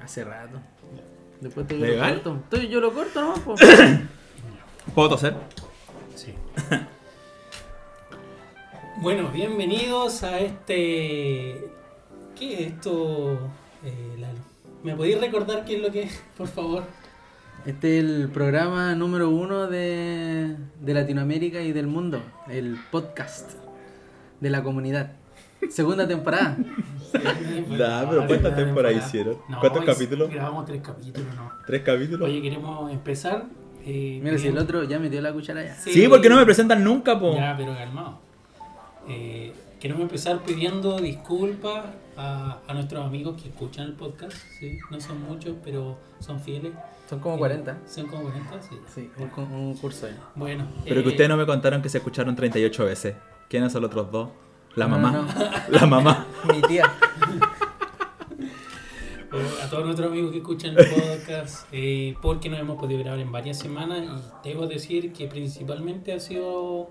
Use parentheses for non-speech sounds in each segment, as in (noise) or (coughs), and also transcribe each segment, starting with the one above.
Hace rato. Después te ¿Legal? lo corto. Entonces yo lo corto, ¿no? po? (coughs) ¿Puedo toser? Sí. (laughs) bueno, bienvenidos a este. ¿Qué es esto, eh, Lalo? ¿Me podéis recordar qué es lo que es, (laughs) por favor? Este es el programa número uno de, de Latinoamérica y del mundo. El podcast de la comunidad. Segunda temporada. (laughs) (laughs) Da, pero ¿cuántas temporadas hicieron? ¿Cuántos hoy capítulos? Grabamos tres capítulos, ¿no? ¿Tres capítulos? Oye, queremos empezar. eh, Mira, si el otro ya metió la cuchara ya. Sí, porque no me presentan nunca, po. Ya, pero calmado. Eh, queremos empezar pidiendo disculpas a, a nuestros amigos que escuchan el podcast. ¿sí? No son muchos, pero son fieles. Son como Eh, 40. Son como 40, sí. Sí, un curso ya. Bueno. Pero que eh, ustedes no me contaron que se escucharon 38 veces. ¿Quiénes son los otros dos? (laughs) La mamá. no, La mamá. Mi tía. a todos nuestros amigos que escuchan el podcast, eh, porque no hemos podido grabar en varias semanas y debo decir que principalmente ha sido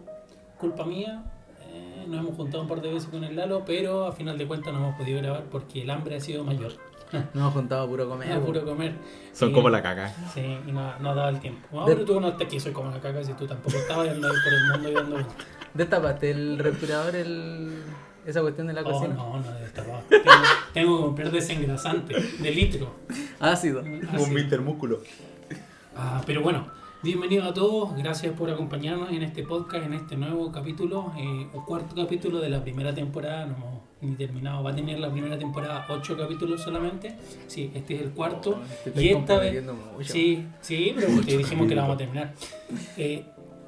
culpa mía. Eh, nos hemos juntado un par de veces con el Lalo, pero a final de cuentas no hemos podido grabar porque el hambre ha sido mayor. (laughs) Nos hemos juntado a puro comer. Po. puro comer. Son Y- como la caca. Sí, y no, no daba el tiempo. No, De- tú no estás aquí, soy como la caca, si tú tampoco estabas andando ahí por el mundo y dando vueltas. Destapaste el respirador, el... esa cuestión de la Oh, cocina. no, no destapaba. Tengo, tengo que comprar desengrasante de litro. Ácido. Así. intermúsculo. Ah, pero bueno, bienvenidos a todos, gracias por acompañarnos en este podcast, en este nuevo capítulo, eh, o cuarto capítulo de la primera temporada, no hemos ni terminado, va a tener la primera temporada ocho capítulos solamente, sí, este es el cuarto, estoy y esta vez, mucho. sí, sí, pero te dijimos que la vamos a terminar. Eh,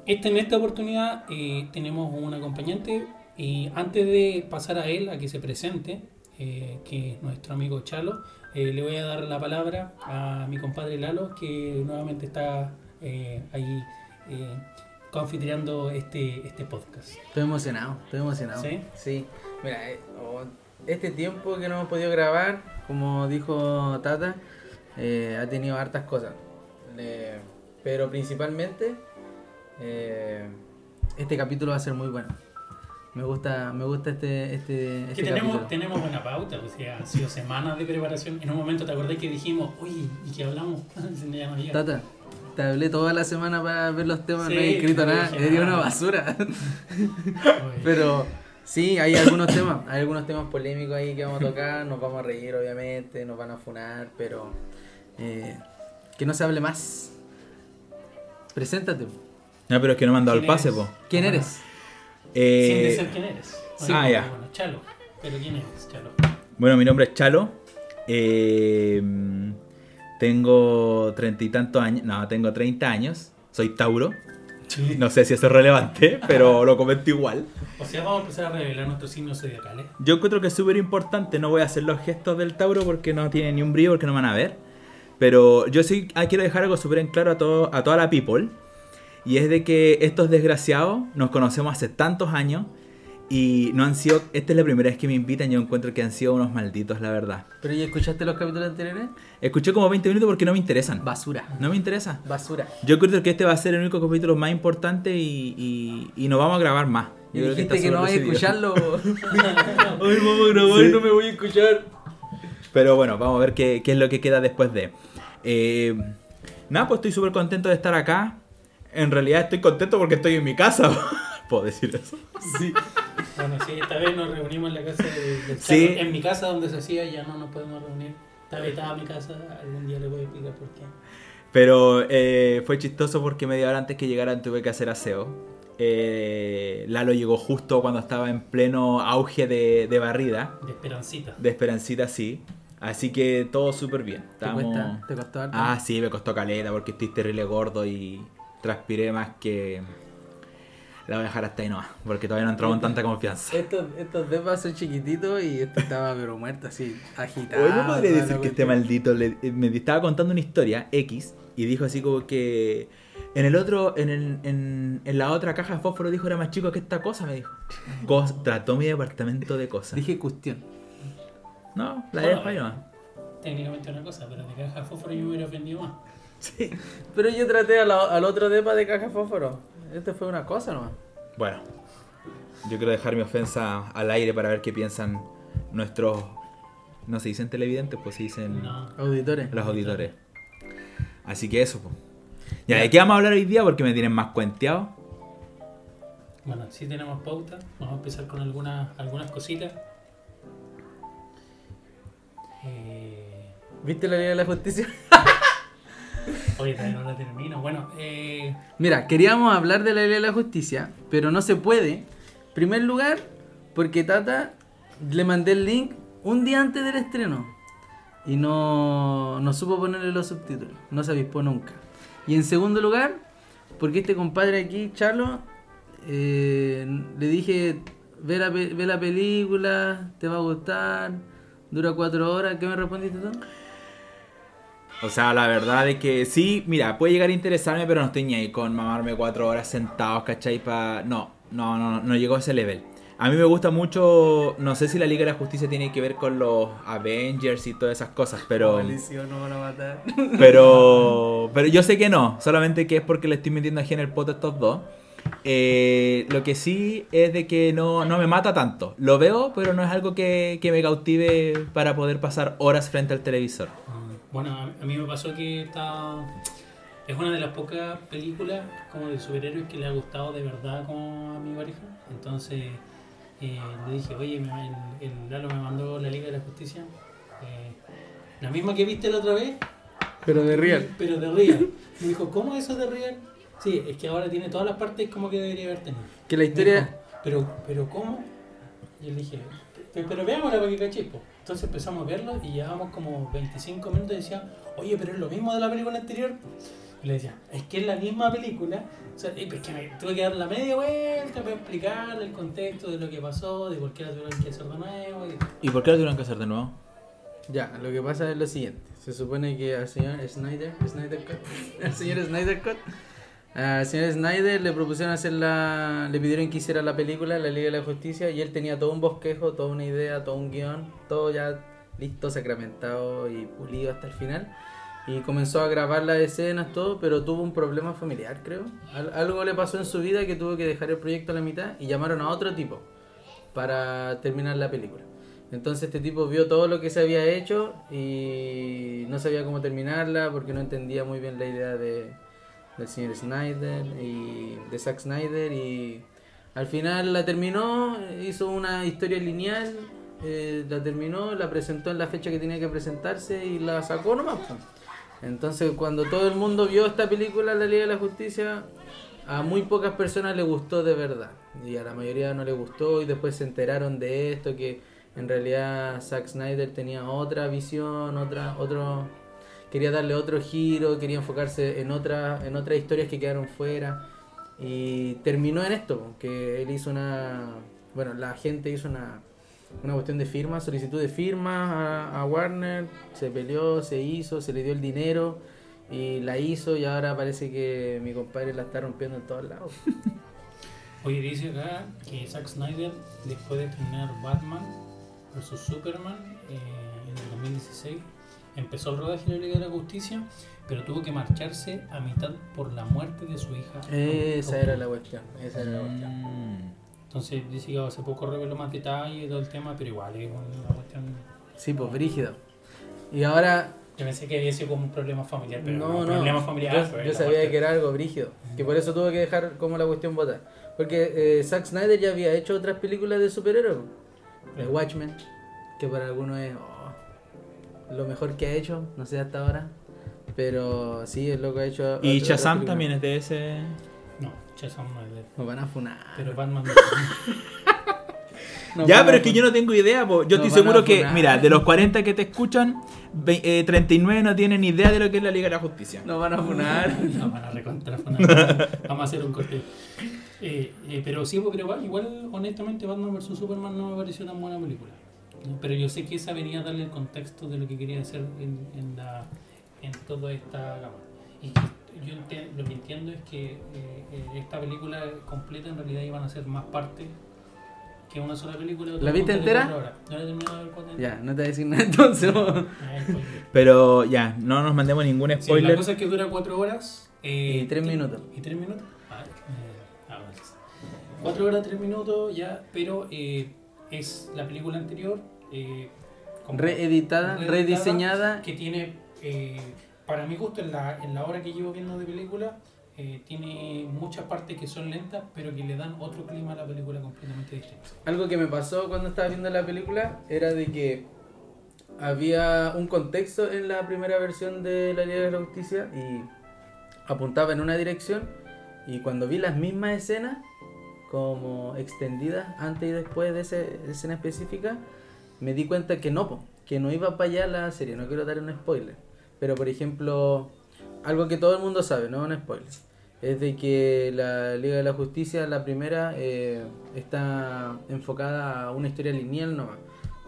este, en esta oportunidad eh, tenemos un acompañante y antes de pasar a él, a que se presente, eh, que es nuestro amigo Chalo, eh, le voy a dar la palabra a mi compadre Lalo, que nuevamente está ahí confitriando este, este podcast. Estoy emocionado, estoy emocionado. ¿Sí? Sí. Mira, oh, este tiempo que no hemos podido grabar, como dijo Tata, ha tenido hartas cosas. Pero principalmente, eh, este capítulo va a ser muy bueno. Me gusta, me gusta este, este, Que este tenemos, capítulo. tenemos buena pauta, o sea, han sido semanas de preparación. En un momento te acordás que dijimos, oye, ¿y qué hablamos? (laughs) Tata, te hablé toda la semana para ver los temas, Sí, no he escrito no nada, he una basura. (laughs) (laughs) Pero sí, hay algunos temas, hay algunos temas polémicos ahí que vamos a tocar, nos vamos a reír obviamente, nos van a funar, pero eh, que no se hable más. Preséntate. No, pero es que no me han dado el ¿Quién pase, eres? po. ¿Quién eres? Sin Eh, decir quién eres. sí. Bueno, Ah, ya. Bueno, Chalo. Pero ¿quién eres, Chalo? Bueno, mi nombre es Chalo. Eh, tengo treinta y tantos años. No, tengo 30 años. Soy Tauro. No sé si eso es relevante, (laughs) pero lo comento igual. O sea, vamos a empezar a revelar nuestros signos zodiacales. Yo encuentro que es súper importante. No voy a hacer los gestos del Tauro porque no tiene ni un brillo, porque no me van a ver. Pero yo sí ah, quiero dejar algo súper en claro a, todo, a toda la people. Y es de que estos desgraciados nos conocemos hace tantos años. Y no han sido. Esta es la primera vez que me invitan. Yo encuentro que han sido unos malditos, la verdad. ¿Pero ya escuchaste los capítulos anteriores? Escuché como 20 minutos porque no me interesan. Basura. No me interesa. Basura. Yo creo que este va a ser el único capítulo más importante y, y, y no vamos a grabar más. Y Yo creo dijiste que, está no vais a escucharlo. (laughs) Ay, vamos a grabar Sí. y no me voy a escuchar. Pero bueno, vamos a ver qué, qué es lo que queda después de. Eh, nada, pues estoy súper contento de estar acá. En realidad estoy contento porque estoy en mi casa. (laughs) ¿Puedo decir eso? Sí. Bueno, sí, esta vez nos reunimos en la casa de, del. Sí. En mi casa donde se hacía, ya no nos podemos reunir. Está vetada mi casa, algún día le voy a explicar por qué. Pero eh, fue chistoso porque media hora antes que llegaran tuve que hacer aseo. Eh, Lalo llegó justo cuando estaba en pleno auge de, de barrida. De Esperancita. De Esperancita, sí. Así que todo súper bien. ¿Te Estábamos- cuesta? ¿Te costó harto? Ah, sí, me costó caleta porque estoy terrible gordo y transpiré más que... La voy a dejar hasta ahí nomás, porque todavía no entramos en tanta confianza. Estos, estos depas son chiquititos y este estaba pero muerto así, agitado. Hoy no podría decir que este maldito le- eh, me estaba contando una historia X y dijo así como que en el otro, en, el, en, en la otra caja de fósforo dijo era más chico que esta cosa, me dijo. Cos- trató mi departamento de cosas. Dije cuestión. No, la Bueno, dejo ahí nomás. Técnicamente una cosa, pero de caja de fósforo yo me hubiera ofendido más. Sí. Pero yo traté a la- al otro depa de caja fósforo. Este fue una cosa nomás. Bueno, yo quiero dejar mi ofensa al aire para ver qué piensan nuestros No se dicen televidentes, pues se dicen No. Auditores. los auditores. Así que eso, pues. Ya, ¿de qué vamos a hablar hoy día? Porque me tienen más cuenteado. Bueno, sí tenemos pauta. Vamos a empezar con algunas, algunas cositas. Eh, ¿Viste la Liga de la Justicia? (laughs) oye, no la termino. Bueno, eh, Mira, queríamos hablar de la Liga de la Justicia, pero no se puede. En primer lugar, porque Tata le mandé el link un día antes del estreno. Y no, no supo ponerle los subtítulos. No se avispó nunca. Y en segundo lugar, porque este compadre aquí, Charlo, eh, le dije, ve la, ve la película, te va a gustar, dura cuatro horas. ¿Qué me respondiste tú? O sea, la verdad es que sí, mira, puede llegar a interesarme, pero no estoy ni ahí con mamarme cuatro horas sentados, ¿cachai? Pa... No, no, no, no llegó a ese level. A mí me gusta mucho, no sé si la Liga de la Justicia tiene que ver con los Avengers y todas esas cosas, pero... No van a matar. (laughs) Pero, pero yo sé que no, solamente que es porque le estoy metiendo aquí en el pot a estos dos. Eh, lo que sí es de que no, no me mata tanto. Lo veo, pero no es algo que, que me cautive para poder pasar horas frente al televisor. Bueno, a, mí me pasó que está... Es una de las pocas películas como de superhéroes que le ha gustado de verdad como a mi pareja. Entonces eh, le dije, oye, el, el Lalo me mandó la Liga de la Justicia. eh, la misma que viste la otra vez, Pero de real. Pero de Real. Me dijo, ¿cómo eso de Real? Sí, es que ahora tiene todas las partes como que debería haber tenido. Que la historia... dijo, pero, pero ¿cómo? Y le dije, "Pe- pero veámosla para que caché, po". Entonces empezamos a verlo y llevábamos como 25 minutos y decía, oye, pero es lo mismo de la película anterior. Y le decía, es que es la misma película. O sea, y es que me tuve que dar la media vuelta para explicarle el contexto de lo que pasó, de por qué la tuvieron que hacer de nuevo. y- ¿Y por qué lo tuvieron que hacer de nuevo? Ya, lo que pasa es lo siguiente. Se supone que al señor Snyder, Snyder Cut, (laughs) al señor Snyder Cut, al señor Snyder le propusieron hacer la, le pidieron que hiciera la película, la Liga de la Justicia, y él tenía todo un bosquejo, toda una idea, todo un guion, todo ya listo, sacramentado y pulido hasta el final. Y comenzó a grabar las escenas, todo, pero tuvo un problema familiar, creo. Al- algo le pasó en su vida que tuvo que dejar el proyecto a la mitad y llamaron a otro tipo para terminar la película. Entonces este tipo vio todo lo que se había hecho y no sabía cómo terminarla porque no entendía muy bien la idea de, del señor Snyder y de Zack Snyder y al final la terminó, hizo una historia lineal, eh, la terminó, la presentó en la fecha que tenía que presentarse y la sacó nomás. Entonces cuando todo el mundo vio esta película, La Liga de la Justicia, a muy pocas personas le gustó de verdad y a la mayoría no le gustó y después se enteraron de esto que en realidad Zack Snyder tenía otra visión, otra otro quería darle otro giro, quería enfocarse en otra en otras historias que quedaron fuera y terminó en esto, que él hizo una bueno, la gente hizo una una cuestión de firma, solicitud de firma a, a Warner, se peleó, se hizo, se le dio el dinero y la hizo y ahora parece que mi compadre la está rompiendo en todos lados. (laughs) Oye, dice acá que Zack Snyder, después de terminar Batman vs Superman eh, en el 2016, empezó el rodaje de la Liga de la Justicia, pero tuvo que marcharse a mitad por la muerte de su hija. Esa era la cuestión, esa era la cuestión. Mm. Entonces dice que hace poco reveló más detalles y todo el tema, pero igual es una cuestión. Sí, pues brígido. Y ahora Yo pensé que había sido como un problema familiar, pero no, no, problema familiar. yo, yo sabía que era algo brígido, que por eso tuve que dejar como la cuestión botar. Porque eh, Zack Snyder ya había hecho otras películas de superhéroes. The Watchmen, que para algunos es oh, lo mejor que ha hecho, no sé hasta ahora. Pero sí, es lo que ha hecho. Y otra- Shazam también es de ese. No, Shazam no es de él. Nos van a funar. Pero Batman (laughs) no. Nos ya, pero es que yo no tengo idea, po. yo estoy van a seguro que, mira, de los 40 que te escuchan, ve- eh, 39 no tienen ni idea de lo que es la Liga de la Justicia. Nos van a funar. (laughs) No, van a recontrafonar. (laughs) Vamos a hacer un corte. Eh, eh, pero sí, porque igual, igual, honestamente, Batman vs Superman no me pareció tan buena película. Pero yo sé que esa venía a darle el contexto de lo que quería hacer en, en, la, en toda esta gama. Y yo lo que entiendo es que eh, eh, esta película completa en realidad iban a ser más partes que una sola película. ¿La viste entera? No la he terminado de ver cuatro Ya, no te voy a decir nada (laughs) entonces. spoiler. Pero ya, no nos mandemos ningún Sí, la spoiler. cosa es que dura cuatro horas. eh, Y tres tre- minutos. ¿Y tres minutos? Ah, eh, ah. Cuatro horas, tres minutos ya, pero eh, es la película anterior eh, reeditada, rediseñada. que tiene, eh, para mi gusto, en la, en la hora que llevo viendo de película, eh, tiene muchas partes que son lentas, pero que le dan otro clima a la película completamente distinto. Algo que me pasó cuando estaba viendo la película era de que había un contexto en la primera versión de la Liga de la Justicia y apuntaba en una dirección y cuando vi las mismas escenas como extendidas antes y después de esa escena específica me di cuenta que no, que no iba para allá la serie, no quiero dar un spoiler, pero por ejemplo algo que todo el mundo sabe, no un spoiler, es de que la Liga de la Justicia, la primera, eh, está enfocada a una historia lineal nomás.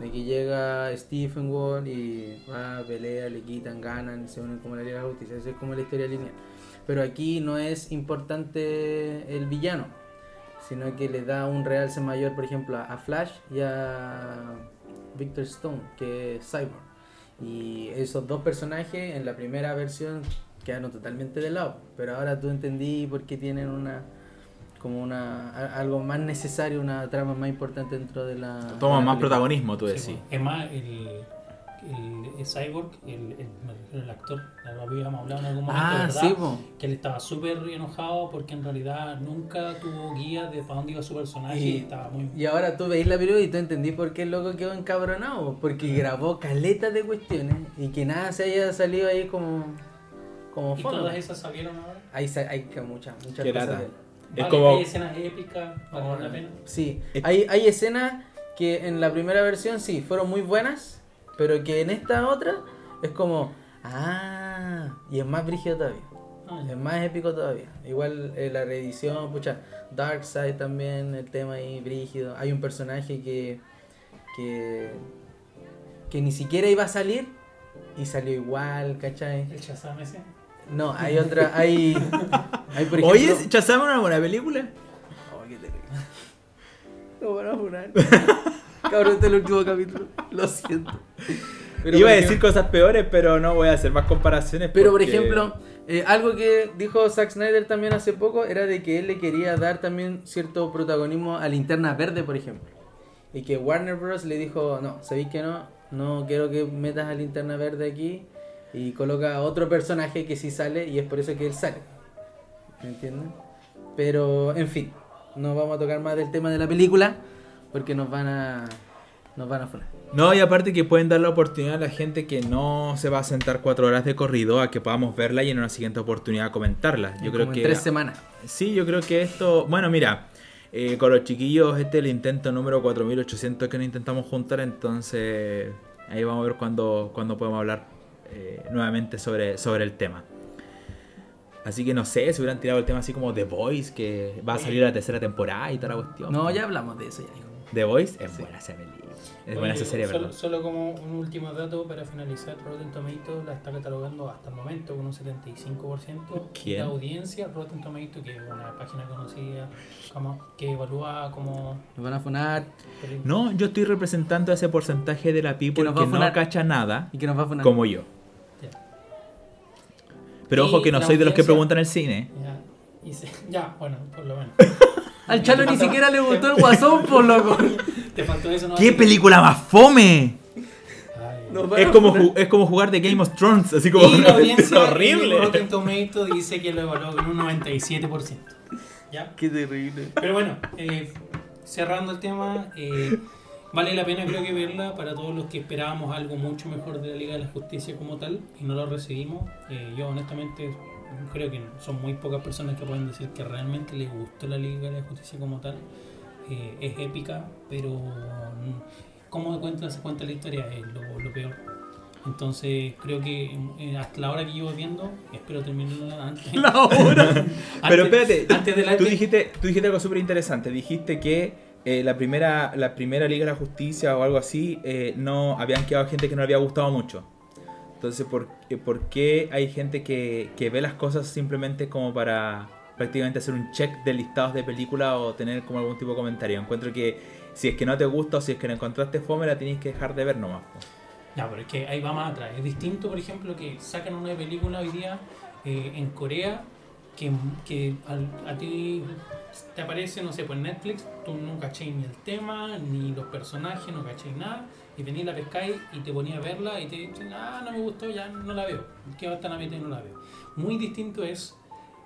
De que llega Stephen Wall y va, pelea, le quitan, ganan, se unen como la Liga de la Justicia. Esa es como la historia lineal. Pero aquí no es importante el villano, sino que le da un realce mayor, por ejemplo, a Flash y a Victor Stone, que es Cyborg. Y esos dos personajes en la primera versión quedaron totalmente de lado. Pero ahora tú entendí por qué tienen una como una algo más necesario, una trama más importante dentro de la. de Toma la más película. protagonismo, tú decís. pues. Es más, el, el, el Cyborg, el, el, actor, lo habíamos hablado en algún momento, Ah, ¿verdad? sí, po. que él estaba súper enojado porque en realidad nunca tuvo guía de para dónde iba su personaje y, Y, estaba muy... y ahora tú veis la película y tú entendí por qué el loco quedó encabronado. Porque grabó caletas de cuestiones y que nada se haya salido ahí como. como ¿Y fondo. todas esas salieron ahora? Hay, hay que muchas, muchas Qué cosas. de. Es como. Hay escenas épicas, vale la pena. Sí, Es- hay, hay escenas que en la primera versión sí fueron muy buenas, pero que en esta otra es como. Ah, y es más brígido todavía. Ah, Es más épico todavía. Igual eh, la reedición, pucha, Darkseid también, el tema ahí brígido. Hay un personaje que, que, que ni siquiera iba a salir y salió igual, ¿cachai? El Shazam ese. No, hay otra, hay, (laughs) hay por ejemplo... Oye, ¿Shazam es una buena película? Oh, qué terrible. (laughs) Lo van a. (laughs) Cabrón, este es el último capítulo. Lo siento. Pero, Iba a por decir ejemplo- cosas peores, pero no voy a hacer más comparaciones. Pero por porque- ejemplo, eh, algo que dijo Zack Snyder también hace poco era de que él le quería dar también cierto protagonismo a Linterna Verde, por ejemplo. Y que Warner Bros. le dijo, no, ¿sabéis que no? No quiero que metas a Linterna Verde aquí. Y coloca a otro personaje que sí sale y es por eso que él sale. ¿Me entienden? Pero, en fin, no vamos a tocar más del tema de la película porque nos van a... Nos van a funar. No, y aparte que pueden dar la oportunidad a la gente que no se va a sentar cuatro horas de corrido a que podamos verla y en una siguiente oportunidad comentarla. Yo creo en que. tres semanas. Sí, yo creo que esto. Bueno, mira, eh, con los chiquillos, este es el intento número 4800 que nos intentamos juntar, entonces ahí vamos a ver cuándo, cuándo podemos hablar eh, nuevamente sobre, sobre el tema. Así que no sé, si hubieran tirado el tema así como The Voice, que va a salir la tercera temporada y toda la cuestión. No, ya hablamos de eso, ya dijo. The Voice es Sí. buena esa película. Es Oye, buena esa serie, solo, perdón. solo como un último dato para finalizar, Rotten Tomatoes la está catalogando hasta el momento con un 75% ¿Quién? de audiencia. Rotten Tomatoes, que es una página conocida como, que evalúa como... Nos van a funar No, yo estoy representando a ese porcentaje de la people nos que, a no cacha nada, y que nos va a funar. como yo. Pero Y ojo que no soy de los que preguntan el cine. Ya, y se- (laughs) ya, bueno, por lo menos. (laughs) Al Chalo ni siquiera le gustó el guasón, por loco. (laughs) Te faltó eso, ¿no? ¡Qué película más fome! Es a como, ju- es como jugar de Game of Thrones, así como Y la (laughs) audiencia horrible. en Rotten Tomatoes dice que lo evaluó con un 97%. ¿Ya? Qué terrible. Pero bueno, eh, cerrando el tema, eh, vale la pena creo que verla para todos los que esperábamos algo mucho mejor de la Liga de la Justicia como tal y no lo recibimos. Eh, yo honestamente creo que son muy pocas personas que pueden decir que realmente les gustó la Liga de la Justicia como tal. Eh, es épica, pero mm, cómo cuenta, se cuenta la historia es lo, lo peor. Entonces creo que eh, hasta la hora que llevo viendo, espero terminarla antes. (laughs) La hora. (laughs) Pero espérate, antes de la tú dijiste, tú dijiste algo súper interesante. Dijiste que eh, la, primera, la primera Liga de la Justicia o algo así, eh, no habían quedado gente que no le había gustado mucho. Entonces, ¿por, eh, ¿por qué hay gente que, que ve las cosas simplemente como para prácticamente hacer un check de listados de películas o tener como algún tipo de comentario? Encuentro que si es que no te gusta o si es que no encontraste fome, la tenéis que dejar de ver nomás. Ya, pero es que ahí va más atrás. Es distinto, por ejemplo, que sacan una película hoy día eh, en Corea que, que al- a, ti te aparece, no sé, por Netflix, tú no cachéis ni el tema, ni los personajes, no cachéis nada, y venía la pescáis y te ponía a verla y te dicen, ah, no me gustó, ya no la veo. ¿Qué va a estar la mente y no la veo? Muy distinto es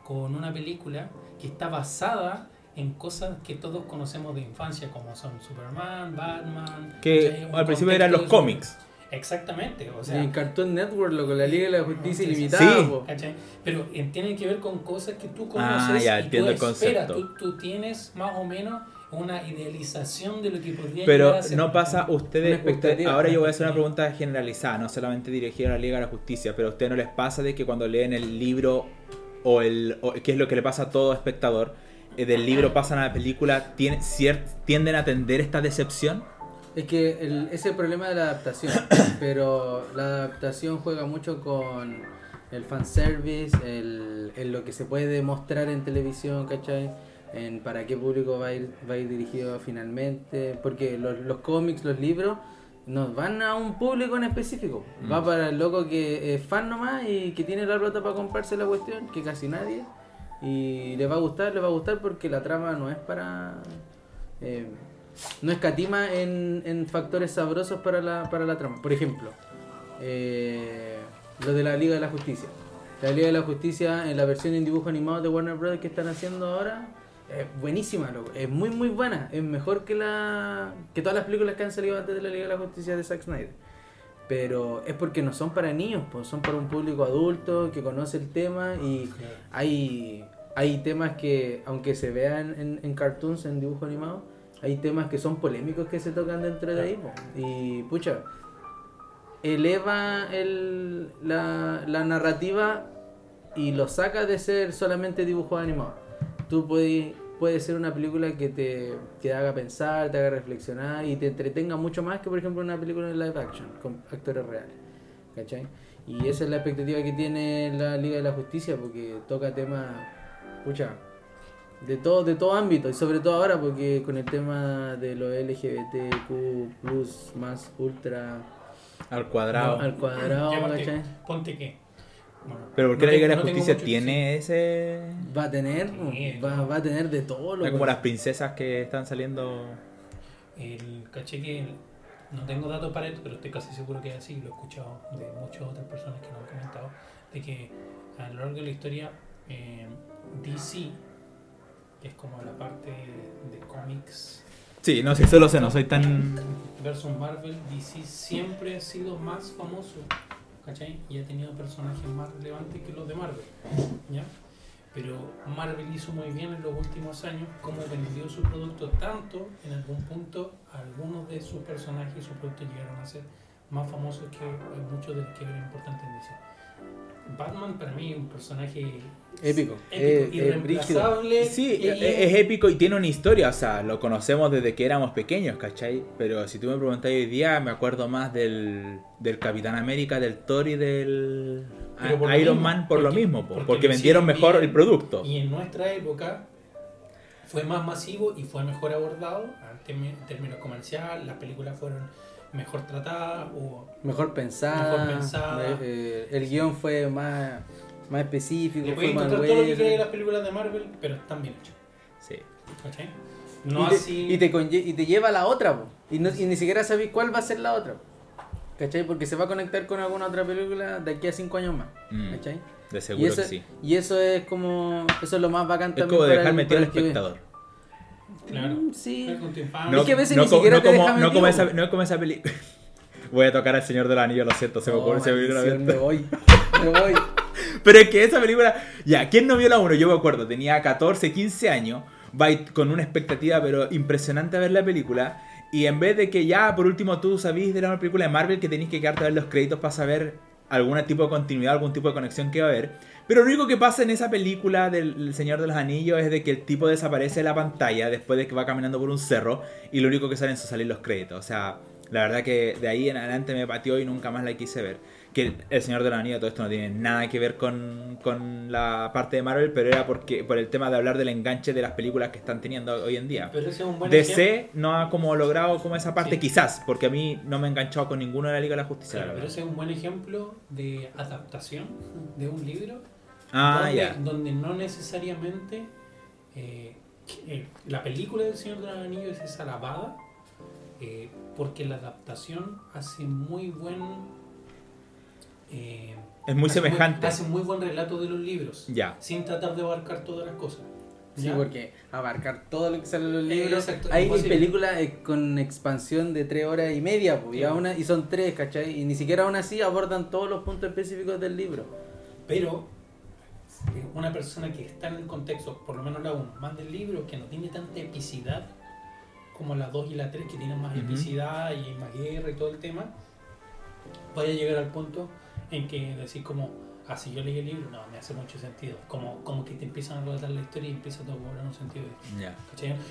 con una película que está basada en cosas que todos conocemos de infancia, como son Superman, Batman. Que al principio eran los cómics. Exactamente, o en sea, Cartoon Network, loco, la Liga de la Justicia Ilimitada, sí. Pero eh, tienen que ver con cosas que tú conoces Ah, ya, y entiendo tú el esperas, concepto. tú, tú tienes más o menos una idealización de lo que podría Pero llegar a ser. no pasa, ustedes, ustedes- ahora yo voy a hacer una pregunta generalizada, no solamente dirigida a la Liga de la Justicia, pero a ustedes no les pasa de que cuando leen el libro o el, o- que es lo que le pasa a todo espectador, eh, del libro pasan a la película, tiene, cier- tienden a tender esta decepción? Es que el, ese es el problema de la adaptación, (coughs) pero la adaptación juega mucho con el fanservice, el, en lo que se puede mostrar en televisión, ¿cachai? En para qué público va a ir, va a ir dirigido finalmente, porque los, los cómics, los libros, nos van a un público en específico. Mm. Va para el loco que es fan nomás y que tiene la plata para comprarse la cuestión, que casi nadie, y le va a gustar, le va a gustar porque la trama no es para... eh, no escatima en, en factores sabrosos para la, para la trama. Por ejemplo, eh, lo de la Liga de la Justicia. La Liga de la Justicia en la versión en dibujo animado de Warner Bros. que están haciendo ahora es buenísima, loco. es muy muy buena. Es mejor que la que todas las películas que han salido antes de la Liga de la Justicia de Zack Snyder. Pero es porque no son para niños, pues son para un público adulto que conoce el tema y Claro. hay, hay temas que, aunque se vean en, en cartoons, en dibujo animado, hay temas que son polémicos que se tocan dentro de ahí. po. Y pucha, eleva el, la, la narrativa y lo saca de ser solamente dibujo animado. Tú puedes, puede ser una película que te, te haga pensar, te haga reflexionar y te entretenga mucho más que, por ejemplo, una película en live action con actores reales. ¿Cachai? Y esa es la expectativa que tiene la Liga de la Justicia porque toca temas, pucha, de todo, de todo ámbito y sobre todo ahora porque con el tema de los LGBTQ más ultra Al cuadrado. al cuadrado, Ya, ponte, ¿cachai? ponte que. Pero ¿por qué no la Liga de la Justicia tiene ese... Va a tener, Sí, va, no. va a tener de todo lo No como las princesas que están saliendo... El caché que el- no tengo datos para esto, pero estoy casi seguro que es así, lo he escuchado de muchas otras personas que lo han comentado, de que a lo largo de la historia eh, DC, que es como la parte de cómics. Sí, no sé, solo sé, no soy tan... versus Marvel, DC siempre ha sido más famoso, ¿cachai? Y ha tenido personajes más relevantes que los de Marvel, ¿ya? Pero Marvel hizo muy bien en los últimos años como vendió su producto tanto, en algún punto, algunos de sus personajes y sus productos llegaron a ser más famosos que muchos de los que eran importantes en DC. Batman para mí es un personaje Épico, épico, eh, eh, irreemplazable. Sí, y- es, es épico y tiene una historia, o sea, lo conocemos desde que éramos pequeños, ¿cachai? Pero si tú me preguntas hoy día, me acuerdo más del, del Capitán América, del Thor y del lo Iron mismo, Man por lo porque- mismo, po, porque porque, lo vendieron mejor bien. el producto. Y en nuestra época fue más masivo y fue mejor abordado en temi- en términos comerciales, las películas fueron mejor tratadas, hubo Mejor pensada, Mejor pensada. eh, eh, el guion fue más, más específico, Le fue puedes más encontrar todo lo que de las películas de Marvel, pero están bien hechas. Sí. ¿Cachai? y, No te, así. y, te conlle- y te lleva a la otra, po. y, no- y ni siquiera sabes cuál va a ser la otra. ¿Cachai? Porque se va a conectar con alguna otra película de aquí a cinco años más. Mm, ¿Cachai? de Y seguro eso, que sí. y eso es como. Eso es lo más bacán Es también. como para dejar el- metido al el que espectador. Claro. Mm, sí. No, Es que a veces no ni co- siquiera no te como, no esa, po. no como esa película. (laughs) Voy a tocar al Señor del Anillo, lo siento, se me Oh, ocurre, se me me voy. Me voy. (laughs) Pero es que esa película, ya, ¿quién no vio la 1? Yo me acuerdo, tenía 14, 15 años, va con una expectativa pero impresionante a ver la película. Y en vez de que ya, por último, tú sabís de la película de Marvel que tenéis que quedarte a ver los créditos para saber algún tipo de continuidad, algún tipo de conexión que va a haber. Pero lo único que pasa en esa película del El Señor de los Anillos es de que el tipo desaparece de la pantalla después de que va caminando por un cerro y lo único que salen son salir los créditos. O sea, la verdad que de ahí en adelante me pateó y nunca más la quise ver. Que El Señor de los Anillos, todo esto no tiene nada que ver con, con la parte de Marvel, pero era porque por el tema de hablar del enganche de las películas que están teniendo hoy en día. Pero ese es un buen ejemplo. DC no ha como logrado como esa parte, Sí. quizás, porque a mí no me he enganchado con ninguno de la Liga de la Justicia. Claro, la pero ese es un buen ejemplo de adaptación de un libro Ah, donde, ya. donde no necesariamente eh, eh, la película del Señor de los Anillos es alabada eh, porque la adaptación hace muy buen... eh, Es muy hace semejante. hace muy buen relato de los libros, Ya. sin tratar de abarcar todas las cosas. Sí, ¿ya? porque abarcar todo lo que sale en los Eh, libros. exacto, hay imposible. películas eh, con expansión de tres horas y media, pues, y, aún a- y son tres, ¿cachai? Y ni siquiera aún así abordan todos los puntos específicos del libro. Pero una persona que está en el contexto, por lo menos la 1, más del libro, que no tiene tanta epicidad como la 2 y la 3, que tienen más Ujú. epicidad y más guerra y todo el tema, vaya a llegar al punto en que decís como, ah, si yo leí el libro, no, me hace mucho sentido. Como, como que te empiezan a relatar la historia y empieza todo a cobrar un sentido.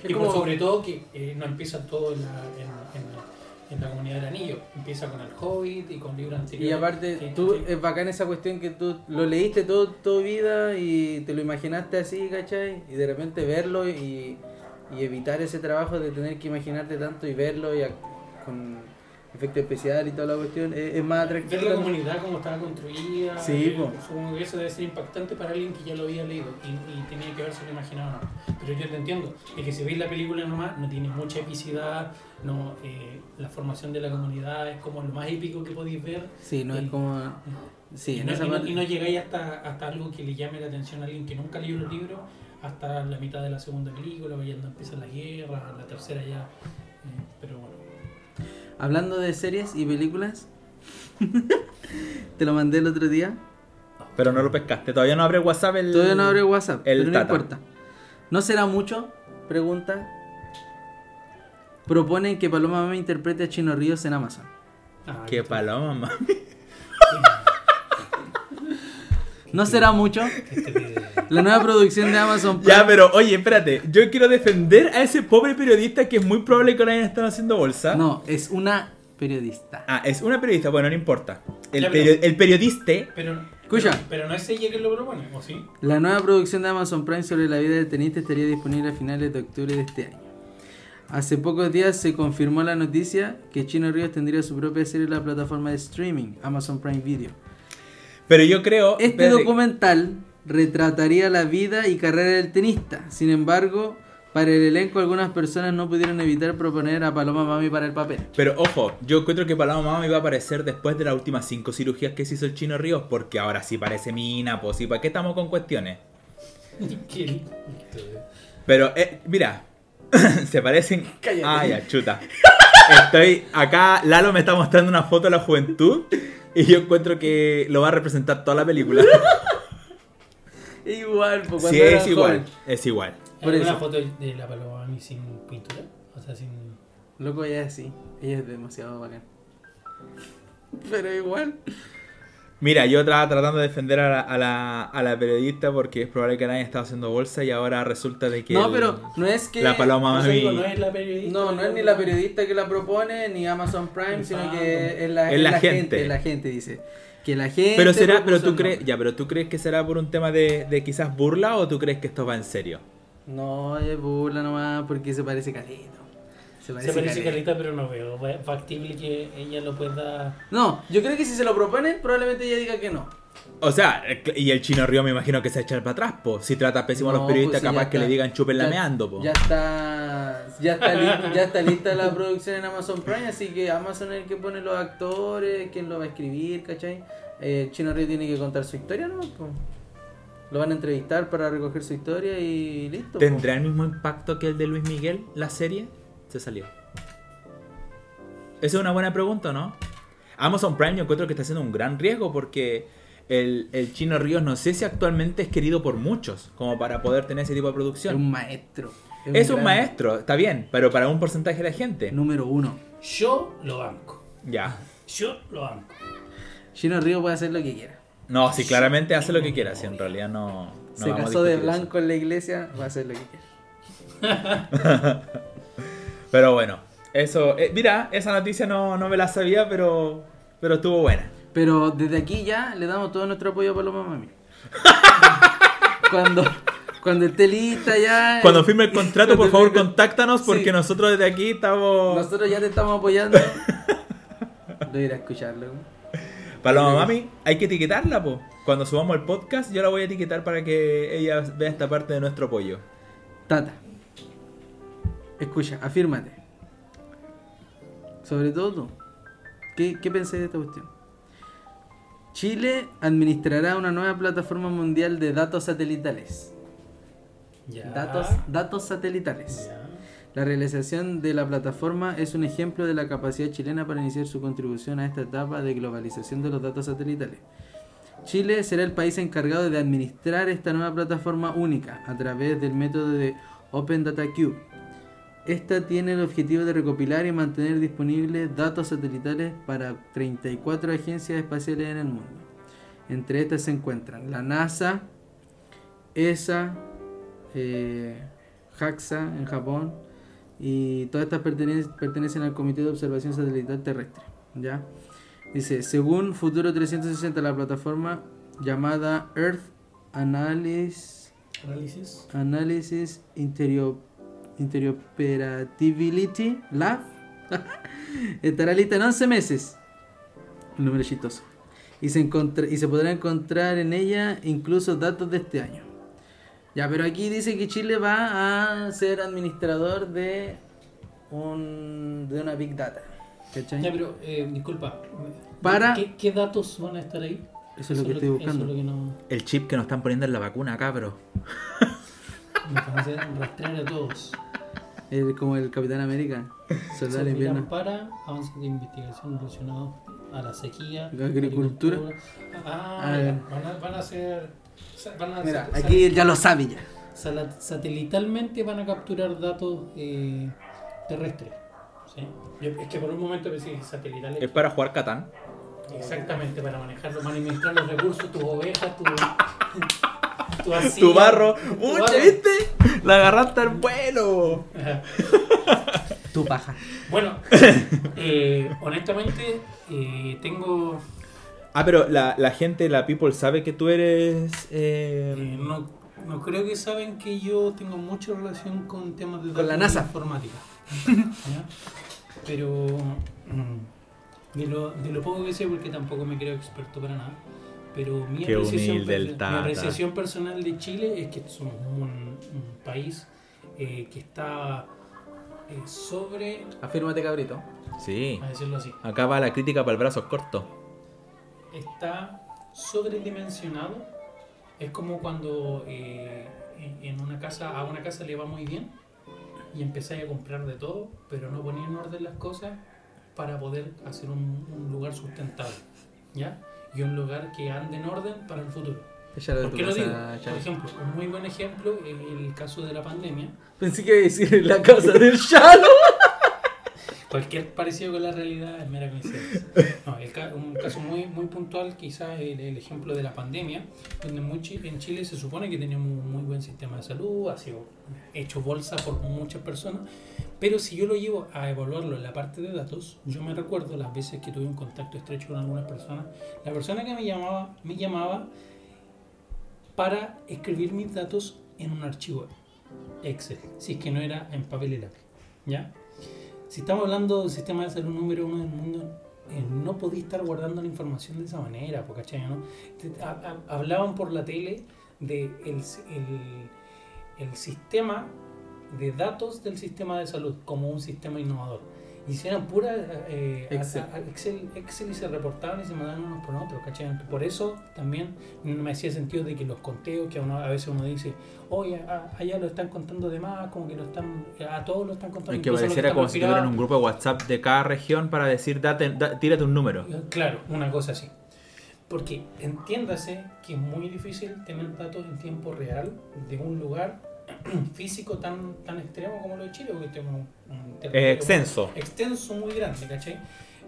Es Y por como- sobre todo que eh, no empieza todo en la, en, en- en la comunidad del anillo, empieza con el Hobbit y con libros anteriores. Y aparte, que- tú que- es bacán esa cuestión que tú lo leíste todo tu vida y te lo imaginaste así, ¿cachai? Y de repente verlo y, y evitar ese trabajo de tener que imaginarte tanto y verlo y con efecto especial y toda la cuestión es, es más atractivo. Ver la comunidad como estaba construida, Sí, eh, po. supongo que eso debe ser impactante para alguien que ya lo había leído y, y tenía que haberse lo imaginado. ¿no? Pero yo te entiendo, es que si veis la película nomás, no tiene mucha epicidad, no, eh, la formación de la comunidad es como lo más épico que podéis ver. Sí, no es como... Sí, y, en no, esa y no- y no llegáis hasta, hasta algo que le llame la atención a alguien que nunca leyó los libros, hasta la mitad de la segunda película, ya no empieza la guerra, la tercera ya. eh, pero bueno. Hablando de series y películas, (laughs) te lo mandé el otro día. Pero no lo pescaste. Todavía no abre WhatsApp el. Todavía no abre WhatsApp, el pero no Tata. importa. ¿No será mucho? Pregunta. Proponen que Paloma Mami interprete a Chino Ríos en Amazon. Ah, Qué esto- paloma, mamá. (laughs) ¿No será mucho? La nueva producción de Amazon Prime. Ya, pero oye, espérate. Yo quiero defender a ese pobre periodista que es muy probable que lo hayan estado haciendo bolsa. No, es una periodista. Ah, es una periodista, bueno, no importa. El, Ya, pero- perio- el periodista. Pero, Escucha. Pero, pero no es ella que lo propone, ¿o sí? La nueva producción de Amazon Prime sobre la vida del tenista estaría disponible a finales de octubre de este año. Hace pocos días se confirmó la noticia que Chino Ríos tendría su propia serie en la plataforma de streaming, Amazon Prime Video. Pero yo creo. Este espérate, documental retrataría la vida y carrera del tenista. Sin embargo, para el elenco algunas personas no pudieron evitar proponer a Paloma Mami para el papel. Pero ojo, yo encuentro que Paloma Mama iba a aparecer después de las últimas cinco cirugías que se hizo el chino Ríos, porque ahora sí parece mina, pues sí, ¿para qué estamos con cuestiones? Pero, eh, mira, (laughs) se parecen. Cállate. Ah, ya, chuta. Estoy acá, Lalo me está mostrando una foto de la juventud (laughs) y yo encuentro que lo va a representar toda la película. Igual, pues cuando Sí, era es igual, joven. es igual. Por ¿Hay eso. una foto de la paloma sin pintura? O sea, sin... Loco, ella es así. Ella es demasiado bacán. Pero igual. Mira, yo estaba tratando de defender a la, a la, a la periodista porque es probable que nadie estaba haciendo bolsa y ahora resulta de que. No, el- pero no es que. La paloma eso digo, no es la periodista. No, no es ni la periodista que la propone, ni Amazon Prime, sino que es la, Es es la la gente. gente. Es la gente, dice. Que la gente. Pero será, pero tú crees, ya, pero tú crees que será por un tema de, de quizás burla o tú crees que esto va en serio? No, es burla nomás porque se parece calito. Se Se parece, parece caleta. carita, pero no veo factible que ella lo pueda... No, yo creo que si se lo proponen, probablemente ella diga que no. O sea, y el chino río me imagino que se echar para atrás, po. Si trata pésimo a los periodistas, pues, sí, capaz que le digan chupen lameando, po. Ya está, ya está, li- ya está lista la producción en Amazon Prime, así que Amazon es el que pone los actores, quién lo va a escribir, ¿cachai? Eh, Chino Río tiene que contar su historia, ¿no? Po. Lo van a entrevistar para recoger su historia y listo. po. ¿Tendrá el mismo impacto que el de Luis Miguel, la serie? Se salió. Esa es una buena pregunta, ¿no? Amazon Prime yo encuentro que está haciendo un gran riesgo porque el, el chino Ríos no sé si actualmente es querido por muchos como para poder tener ese tipo de Es producción. un maestro. Es un gran maestro, está bien, pero para un porcentaje de gente. Número uno. Yo lo banco. Ya. Yo lo banco. Chino Río puede hacer lo que quiera. No, si claramente hace lo que quiera, si en realidad no. no Se vamos a casó de eso. blanco en la iglesia, va a hacer lo que quiera. (laughs) Pero bueno, eso. eh, mira, esa noticia no, no me la sabía, pero, pero estuvo buena. Pero desde aquí ya le damos todo nuestro apoyo a Paloma Mami. (laughs) cuando, cuando esté lista ya. Cuando firme el contrato, (laughs) por favor, contáctanos porque Sí. nosotros desde aquí estamos. Nosotros ya te estamos apoyando. (laughs) Lo iré a escucharlo. Paloma Mami, hay que etiquetarla, po. Cuando subamos el podcast, yo la voy a etiquetar para que ella vea esta parte de nuestro apoyo. Tata. Escucha, afírmate. Sobre todo tú. ¿Qué, qué pensáis de esta cuestión? Chile administrará una nueva plataforma mundial de datos satelitales. Ya. Datos, datos satelitales. Ya. La realización de la plataforma es un ejemplo de la capacidad chilena para iniciar su contribución a esta etapa de globalización de los datos satelitales. Chile será el país encargado de administrar esta nueva plataforma única a través del método de Open Data Cube. Esta tiene el objetivo de recopilar y mantener disponibles datos satelitales para 34 agencias espaciales en el mundo. Entre estas se encuentran la NASA, ESA, eh, JAXA en Japón y todas estas pertenecen, pertenecen al Comité de Observación Satelital Terrestre. ¿ya? Dice, según Futuro 360, la plataforma llamada Earth Analysis, Análisis. Analysis Interio- Interoperability Lab (laughs) estará lista en 11 meses. Un número chistoso. Y se, encontra- y se podrá encontrar en ella incluso datos de este año. Ya, pero aquí dice que Chile va a ser administrador de un de una Big Data. ¿Cachai? Ya, pero, eh, disculpa. Para- ¿Qué, qué datos van a estar ahí? Eso es lo que estoy buscando. Eso es lo que no. El chip que nos están poniendo en la vacuna, cabro. Nos van a hacer rastrear a todos. El- como el Capitán América. Soldado invierno. para avances de investigación relacionados a la sequía, La agricultura. Ah, Ah, van, a, van a ser. Van a Mira, aquí ya lo sabe ya. sal- satelitalmente van a capturar datos eh, terrestres. ¿sí? Yo- es que por un momento pensé que satelitales. Es para jugar Catán. Exactamente, para manejarlo, para administrar los recursos, tus ovejas, tu, (laughs) tu, barro. tu ¡Mucha, barro. viste! La agarraste al vuelo. Tu paja. Bueno, eh, honestamente, eh, tengo. Ah, pero la, la gente, la people, sabe que tú eres. eh, eh, no, no creo que saben que yo tengo mucha relación con temas de Con la datos NASA. informática. ¿ya? Pero. mm, De lo, de lo poco que sé, porque tampoco me creo experto para nada. Pero mi, apreciación, mi personal de Chile es que somos un, un país eh, que está eh, sobre. Afírmate, cabrito. Sí. A decirlo así. Acá va la crítica para el brazo corto. está sobredimensionado. Es como cuando eh, en- en una casa, a una casa le va muy bien y empezáis a comprar de todo, pero no ponéis en orden las cosas para poder hacer un, un lugar sustentable. ¿Ya? Y un lugar que ande en orden para el futuro. ¿Por qué lo digo? Por ejemplo, un muy buen ejemplo es el caso de la pandemia. Pensé que iba a decir la casa del Shalo. Cualquier parecido con la realidad es mera coincidencia. No, un caso muy, muy puntual, quizás el, el ejemplo de la pandemia, donde muy en Chile se supone que teníamos un muy buen sistema de salud, ha sido hecho bolsa por muchas personas, pero si yo lo llevo a evaluarlo en la parte de datos, yo me recuerdo las veces que tuve un contacto estrecho con algunas personas, la persona que me llamaba, me llamaba para escribir mis datos en un archivo Excel, si es que no era en papel y lápiz, ¿ya? Si estamos hablando del sistema de salud número uno del mundo, eh, no podía estar guardando la información de esa manera, ¿cachai? ¿no? Hablaban por la tele de sistema de datos del sistema de salud como un sistema innovador. Hicieron pura eh, Excel. a- a- Excel, Excel y se reportaban y se mandaban unos por otros, ¿cachai? Por eso también no me hacía sentido de que los conteos, que a, uno- a veces uno dice, oye, a- allá lo están contando de más, como que lo están, a todos lo están contando. Es que pareciera como si tuvieran un grupo de WhatsApp de cada región para decir, date, da- tírate un número. Claro, una cosa así. Porque entiéndase que es muy difícil tener datos en tiempo real de un lugar (clears throat) físico tan, tan extremo como lo de Chile, porque tenemos un territorio Eh, extenso. extenso muy grande, ¿cachai?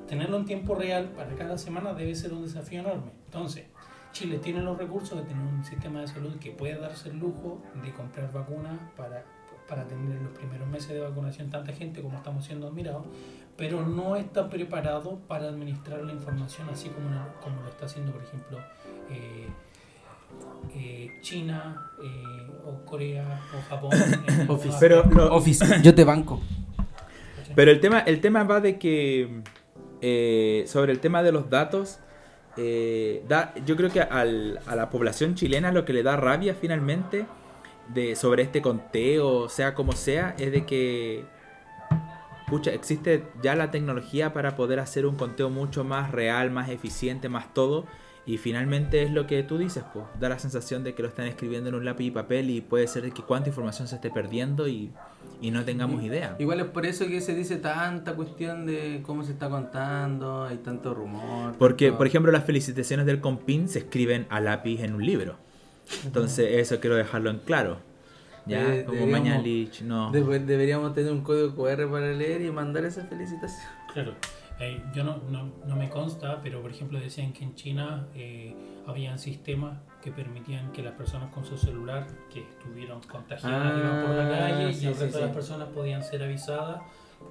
Tenerlo en tiempo real para cada semana debe ser un desafío enorme. Entonces, Chile tiene los recursos de tener un sistema de salud que pueda darse el lujo de comprar vacunas para, para tener en los primeros meses de vacunación tanta gente como estamos siendo admirados, pero no está preparado para administrar la información así como, como lo está haciendo, por ejemplo, eh, eh, China eh, o Corea o Japón. (laughs) Office. Pero, lo- Office, (coughs) yo te banco. pero el tema, el tema va de que eh, sobre el tema de los datos, eh, da, yo creo que al- a la población chilena lo que le da rabia finalmente de, sobre este conteo, sea como sea, es de que pucha, existe ya la tecnología para poder hacer un conteo mucho más real, más eficiente, más todo. Y finalmente es lo que tú dices, pues, da la sensación de que lo están escribiendo en un lápiz y papel y puede ser que cuánta información se esté perdiendo y, y no tengamos idea. Igual es por eso que se dice tanta cuestión de cómo se está contando, hay tanto rumor. Porque, tanto- por ejemplo, las felicitaciones del compin se escriben a lápiz en un libro. Entonces, eso quiero dejarlo en claro. Ya, Eh, como Mañalich, no. Debe- deberíamos tener un código QR para leer y mandar esa felicitación. Claro. Eh, yo no, no, no me consta, pero por ejemplo decían que en China eh, habían sistemas que permitían que las personas con su celular que estuvieron contagiadas Ah, iban por la calle sí, y el sí, resto de las personas podían ser avisadas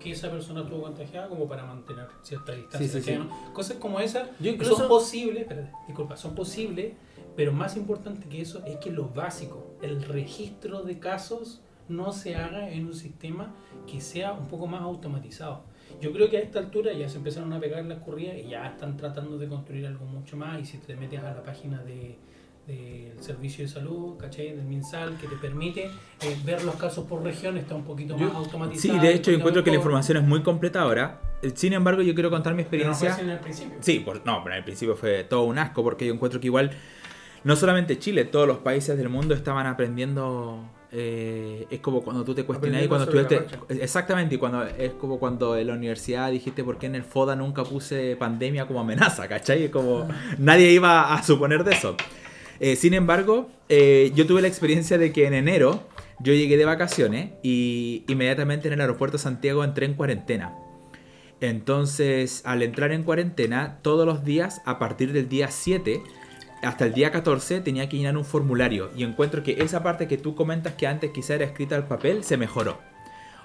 que esa persona estuvo contagiada como para mantener cierta distancia. Cosas como esas Yo incluso- son posibles, disculpa, son posibles, pero más importante que eso es que lo básico, el registro de casos no se haga en un sistema que sea un poco más automatizado. Yo creo que a esta altura ya se empezaron a pegar las corridas y ya están tratando de construir algo mucho más. Y si te metes a la página de del servicio de salud, ¿cachai? Del MinSal, que te permite eh, ver los casos por región, está un poquito Yo- más Sí, automatizado. de hecho y encuentro que la información es muy completa ahora. Eh, Sin embargo, yo quiero contar mi Pero no fue experiencia. en el principio. Sí, por- no, pero al principio fue todo un asco porque yo encuentro que igual, no solamente Chile, todos los países del mundo estaban aprendiendo. Eh, es como cuando tú te cuestionas y cuando estudiaste. Exactamente, y cuando es como cuando en la universidad dijiste por qué en el FODA nunca puse pandemia como amenaza, (laughs) ¿cachai? Es como nadie iba a suponer de eso. Eh, sin embargo, eh, yo tuve la experiencia de que en enero yo llegué de vacaciones y inmediatamente en el aeropuerto de Santiago entré en cuarentena. Entonces, al entrar en cuarentena, todos los días, a partir del día 7 hasta el día 14, tenía que llenar un formulario. Y encuentro que esa parte que tú comentas que antes quizá era escrita al papel, se mejoró.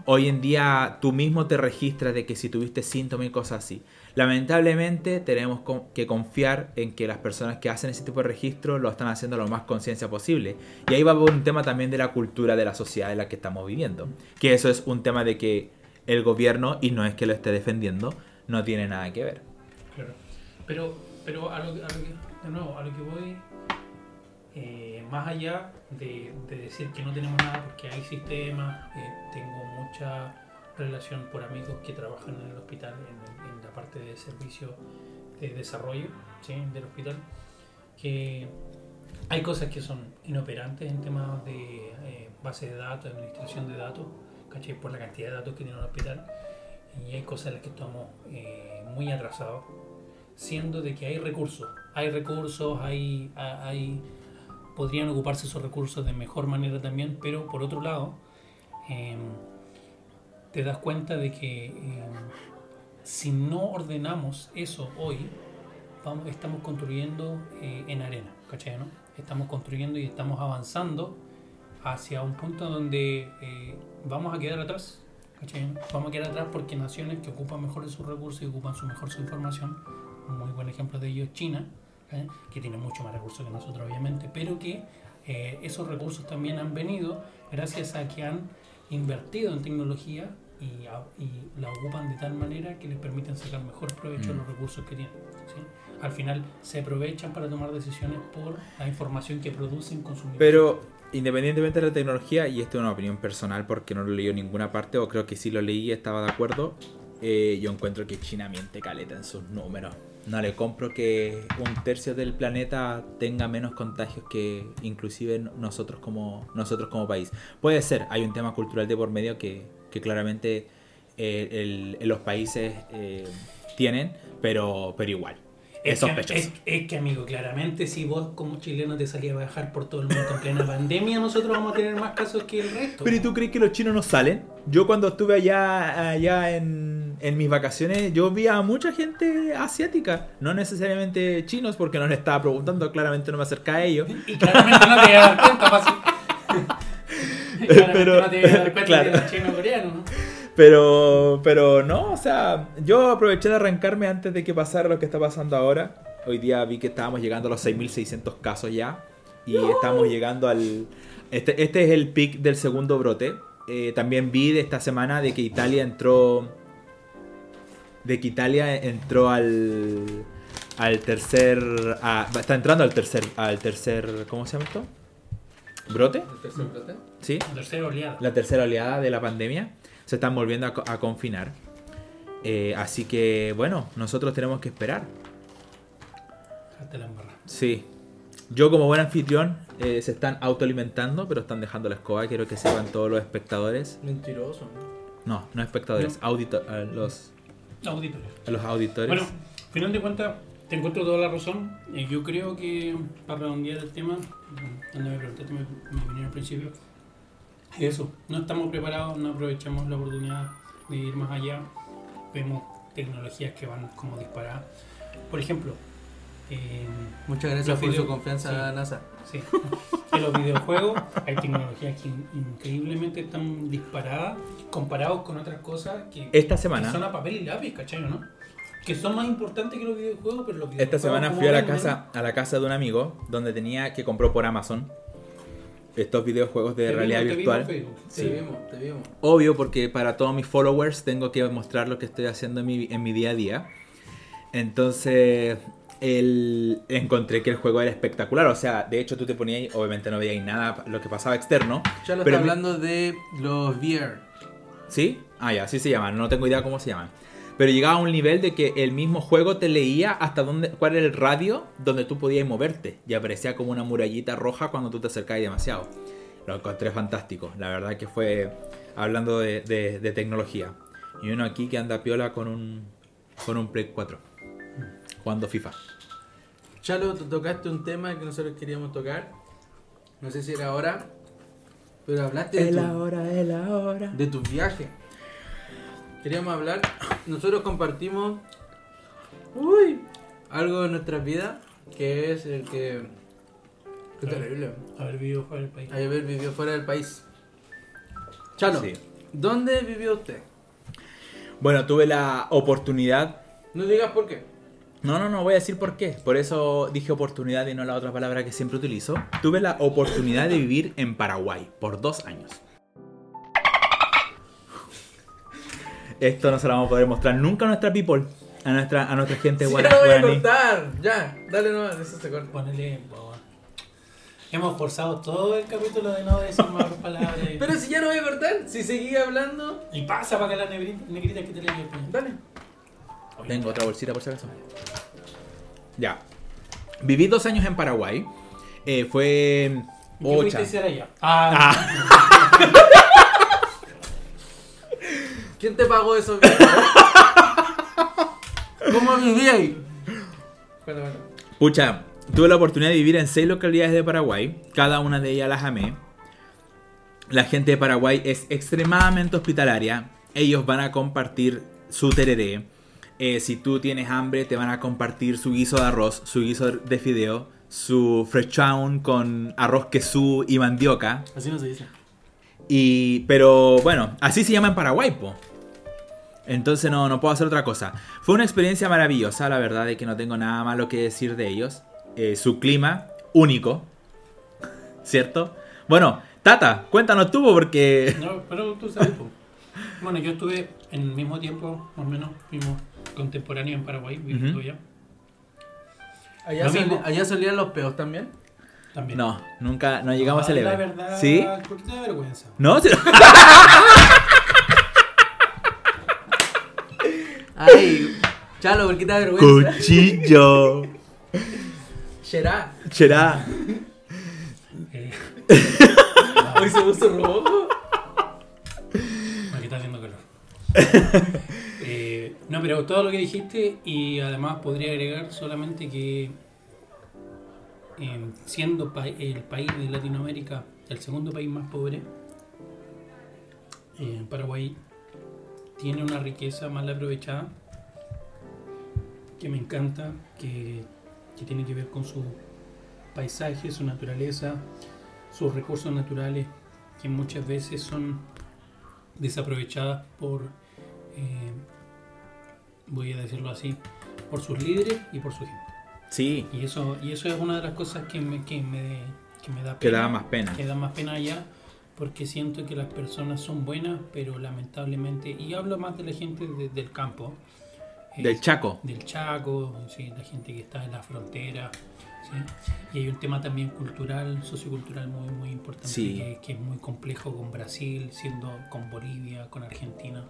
Hoy en día tú mismo te registras de que si tuviste síntomas y cosas así. Lamentablemente tenemos que confiar en que las personas que hacen ese tipo de registro lo están haciendo lo más conciencia posible. Y ahí va por un tema también de la cultura de la sociedad en la que estamos viviendo. Que eso es un tema de que el gobierno, y no es que lo esté defendiendo, no tiene nada que ver. Claro. Pero, pero a que, de nuevo, a lo que voy, eh, más allá de, de decir que no tenemos nada porque hay sistemas, eh, tengo mucha relación por amigos que trabajan en el hospital, en, en la parte de servicio de desarrollo ¿sí? del hospital, que hay cosas que son inoperantes en temas de eh, base de datos, administración de datos, ¿cachai? por la cantidad de datos que tiene el hospital, y hay cosas en las que estamos eh, muy atrasados siendo de que hay recursos, hay recursos, hay, ha- hay podrían ocuparse esos recursos de mejor manera también, pero por otro lado, eh, te das cuenta de que eh, si no ordenamos eso hoy, estamos construyendo eh, en arena, ¿cachai? Estamos construyendo y estamos avanzando hacia un punto donde eh, vamos a quedar atrás. ¿cachai? Vamos a quedar atrás porque naciones que ocupan mejor sus recursos y ocupan su mejor su información, un muy buen ejemplo de ello es China, ¿eh? que tiene mucho más recursos que nosotros obviamente, pero que eh, esos recursos también han venido gracias a que han invertido en tecnología y, a- y la ocupan de tal manera que les permiten sacar mejor provecho de los Mm. recursos que tienen. ¿sí? Al final se aprovechan para tomar decisiones por la información que producen consumidores. Pero independientemente de la tecnología, y esto es una opinión personal porque no lo leí en ninguna parte, o creo que sí lo leí y estaba de acuerdo, eh, yo encuentro que China miente caleta en sus números. No le compro que un tercio del planeta tenga menos contagios que inclusive nosotros como, nosotros como país. Puede ser, hay un tema cultural de por medio que, que claramente eh, el- los países eh, tienen, pero, pero igual. Es, Es que, sospechoso. es- es que, amigo, claramente si vos como chileno te salías a viajar por todo el mundo en plena pandemia, nosotros vamos a tener más casos que el resto. Pero ¿y tú crees que los chinos no salen? Yo cuando estuve allá, allá en, en mis vacaciones, yo vi a mucha gente asiática. No necesariamente chinos, porque no les estaba preguntando, claramente no me acerca a ellos. Y claramente no te ibas a dar cuenta, fácil. (laughs) Claramente Pero- no te dar cuenta claro. que era chino o coreano, ¿no? Pero, pero no, o sea, yo aproveché de arrancarme antes de que pasara lo que está pasando ahora. Hoy día vi que estábamos llegando a los 6.600 casos ya. Y estamos llegando al... Este, este es el pic del segundo brote. Eh, también vi de esta semana de que Italia entró... De que Italia entró al... Al tercer... a- está entrando al tercer... Al tercer... ¿Cómo se llama esto? brote, ¿El tercer brote? ¿sí? La tercera oleada. la tercera oleada de la pandemia, se están volviendo a, co- a confinar. Eh, así que, bueno, nosotros tenemos que esperar. Sí. Yo como buen anfitrión, eh, se están autoalimentando, pero están dejando la escoba. Quiero que sepan todos los espectadores. Mentiroso, ¿no? No, no espectadores, audito- a los, Auditorio. a los auditores. Bueno, al final de cuentas, te encuentro toda la razón. Eh, yo creo que, para redondear el tema, donde me preguntaste mi, mi opinión al principio, eso. No estamos preparados, no aprovechamos la oportunidad de ir más allá. Vemos tecnologías que van como disparadas. Por ejemplo, eh, Muchas gracias por video- su confianza, sí. NASA. Sí. (laughs) En los videojuegos hay tecnologías que in- increíblemente están disparadas comparados con otras cosas que, Esta que son semana, a papel y lápiz, ¿cachai? ¿no? Que son más importantes que los videojuegos, pero los videojuegos. esta semana fui a la casa, a la casa de un amigo donde tenía que compró por Amazon estos videojuegos de te realidad vimos- te vimos virtual. Te vimos, te vimos. Obvio, porque para todos mis followers tengo que mostrar lo que estoy haciendo en mi, en mi día a día. Entonces, el, encontré que el juego era espectacular. O sea, de hecho, tú te ponías, obviamente no veías nada lo que pasaba externo. Ya lo Pero está hablando de los VR. ¿Sí? Ah, ya, así se llaman. No tengo idea cómo se llaman. Pero llegaba a un nivel de que el mismo juego te leía hasta dónde, cuál era el radio donde tú podías moverte. Y aparecía como una murallita roja cuando tú te acercabas demasiado. Lo encontré fantástico. La verdad que fue hablando de, de- de tecnología. Y uno aquí que anda piola con un, con un Play 4. Jugando FIFA. Chalo, tú tocaste un tema que nosotros queríamos tocar. No sé si era ahora, pero hablaste de, tu, hora, es la hora. de tus viajes. Queríamos hablar. Nosotros compartimos uy, algo de nuestras vidas que es el que. Qué terrible. A ver, videojuegos del país. Haber vivido fuera del país. Chalo, Sí. ¿dónde vivió usted? Bueno, tuve la oportunidad No digas por qué. No, no, no voy a decir por qué. Por eso dije oportunidad y no la otra palabra que siempre utilizo. Tuve la oportunidad de vivir en Paraguay por dos años. Esto no se lo vamos a poder mostrar nunca a nuestra people, a nuestra, a nuestra gente Sí, lo voy a guaraní. contar. Ya, dale nomás, eso se corta. Ponele. Hemos forzado todo el capítulo de no decir más (laughs) palabras. Pero si ya no voy a cortar, si seguía hablando, Y pasa para que la negrita, negrita que te puño. dale. Tengo otra bolsita por si acaso. Ya. Viví dos años en Paraguay. Eh, fue... ¿Y ¿Qué fuiste Ocha. a hacer allá? Ah, Ah, (laughs) ¿Quién te pagó viajes? (laughs) ¿Cómo viví ahí? Bueno, bueno. Pucha, tuve la oportunidad de vivir en seis localidades de Paraguay. Cada una de ellas las amé. La gente de Paraguay es extremadamente hospitalaria. Ellos van a compartir su tereré. Eh, si tú tienes hambre, te van a compartir su guiso de arroz, su guiso de fideo, su frechown con arroz quesú y mandioca. Así no se dice. Y, pero bueno, así se llama en Paraguay, po. Entonces no, no puedo hacer otra cosa. Fue una experiencia maravillosa, la verdad es que no tengo nada malo que decir de ellos. Eh, su clima, único. ¿Cierto? Bueno, Tata, cuéntanos tú, porque... No, pero tú sabes. po. Bueno, yo estuve en el mismo tiempo, más o menos, fuimos contemporáneos en Paraguay, viviendo Ujú. allá. ¿Allá, solían los peos también? También. No, nunca, no llegamos a Ah, La verdad, ¿Sí? un poquito de vergüenza. ¿No? (laughs) Ay, Chalo, ¿por qué te da vergüenza? Cuchillo. Será. Cherá. Eh, Hoy se puso rojo. Aquí está haciendo calor. Eh, no, pero todo lo que dijiste y además podría agregar solamente que eh, siendo pa- el país de Latinoamérica el segundo país más pobre, eh, Paraguay tiene una riqueza mal aprovechada que me encanta, que, que tiene que ver con su paisaje, su naturaleza, sus recursos naturales, que muchas veces son desaprovechadas por, eh, voy a decirlo así, por sus líderes y por su gente. Sí, Y eso, y eso es una de las cosas que me, que me, que me da que pena. da más pena. que da más pena allá porque siento que las personas son buenas, pero lamentablemente, y hablo más de la gente de- del campo, Del Chaco. del Chaco, sí, la gente que está en la frontera, ¿sí? Y hay un tema también cultural, sociocultural muy, muy importante, Sí. que, que es muy complejo con Brasil, siendo con Bolivia, con Argentina,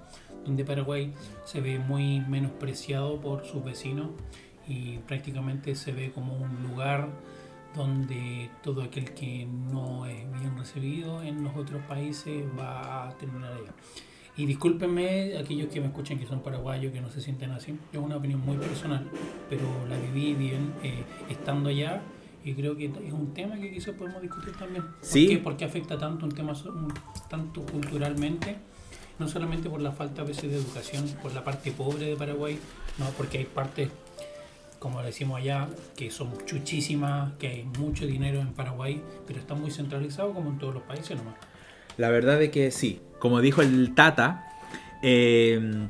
donde Paraguay se ve muy menospreciado por sus vecinos y prácticamente se ve como un lugar donde todo aquel que no es bien recibido en los otros países va a terminar allá. Y discúlpenme aquellos que me escuchan que son paraguayos, que no se sienten así. Es una opinión muy personal, pero la viví bien eh, estando allá y creo que es un tema que quizás podemos discutir también. ¿Por Sí. qué? ¿Por qué afecta tanto un tema tanto culturalmente? No solamente por la falta a veces de educación, por la parte pobre de Paraguay, no, porque hay partes, como decimos allá, que son chuchísimas, que hay mucho dinero en Paraguay, pero está muy centralizado como en todos los países nomás. La verdad es que sí. Como dijo el Tata, eh,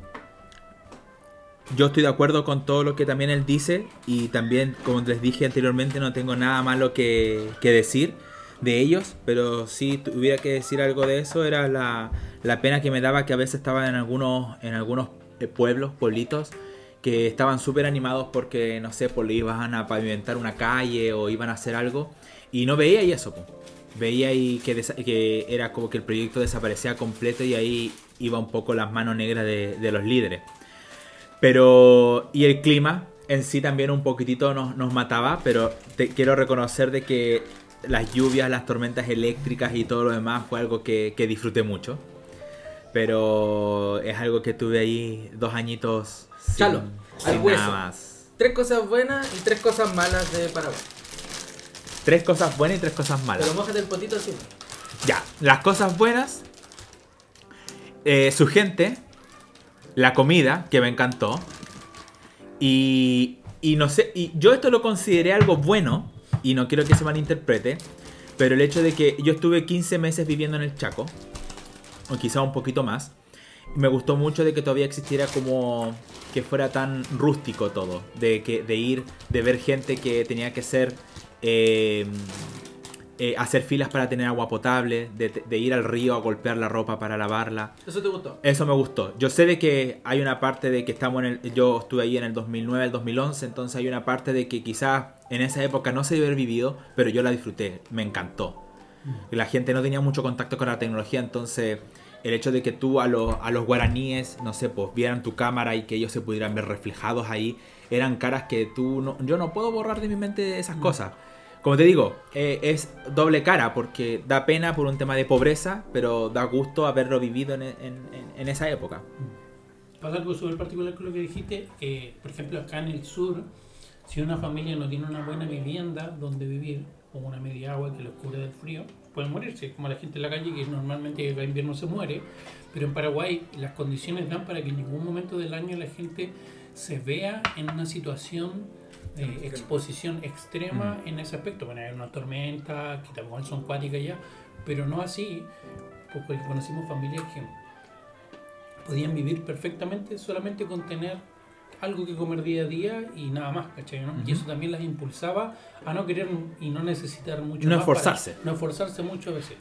yo estoy de acuerdo con todo lo que también él dice y también, como les dije anteriormente, no tengo nada malo que, que decir de ellos, pero si tuviera que decir algo de eso era la, la pena que me daba que a veces estaban en algunos, en algunos eh, pueblos, pueblitos, que estaban súper animados porque, no sé, pues le iban a pavimentar una calle o iban a hacer algo y no veía y eso, veía ahí que, era como que el proyecto desaparecía completo y ahí iba un poco las manos negras de, los líderes. Pero, y el clima en sí también un poquitito nos, nos mataba, pero te quiero reconocer de que las lluvias, las tormentas eléctricas y todo lo demás fue algo que disfruté mucho. Pero es algo que tuve ahí dos añitos sin, Chalo, al hueso. nada más. Tres cosas buenas y tres cosas malas de Paraguay. Tres cosas buenas y tres cosas malas. Pero mojate el potito así. Ya, las cosas buenas. eh, su gente. La comida, que me encantó. Y, y no sé, y yo esto lo consideré algo bueno. Y no quiero que se malinterprete. Pero el hecho de que yo estuve 15 meses viviendo en el Chaco. O quizá un poquito más. Me gustó mucho de que todavía existiera como que fuera tan rústico todo. De, que, de ir, de ver gente que tenía que ser... eh, eh, hacer filas para tener agua potable, de, de ir al río a golpear la ropa para lavarla. ¿Eso te gustó? Eso me gustó. Yo sé de que hay una parte de que estamos en el... Yo estuve ahí en el 2009, el 2011, entonces hay una parte de que quizás en esa época no se debe haber vivido, pero yo la disfruté, me encantó. La gente no tenía mucho contacto con la tecnología, entonces el hecho de que tú a los, a los guaraníes, no sé, pues vieran tu cámara y que ellos se pudieran ver reflejados ahí, eran caras que tú no, yo no puedo borrar de mi mente esas cosas. Como te digo, eh, es doble cara porque da pena por un tema de pobreza, pero da gusto haberlo vivido en, en- en- en esa época. Pasa algo súper particular con lo que dijiste, que por ejemplo acá en el sur, si una familia no tiene una buena vivienda donde vivir, o una media agua que los cubre del frío, pueden morirse, como la gente en la calle que normalmente en invierno se muere, pero en Paraguay las condiciones dan para que en ningún momento del año la gente se vea en una situación de exposición extrema en ese aspecto. Bueno, hay una tormenta, que tampoco son cuáticas ya, pero no así, pues, porque conocimos familias que podían vivir perfectamente solamente con tener algo que comer día a día y nada más, ¿cachai? no? Y eso también las impulsaba a no querer y no necesitar mucho No más para- esforzarse. no esforzarse mucho a veces.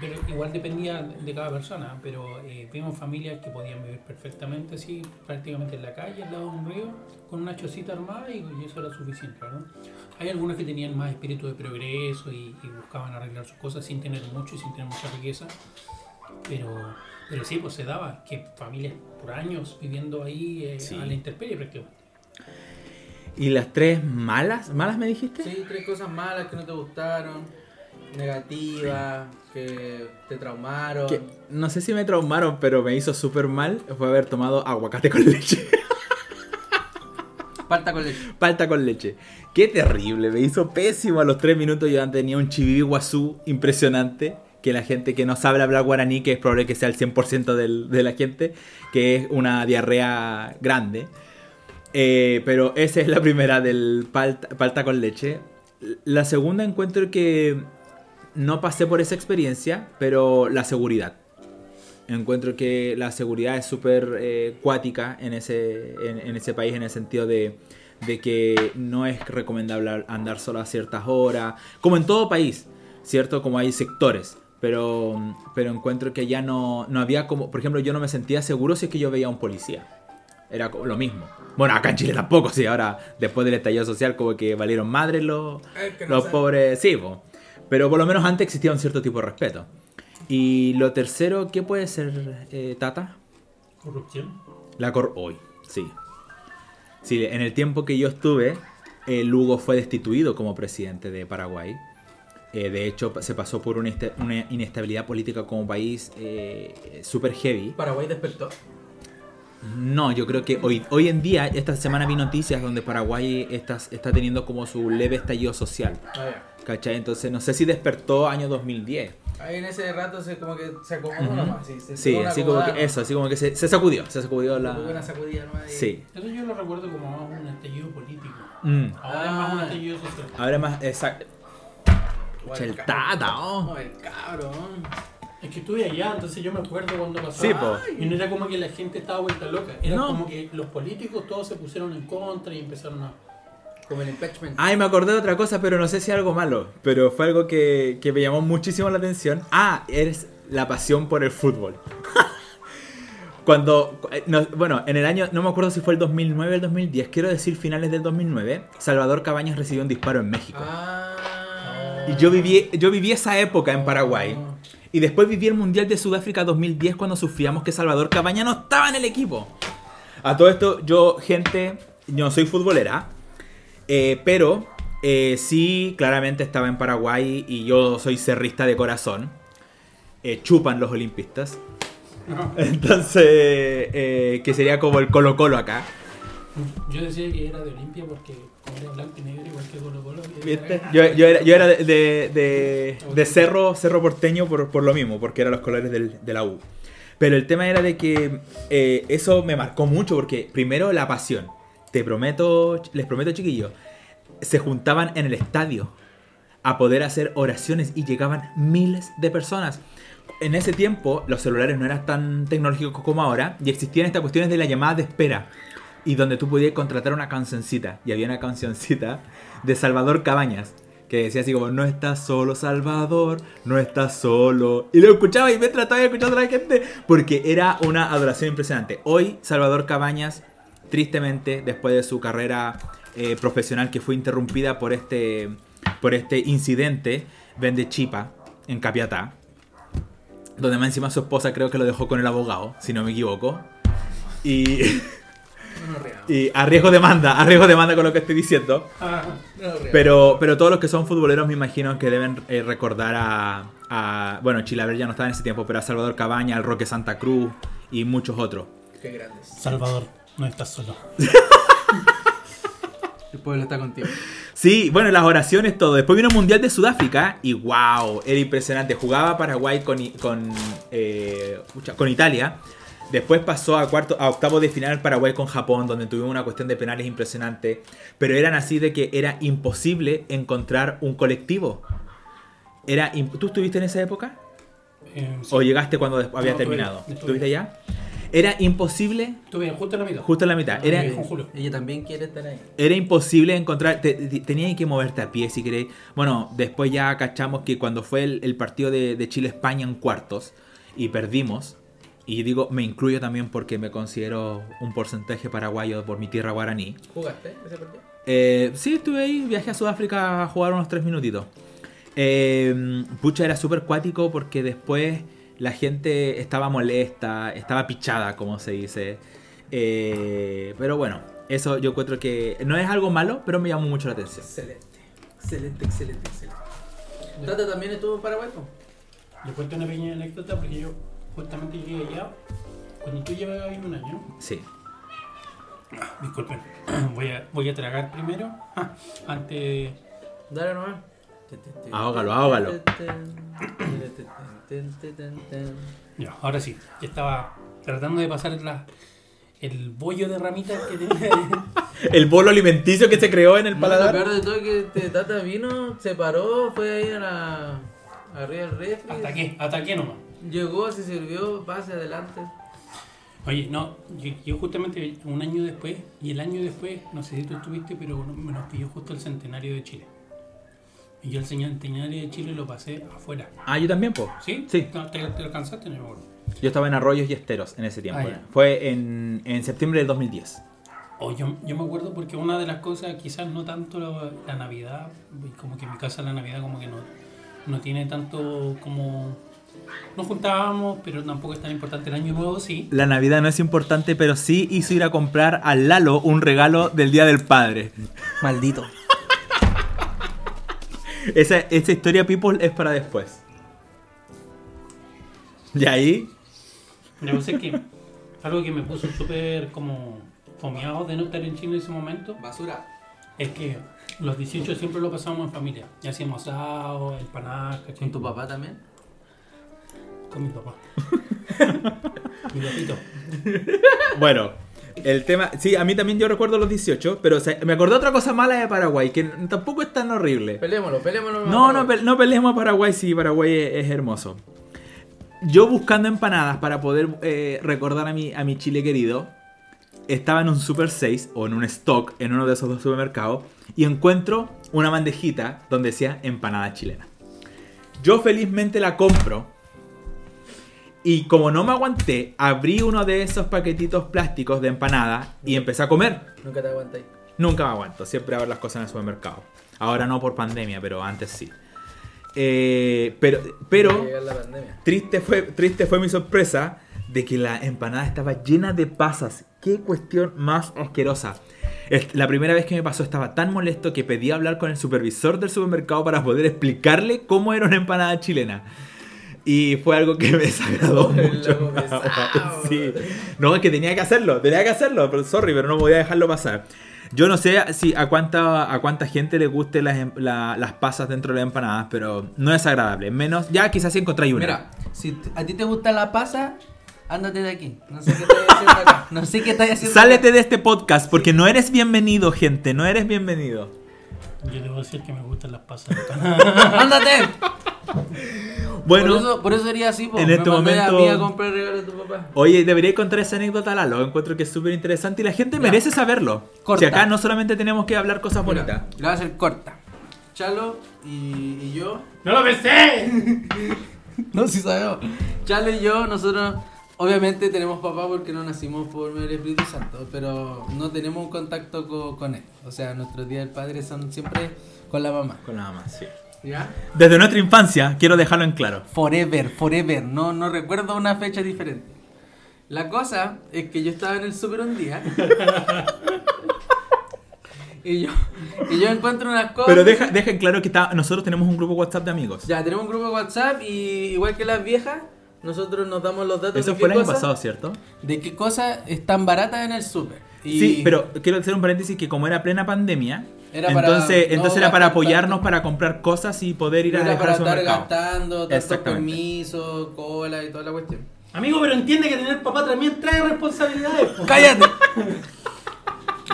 Pero igual dependía de cada persona, pero eh, vimos familias que podían vivir perfectamente así, prácticamente en la calle, al lado de un río, con una chocita armada y, y eso era suficiente, ¿verdad? Hay algunas que tenían más espíritu de progreso y, y buscaban arreglar sus cosas sin tener mucho y sin tener mucha riqueza, pero, pero sí, pues se daba que familias por años viviendo ahí eh, Sí. a la intemperie prácticamente. ¿Y las tres malas? ¿Malas me dijiste? Sí, tres cosas malas que no te gustaron, negativas, que te traumaron. Que no sé si me traumaron, pero me hizo súper mal fue haber tomado aguacate con leche. (laughs) Falta con leche. Palta con leche. Qué terrible, me hizo pésimo a los tres minutos. Yo tenía un chibibi guazú impresionante. Que la gente que no sabe hablar guaraní, que es probable que sea el 100% del- de la gente, que es una diarrea grande. Eh, pero esa es la primera del palta, palta con leche. La segunda encuentro que no pasé por esa experiencia, pero la seguridad. Encuentro que la seguridad es súper eh, cuática en ese, en, ese país en el sentido de, de que no es recomendable andar solo a ciertas horas, como en todo país, ¿cierto? Como hay sectores. Pero, pero encuentro que ya no, no había como, por ejemplo, yo no me sentía seguro si es que yo veía a un policía. Era como lo mismo. Bueno, acá en Chile tampoco, sí. Ahora, después del estallido social, como que valieron madres los, El que no los sabe. pobres. Sí, po. pero por lo menos antes existía un cierto tipo de respeto. Y lo tercero, ¿qué puede ser, eh, Tata? Corrupción. La cor... Hoy, sí. Sí, en el tiempo que yo estuve, eh, Lugo fue destituido como presidente de Paraguay. Eh, de hecho, se pasó por una, inestabilidad política como país eh, super heavy. Paraguay despertó. No, yo creo que hoy, hoy en día, esta semana vi noticias donde Paraguay está, está teniendo como su leve estallido social. Ah. ¿Cachai? Entonces, no sé si despertó año 2010. Ahí en ese rato se como que se acomodó nomás. Sí, se Sí, así como que eso, así como que se, se sacudió, se sacudió. Hubo Una la... sacudida y- Sí. Eso yo lo recuerdo como más un estallido político. Mm. Ahora es más un Ah. estallido social. Ahora más, exacto. Igual El tata, oh. No, el cabrón. Es que estuve allá, entonces yo me acuerdo cuando pasó. Sí, po. Y no era como que la gente estaba vuelta loca. Era No. como que los políticos todos se pusieron en contra y empezaron a. Como el impeachment. Ay, me acordé de otra cosa, pero no sé si algo malo. Pero fue algo que, que me llamó muchísimo la atención. Ah, es la pasión por el fútbol. (laughs) Cuando, eh, no, bueno, en el año, no me acuerdo si fue el 2009 o el 2010, quiero decir finales del 2009, Salvador Cabañas recibió un disparo en México. Ah. Y yo viví, yo viví esa época en Paraguay. Y después viví el Mundial de Sudáfrica 2010 cuando sufríamos que Salvador Cabañas no estaba en el equipo. A todo esto, yo, gente, yo no soy futbolera, eh, pero eh, sí, claramente estaba en Paraguay y yo soy cerrista de corazón. Eh, chupan los olimpistas. (laughs) Entonces, que sería como el Colo Colo acá. Yo decía que era de Olimpia porque era blanco y negro igual que Colo Colo. que- ¿Viste? Yo, yo era, yo era de, de- de- de cerro, cerro porteño por, por lo mismo, porque eran los colores del- de la U. Pero el tema era de que eh, eso me marcó mucho, porque primero la pasión. Te prometo, les prometo chiquillos, se juntaban en el estadio a poder hacer oraciones y llegaban miles de personas. En ese tiempo los celulares no eran tan tecnológicos como ahora y existían estas cuestiones de la llamada de espera y donde tú podías contratar una cancioncita y había una cancioncita de Salvador Cabañas que decía así como no estás solo Salvador, no estás solo y lo escuchaba y mientras estaba escuchando a la gente porque era una adoración impresionante. Hoy Salvador Cabañas tristemente después de su carrera eh, profesional que fue interrumpida por este por este incidente vende chipa en Capiatá donde más encima su esposa creo que lo dejó con el abogado, si no me equivoco. Y, (laughs) No y arriesgo demanda, arriesgo demanda con lo que estoy diciendo. Ah, No. Pero, pero todos los que son futboleros me imagino que deben eh, recordar a, a- Bueno, Chilaver ya no estaba en ese tiempo, pero a Salvador Cabaña, al Roque Santa Cruz y muchos otros. Qué grandes. Salvador, no estás solo. (laughs) El pueblo está contigo. Sí, bueno, las oraciones, todo. Después vino el Mundial de Sudáfrica y wow, era impresionante. Jugaba Paraguay con, con, eh, con Italia. Después pasó a cuarto, a octavo de final Paraguay con Japón, donde tuvimos una cuestión de penales impresionante. Pero eran así de que era imposible encontrar un colectivo. Era ¿Tú estuviste en esa época? Eh, sí. ¿O llegaste cuando había No, estuve- terminado? estuve. ¿Estuviste allá? Era imposible, Estuve justo en la mitad. justo en la mitad. Era. Ella también quiere estar ahí. era imposible encontrar, te- te- tenías que moverte a pie si queréis. Bueno, después ya cachamos que cuando fue el, el partido de, de Chile-España en cuartos y perdimos, y digo, me incluyo también porque me considero un porcentaje paraguayo por mi tierra guaraní. ¿Jugaste ese partido? Eh, sí, estuve ahí, viajé a Sudáfrica a jugar unos tres minutitos. Eh, pucha, era súper cuático porque después la gente estaba molesta, estaba pichada, como se dice. Eh, pero bueno, eso yo encuentro que no es algo malo, pero me llamó mucho la atención. Excelente. Excelente, excelente, excelente. Tata también estuvo en Paraguay? Le cuento una pequeña anécdota porque yo justamente llegué allá cuando tú llevabas ahí un año. Sí. Disculpen, (clears throat) voy a, voy a tragar primero antes. Dale nomás. Ahógalo, ahógalo. Ya, ahora sí, ya estaba tratando de pasar la, el bollo de ramitas que tenía. (laughs) El bolo alimenticio que se creó en el No, lo paladar. peor de todo es que este Tata vino, se paró, fue ahí a la. arriba del refri. Ataqué, ataqué nomás. Llegó, se sirvió, pase adelante. Oye, no, yo, yo justamente un año después, y el año después, no sé si tú estuviste, pero me nos pilló justo el centenario de Chile. Y yo el centenario de Chile lo pasé afuera. Ah, yo también, po. ¿Sí? Sí. No, ¿Te, te alcanzaste? No me acuerdo. Yo estaba en Arroyos y Esteros en ese tiempo. Ah. Fue en, en septiembre del 2010. O yo, yo me acuerdo porque una de las cosas, quizás no tanto la, la Navidad, como que en mi casa la Navidad como que no, no tiene tanto como... Nos juntábamos, pero tampoco es tan importante el año nuevo, sí. La Navidad no es importante, pero sí hizo ir a comprar al Lalo un regalo del Día del Padre. Maldito. Esa, esa historia, people, es para después. Y ahí, cosa es que algo que me puso súper como fomeado de no estar en Chile en ese momento Basura. es que los 18 siempre lo pasábamos en familia. Ya hacíamos asado, empanadas. ¿Con tu papá también? Con mi papá. (laughs) mi papito. bueno, el tema. Sí, a mí también yo recuerdo los 18, pero o sea, me acordé otra cosa mala de Paraguay, que tampoco es tan horrible. Peleémoslo, peleémoslo. No, no, pe- no peleemos a Paraguay, sí, Paraguay es, es hermoso. Yo buscando empanadas para poder eh, recordar a mi, a mi Chile querido, estaba en un Super 6 o en un stock en uno de esos dos supermercados y encuentro una bandejita donde decía empanada chilena. Yo felizmente la compro y como no me aguanté, abrí uno de esos paquetitos plásticos de empanada y empecé a comer. Nunca te aguantáis. Nunca me aguanto, siempre hago las cosas en el supermercado. Ahora no por pandemia, pero antes sí. Eh, pero, pero triste fue, triste fue mi sorpresa de que la empanada estaba llena de pasas. Qué cuestión más asquerosa. La primera vez que me pasó estaba tan molesto que pedí hablar con el supervisor del supermercado para poder explicarle cómo era una empanada chilena. Y fue algo que (laughs) me desagradó mucho. (laughs) Sí. No, es que tenía que hacerlo, tenía que hacerlo, pero sorry, pero no podía dejarlo pasar. Yo no sé si a cuánta, a cuánta gente le guste las, em- la- las pasas dentro de las empanadas, pero no es agradable. Menos, ya quizás si encontráis una. Mira, si a ti te gusta la pasa, ándate de aquí. No sé qué estás haciendo acá. No sé qué estás haciendo Sálete acá. de este podcast porque no eres bienvenido, gente, no eres bienvenido. Yo debo decir que me gustan las pasas. (laughs) ¡Ándate! Bueno, por, eso, por eso sería así, po. en Me este momento- a mí a comprar el regalo de tu papá. oye, debería contar esa anécdota, Lalo. Encuentro que es súper interesante y la gente Ya. merece saberlo. Corta. Si acá no solamente tenemos que hablar cosas Mira, bonitas. La voy a hacer corta. Chalo y, y yo. ¡No lo pensé! (laughs) No, si sabemos. Chalo y yo, nosotros obviamente tenemos papá porque no nacimos por medio del Espíritu Santo, pero no tenemos un contacto co- con, él. O sea, nuestros días del padre son siempre con la mamá. Con nada más, sí. ¿Ya? Desde nuestra infancia, quiero dejarlo en claro. Forever, forever. No, no recuerdo una fecha diferente. La cosa es que yo estaba en el súper un día. (laughs) y yo, y yo encuentro unas cosas. Pero deja, deja en claro que está- nosotros tenemos un grupo WhatsApp de amigos. Ya, tenemos un grupo WhatsApp y igual que las viejas, nosotros nos damos los datos Eso de fue el año cosa- pasado, ¿cierto? de qué cosas están baratas en el súper. Y Sí, pero quiero hacer un paréntesis que como era plena pandemia, Era para entonces, no entonces era para apoyarnos tanto. para comprar cosas y poder ir no a era para estar gastando tantos permisos, cola y toda la cuestión. Amigo, pero entiende que tener papá también trae responsabilidades. po. ¡Cállate!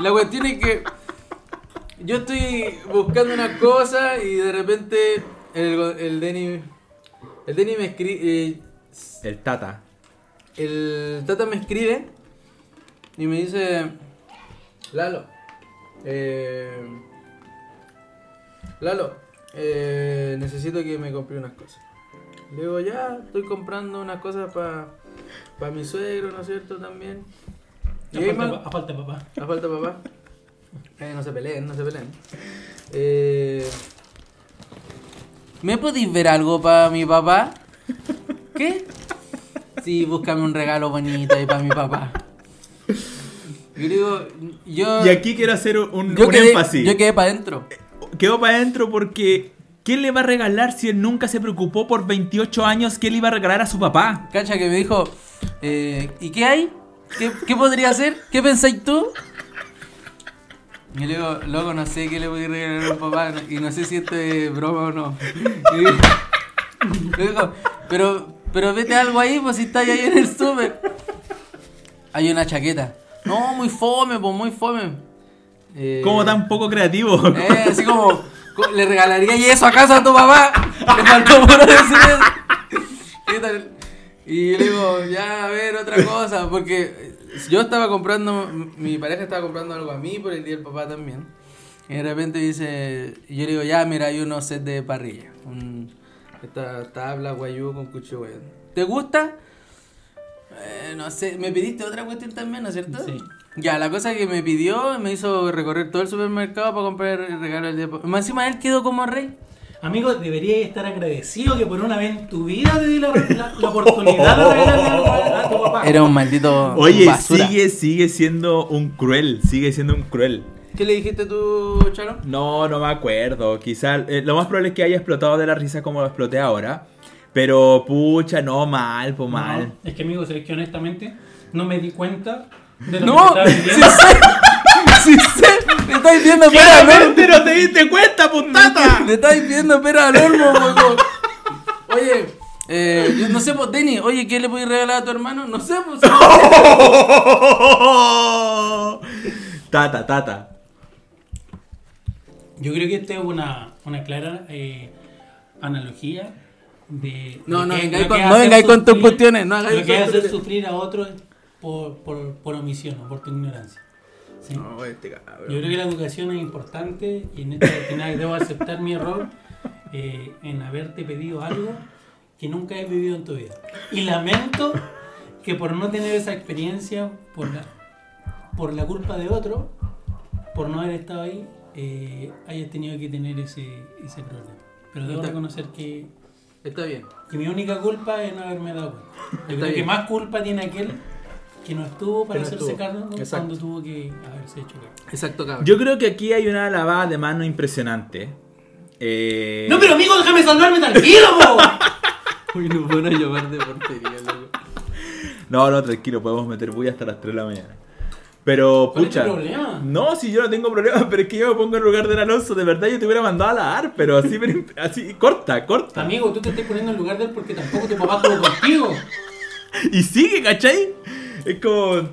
La cuestión es que yo estoy buscando una cosa y de repente el, el Denny. El Denny me escribe. El Tata. el Tata me escribe y me dice: Lalo, eh, Lalo, eh, necesito que me compre unas cosas. Le digo: Ya, estoy comprando unas cosas para mi suegro, ¿no es cierto? También. Y A falta, a falta papá. a falta papá. (laughs) Eh, no se peleen, no se peleen. Eh, ¿Me podéis ver algo para mi papá? ¿Qué? Sí, búscame un regalo bonito ahí para mi papá. Yo digo, yo. Y aquí quiero hacer un, yo un quedé, énfasis. Yo quedé para adentro. Quedó para adentro porque ¿quién le va a regalar si él nunca se preocupó por 28 años que le iba a regalar a su papá? Cacha que me dijo, eh, ¿y qué hay? ¿Qué, qué podría hacer? ¿Qué pensáis tú? Y le digo, loco, no sé qué le voy a regalar a mi papá y no sé si esto es broma o no. Y (laughs) le digo, pero, pero vete algo ahí, pues si estás ahí en el súper. Hay una chaqueta. No, muy fome, pues muy fome. Eh, Como tan poco creativo. eh, así como, (laughs) co- ¿le regalaría y eso a casa a tu papá? Le faltó por decir eso. ¿Qué tal? Y le digo, ya, a ver, otra cosa, porque yo estaba comprando, mi pareja estaba comprando algo a mí por el día del papá también. Y de repente dice, y yo le digo, ya, mira, hay unos set de parrilla. Un, esta tabla guayú con cuchillo guayú. ¿Te gusta? Eh, no sé, me pediste otra cuestión también, ¿no es cierto? Sí. Ya, la cosa que me pidió me hizo recorrer todo el supermercado para comprar el regalo del día. Más encima él quedó como rey. Amigo, deberías estar agradecido que por una vez en tu vida te di la, la- la oportunidad de regalarle algo a, a tu papá. Era un maldito Oye, basura. sigue, sigue siendo un cruel, sigue siendo un cruel. ¿Qué le dijiste tú, Chalo? No, no me acuerdo. Quizás lo más probable es que haya explotado de la risa como lo exploté ahora. Pero pucha, no, mal, pues No, mal. es que, amigo, sabes que honestamente no me di cuenta de lo No, que estaba sé, (laughs) sí sé, le estáis pidiendo pera al. ¡Claramente no te diste cuenta, puntata! Le (laughs) estáis pidiendo pera al horno, loco. Oye, eh, yo no sé, pues, Denny, oye, ¿qué le podéis regalar a tu hermano? No sé, pues. (laughs) tata, tata. Yo creo que esta es una, una clara eh, analogía de. No, de no que- vengáis con- no vengáis con tus cuestiones, no hagáis Lo que hace sufrir a otros por, por, por omisión o por tu ignorancia. ¿sí? No, este cabrón. Yo creo que la educación es importante y en esta oportunidad debo aceptar mi error eh, en haberte pedido algo que nunca he vivido en tu vida. Y lamento que por no tener esa experiencia, por la, por la culpa de otro, por no haber estado ahí, eh, hayas tenido que tener ese, ese problema. Pero debo Está- reconocer que, Está bien. que mi única culpa es no haberme dado cuenta. Yo Está creo que más culpa tiene aquel que no estuvo para no hacerse estuvo. cargo ¿no? Exacto. cuando tuvo que haberse hecho cargo. Exacto, cabrón. Yo creo que aquí hay una lavada de mano impresionante. Eh, No, pero amigo, déjame salvarme tranquilo, po. (laughs) Uy, nos van a llamar de portería, loco. No, no, tranquilo, podemos meter bulla hasta las 3 de la mañana. Pero, ¿Cuál es tu pucha. problema? No, si yo no tengo problema, (laughs) pero es que yo me pongo en lugar del Alonso. De verdad, yo te hubiera mandado a lavar, pero así, así corta, corta. Amigo, tú te estás poniendo en lugar de él porque tampoco tu papá estuvo contigo. (laughs) Y sigue, ¿cachai? Es como.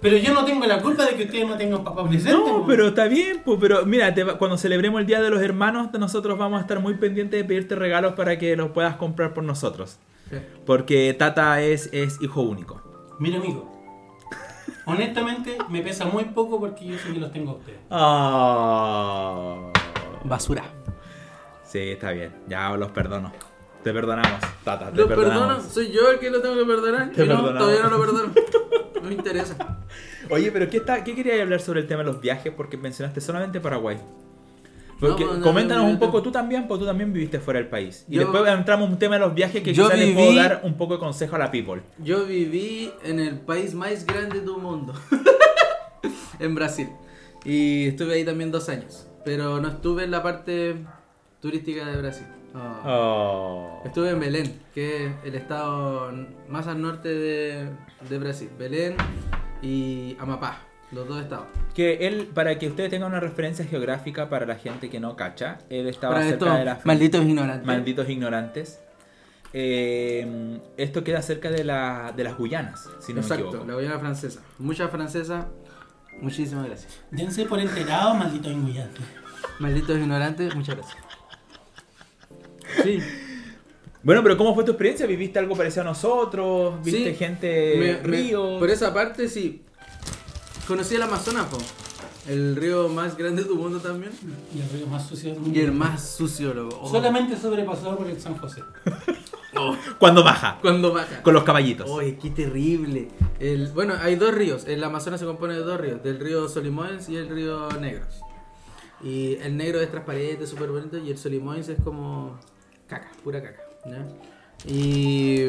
Pero yo no tengo la culpa de que ustedes no tengan papá presente. No, po. pero está bien, pues, pero mira, te cuando celebremos el Día de los Hermanos, nosotros vamos a estar muy pendientes de pedirte regalos para que los puedas comprar por nosotros. Porque Tata es, es hijo único. Mira, amigo. Honestamente, me pesa muy poco porque yo sé que los tengo a ustedes. Ah. Basura. Sí, está bien, ya los perdono. Te perdonamos, Tata, te ¿Lo perdonamos. perdono? ¿Soy yo el que lo tengo que perdonar? Te Y no, todavía no lo perdono. (laughs) No me interesa. Oye, pero ¿qué, está, ¿qué querías hablar sobre el tema de los viajes? Porque mencionaste solamente Paraguay. Porque, No, no, coméntanos no, un poco, tú también, porque tú también viviste fuera del país. Y Yo- después entramos en un tema de los viajes que Yo quizás le viví- puedo dar un poco de consejo a la people. Yo viví en el país más grande del mundo. (laughs) en Brasil. Y estuve ahí también dos años. Pero no estuve en la parte turística de Brasil. Ah. Oh. Estuve en Belén, que es el estado más al norte de, de Brasil. Belén y Amapá, los dos estados. Que él, para que ustedes tengan una referencia geográfica para la gente que no cacha, él estaba Para cerca de la malditos ignorantes. malditos ignorantes. Eh, esto queda cerca de, la, de las Guyanas, si no me Exacto, equivoco. la Guyana francesa. Muchas francesas, muchísimas gracias. Dense por enterado, maldito ingullante. Malditos ignorantes, muchas gracias. Sí, Bueno, pero ¿cómo fue tu experiencia? ¿Viviste algo parecido a nosotros? ¿Viste Sí, gente me- me- ríos? por esa parte sí. Conocí el Amazonas, po. el río más grande del mundo también. Y el río más sucio del mundo. Y el más sucio, loco. Oh. Solamente sobrepasado por el San José. (laughs) Cuando baja, Cuando baja. con los caballitos. Oye, qué terrible. El, bueno, hay dos ríos. El Amazonas se compone de dos ríos, del río Solimoens y el río Negros. Y el negro es transparente, súper bonito, y el Solimoens es como caca, pura caca. Y,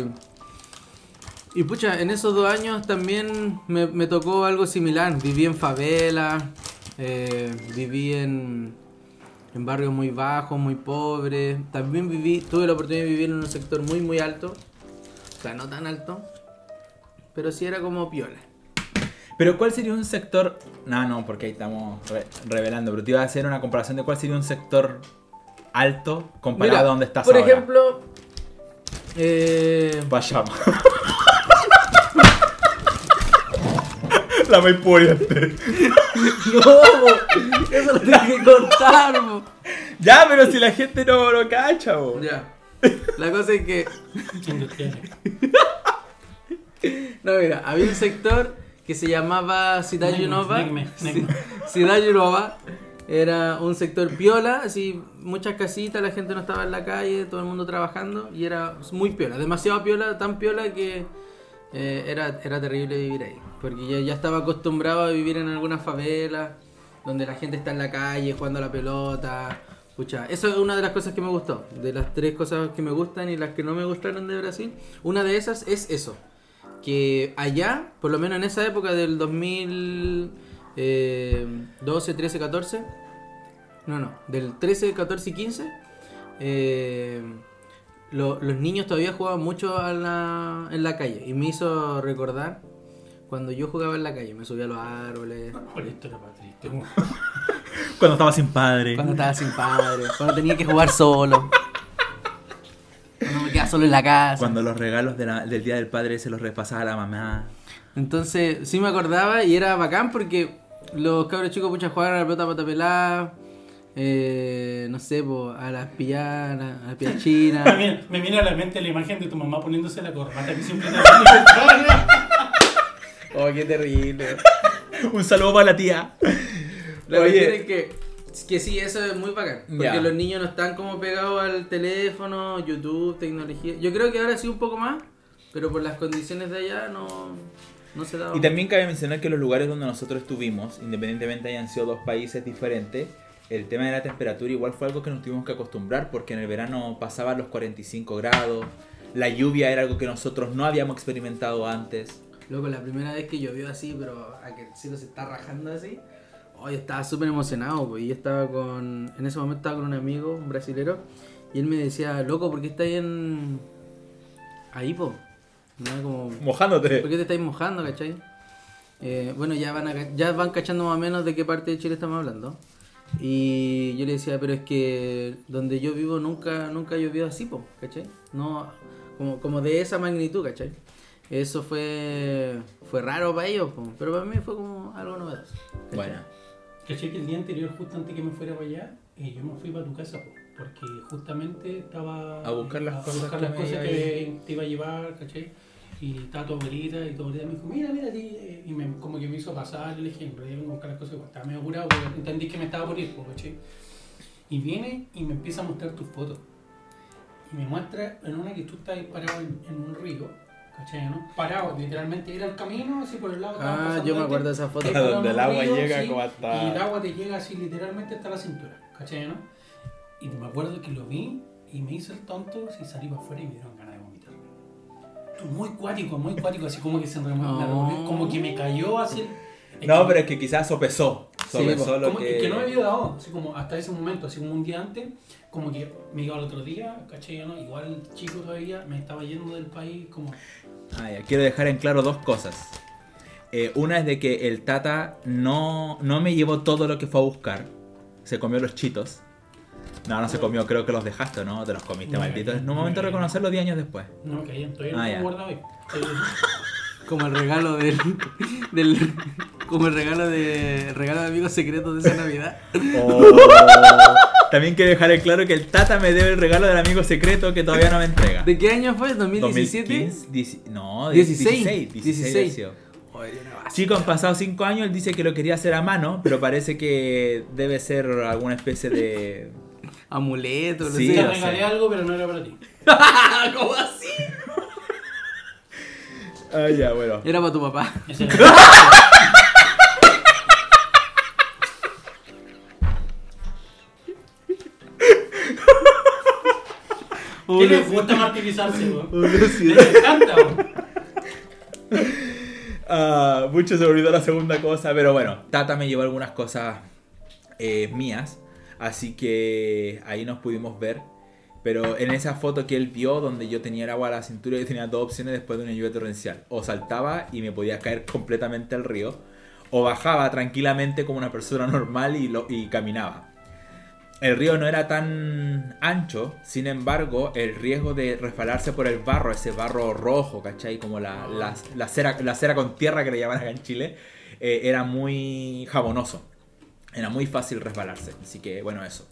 y pucha, en esos dos años también me, me tocó algo similar. Viví en favela, eh, viví en, en barrios muy bajos, muy pobres. También viví, tuve la oportunidad de vivir en un sector muy, muy alto. O sea, no tan alto, pero sí era como piola. Pero ¿cuál sería un sector? No, no, porque ahí estamos re- revelando, pero te iba a hacer una comparación de cuál sería un sector alto comparado Mira, a donde estás Por ahora. ejemplo, eh, (laughs) Vayamos. La más poniente. (laughs) no, eso lo tengo que contar. Ya, pero si la gente no lo cacha, bo. Ya. La cosa es que, (laughs) no, mira, había un sector que se llamaba Ciudad Yunova. Ciudad Yunova era un sector piola, así muchas casitas, la gente no estaba en la calle, todo el mundo trabajando y era muy piola, demasiado piola, tan piola que, eh, era, era terrible vivir ahí. Porque ya, ya estaba acostumbrado a vivir en alguna favela, donde la gente está en la calle jugando a la pelota. Pucha, eso es una de las cosas que me gustó. De las tres cosas que me gustan y las que no me gustaron de Brasil. Una de esas es eso. Que allá, por lo menos en esa época del 2012, 13, 14. No, no, del 13, 14 y 15. eh, lo- los niños todavía jugaban mucho a la- en la calle. Y me hizo recordar cuando yo jugaba en la calle. Me subía a los árboles. Por esto era para triste. weón. (laughs) Cuando estaba sin padre. Cuando estaba sin padre, cuando tenía que jugar solo. Cuando me quedaba solo en la casa. Cuando los regalos de la- del Día del Padre se los repasaba a la mamá. Entonces, sí me acordaba y era bacán porque los cabros chicos pucha jugaban a la pelota pata pelada. eh, no sé, po, a las pillanas, a las piachinas. (laughs) También me viene a la mente la imagen de tu mamá poniéndose la corbata que siempre te (laughs) oh, qué terrible. Un saludo para la tía. La Oye. es que, que sí, eso es muy bacán. Porque los niños no están como pegados al teléfono, YouTube, tecnología. Yo creo que ahora sí un poco más, pero por las condiciones de allá no, no se da. Y también cabe mencionar que los lugares donde nosotros estuvimos, independientemente hayan sido dos países diferentes, el tema de la temperatura igual fue algo que nos tuvimos que acostumbrar porque en el verano pasaban los 45 grados, la lluvia era algo que nosotros no habíamos experimentado antes. Loco, la primera vez que llovió así, pero a que el cielo se está rajando así. Oh, yo estaba súper emocionado, pues. Y yo estaba con. En ese momento estaba con un amigo, un brasilero. Y él me decía, loco, ¿por qué estáis en. Ahí, po? ¿No? Como, ¿Por Mojándote. qué te estáis mojando, cachai? Eh, bueno, ya van, a ya van cachando más o menos de qué parte de Chile estamos hablando. Y yo le decía, pero es que donde yo vivo nunca nunca llovió así, po, ¿cachai? No, como, como de esa magnitud, ¿cachai? Eso fue fue raro para ellos, po, pero para mí fue como algo novedoso. ¿cachai? Bueno, Caché que el día anterior, justo antes que me fuera para allá, eh, yo me fui para tu casa, po, porque justamente estaba A buscar las a cosas buscar que las me cosas que te iba a llevar, ¿cachai? Y estaba tu abuelita y tu abuelita me dijo, mira, mira, ti", eh, y me, como que me hizo pasar, y le dije, en realidad vengo a buscar las cosas, igual estaba medio apurado, porque entendí que me estaba por ir, po, ¿cachai? Y viene y me empieza a mostrar tus fotos. Y me muestra en una que tú estás parado en, en un río, ¿cachai? ¿no? Parado, literalmente era el camino, así por el lado. Ah, yo me acuerdo de esa foto. donde el agua río, llega sí, como hasta- Y el agua te llega así literalmente hasta la cintura, ¿cachai? ¿no? Y me acuerdo que lo vi y me hice el tonto y salí para afuera y me dieron ganas Muy cuático, muy cuático, así como que se remo- No. como que me cayó así. es no, que- pero es que quizás sopesó. Sí, Sopesó lo como que... que... no me había dado, así como hasta ese momento, así como un día antes, como que me iba al otro día, ¿cachai? ¿no? Igual chico todavía, me estaba yendo del país, como Ah, ya, Quiero dejar en claro dos cosas. Eh, una es de que el Tata no, no me llevó todo lo que fue a buscar. Se comió los chitos. No, no se comió, creo que los dejaste, ¿no? Te los comiste, No, maldito. En un momento no. reconocerlo 10 años después. no caían, todavía no Ah, guardado ahí. Estoy- Como el regalo del, del como el regalo de regalo de amigos secretos de esa Navidad. Oh. También quiero dejar en claro que el Tata me debe el regalo del amigo secreto que todavía no me entrega. ¿De qué año fue? ¿2017? 2015, dieci- no, 16, 16. 16, 16. ha sido. Chico, han pasado 5 años, él dice que lo quería hacer a mano, pero parece que debe ser alguna especie de... Amuleto, no Sí, Te sé. lo regalé sé. algo, pero no era para ti. (laughs) ¿Cómo así? Ah, ya, bueno. Era para tu papá. Ese era- (laughs) ¿Qué les gusta martirizarse, weón? Les encanta. (laughs) Ah, mucho se me olvidó la segunda cosa, pero bueno, Tata me llevó algunas cosas eh, mías, así que ahí nos pudimos ver. Pero en esa foto que él vio, donde yo tenía el agua a la cintura, yo tenía dos opciones después de una lluvia torrencial. O saltaba y me podía caer completamente al río, o bajaba tranquilamente como una persona normal y, lo, y caminaba. El río no era tan ancho, sin embargo, el riesgo de resbalarse por el barro, ese barro rojo, ¿cachai? Como la, la, la cera, la cera con tierra que le llaman acá en Chile, eh, era muy jabonoso. Era muy fácil resbalarse. Así que, bueno, eso.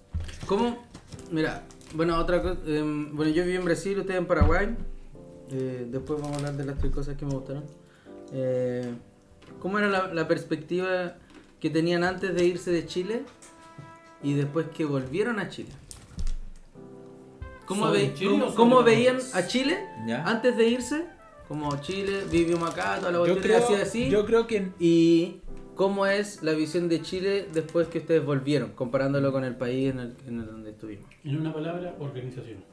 ¿Cómo? Mira, bueno, otra cosa. em, bueno, yo viví en Brasil, usted en Paraguay. Eh, después vamos a hablar de las tres cosas que me gustaron. Eh, ¿Cómo era la, la perspectiva que tenían antes de irse de Chile y después que volvieron a Chile? ¿Cómo, ¿Sobre ve- Chile cómo- cómo veían a Chile ¿Ya? antes de irse como Chile, vivimos acá, toda la Yo creo, así, así. yo creo que Y cómo es la visión de Chile después que ustedes volvieron, comparándolo con el país en el, en el donde estuvimos. En una palabra, organización.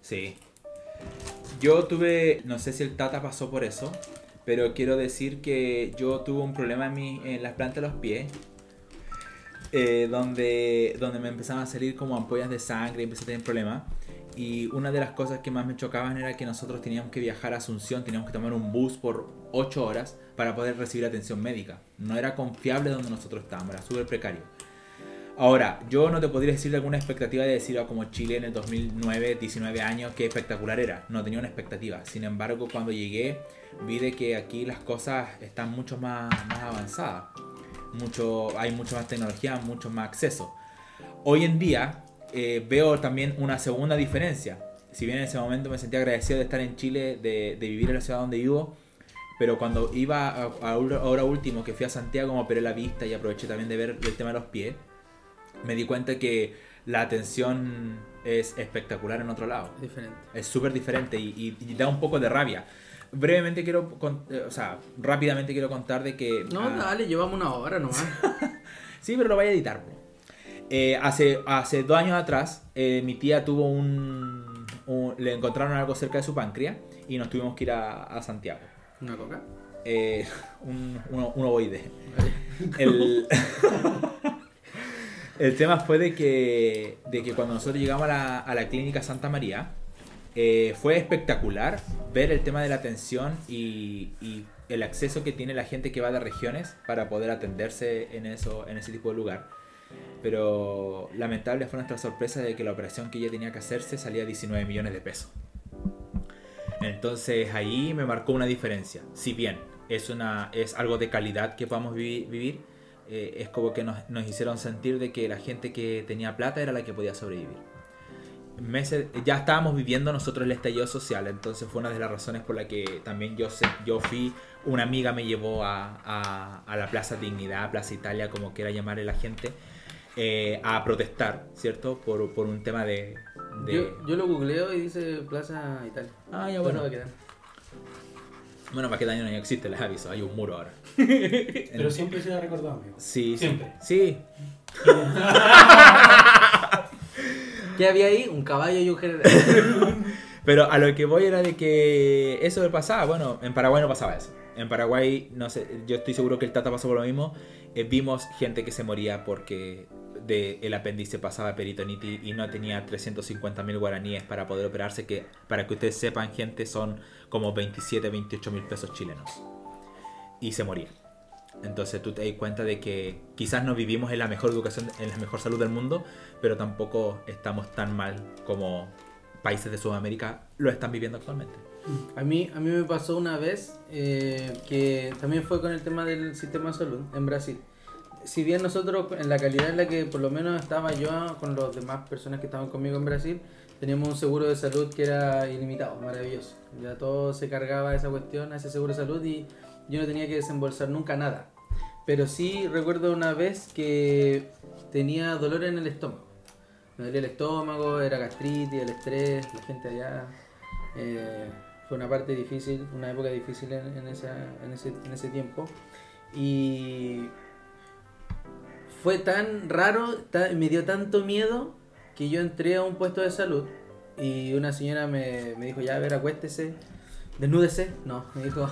Sí. Yo tuve, no sé si el Tata pasó por eso, pero quiero decir que yo tuve un problema en, mi, en las plantas de los pies, eh, donde, donde me empezaban a salir como ampollas de sangre y empecé a tener problemas. Y una de las cosas que más me chocaban era que nosotros teníamos que viajar a Asunción, teníamos que tomar un bus por 8 horas para poder recibir atención médica. No era confiable donde nosotros estábamos, era súper precario. Ahora, yo no te podría decir alguna expectativa de decir ah, como Chile en el 2009, 19 años, qué espectacular era. No tenía una expectativa. Sin embargo, cuando llegué, vi de que aquí las cosas están mucho más, más avanzadas. Mucho, hay mucho más tecnología, mucho más acceso. Hoy en día eh, veo también una segunda diferencia. Si bien en ese momento me sentía agradecido de estar en Chile, de, de vivir en la ciudad donde vivo, pero cuando iba a, a- ahora último que fui a Santiago, me operé la vista y aproveché también de ver el tema de los pies, me di cuenta que la atención es espectacular en otro lado. Diferente. Es súper diferente y, y- y da un poco de rabia. Brevemente quiero, con- eh, o sea, rápidamente quiero contar de que... No, ah, dale, llevamos una hora nomás. (laughs) Sí, pero lo voy a editar. Eh, hace, hace dos años atrás, eh, mi tía tuvo un, un- Le encontraron algo cerca de su páncreas y nos tuvimos que ir a, a Santiago. ¿Una coca? Eh, un, un, un ovoide. (laughs) El, (laughs) el tema fue de que, de que cuando nosotros llegamos a la, a la clínica Santa María, eh, fue espectacular ver el tema de la atención y, y el acceso que tiene la gente que va de regiones para poder atenderse en, eso, en ese tipo de lugar. Pero lamentable fue nuestra sorpresa de que la operación que ella tenía que hacerse salía 19 millones de pesos. Entonces ahí me marcó una diferencia. Si bien es, una, es algo de calidad que podamos vi- vivir, eh, es como que nos, nos hicieron sentir de que la gente que tenía plata era la que podía sobrevivir. Meses, ya estábamos viviendo nosotros el estallido social, entonces fue una de las razones por la que también yo, yo fui, una amiga me llevó a, a- a la Plaza Dignidad, Plaza Italia, como quiera llamarle la gente, eh, a protestar, ¿cierto? Por, por un tema de... de- Yo, yo lo googleo y dice Plaza Italia. Ah, ya bueno. va a quedar. Bueno, para qué daño no existe, les aviso, hay un muro ahora. (laughs) Pero siempre se ha recordado, amigo. Sí, sí. Siempre. Sí. (laughs) ¿Qué había ahí? Un caballo y un general. (laughs) Pero a lo que voy era de que eso me pasaba. Bueno, en Paraguay no pasaba eso. En Paraguay, no sé, yo estoy seguro que el Tata pasó por lo mismo. Eh, vimos gente que se moría porque de el apéndice pasaba peritonitis y no tenía 350 mil guaraníes para poder operarse. Que para que ustedes sepan, gente, son como 27, 28 mil pesos chilenos. Y se moría. Entonces tú te das cuenta de que quizás no vivimos en la mejor educación, en la mejor salud del mundo, pero tampoco estamos tan mal como países de Sudamérica lo están viviendo actualmente. A mí, a mí me pasó una vez eh, que también fue con el tema del sistema de salud en Brasil. Si bien nosotros, en la calidad en la que por lo menos estaba yo con las demás personas que estaban conmigo en Brasil, teníamos un seguro de salud que era ilimitado, maravilloso. Ya todo se cargaba esa cuestión, a ese seguro de salud y yo no tenía que desembolsar nunca nada. Pero sí recuerdo una vez que tenía dolor en el estómago. Me dolía el estómago, era gastritis, el estrés, la gente allá. eh, fue una parte difícil, una época difícil en, en esa, en, ese, en ese tiempo. Y fue tan raro, me dio tanto miedo que yo entré a un puesto de salud y una señora me, me dijo, ya, a ver, acuéstese, desnúdese. No, me dijo,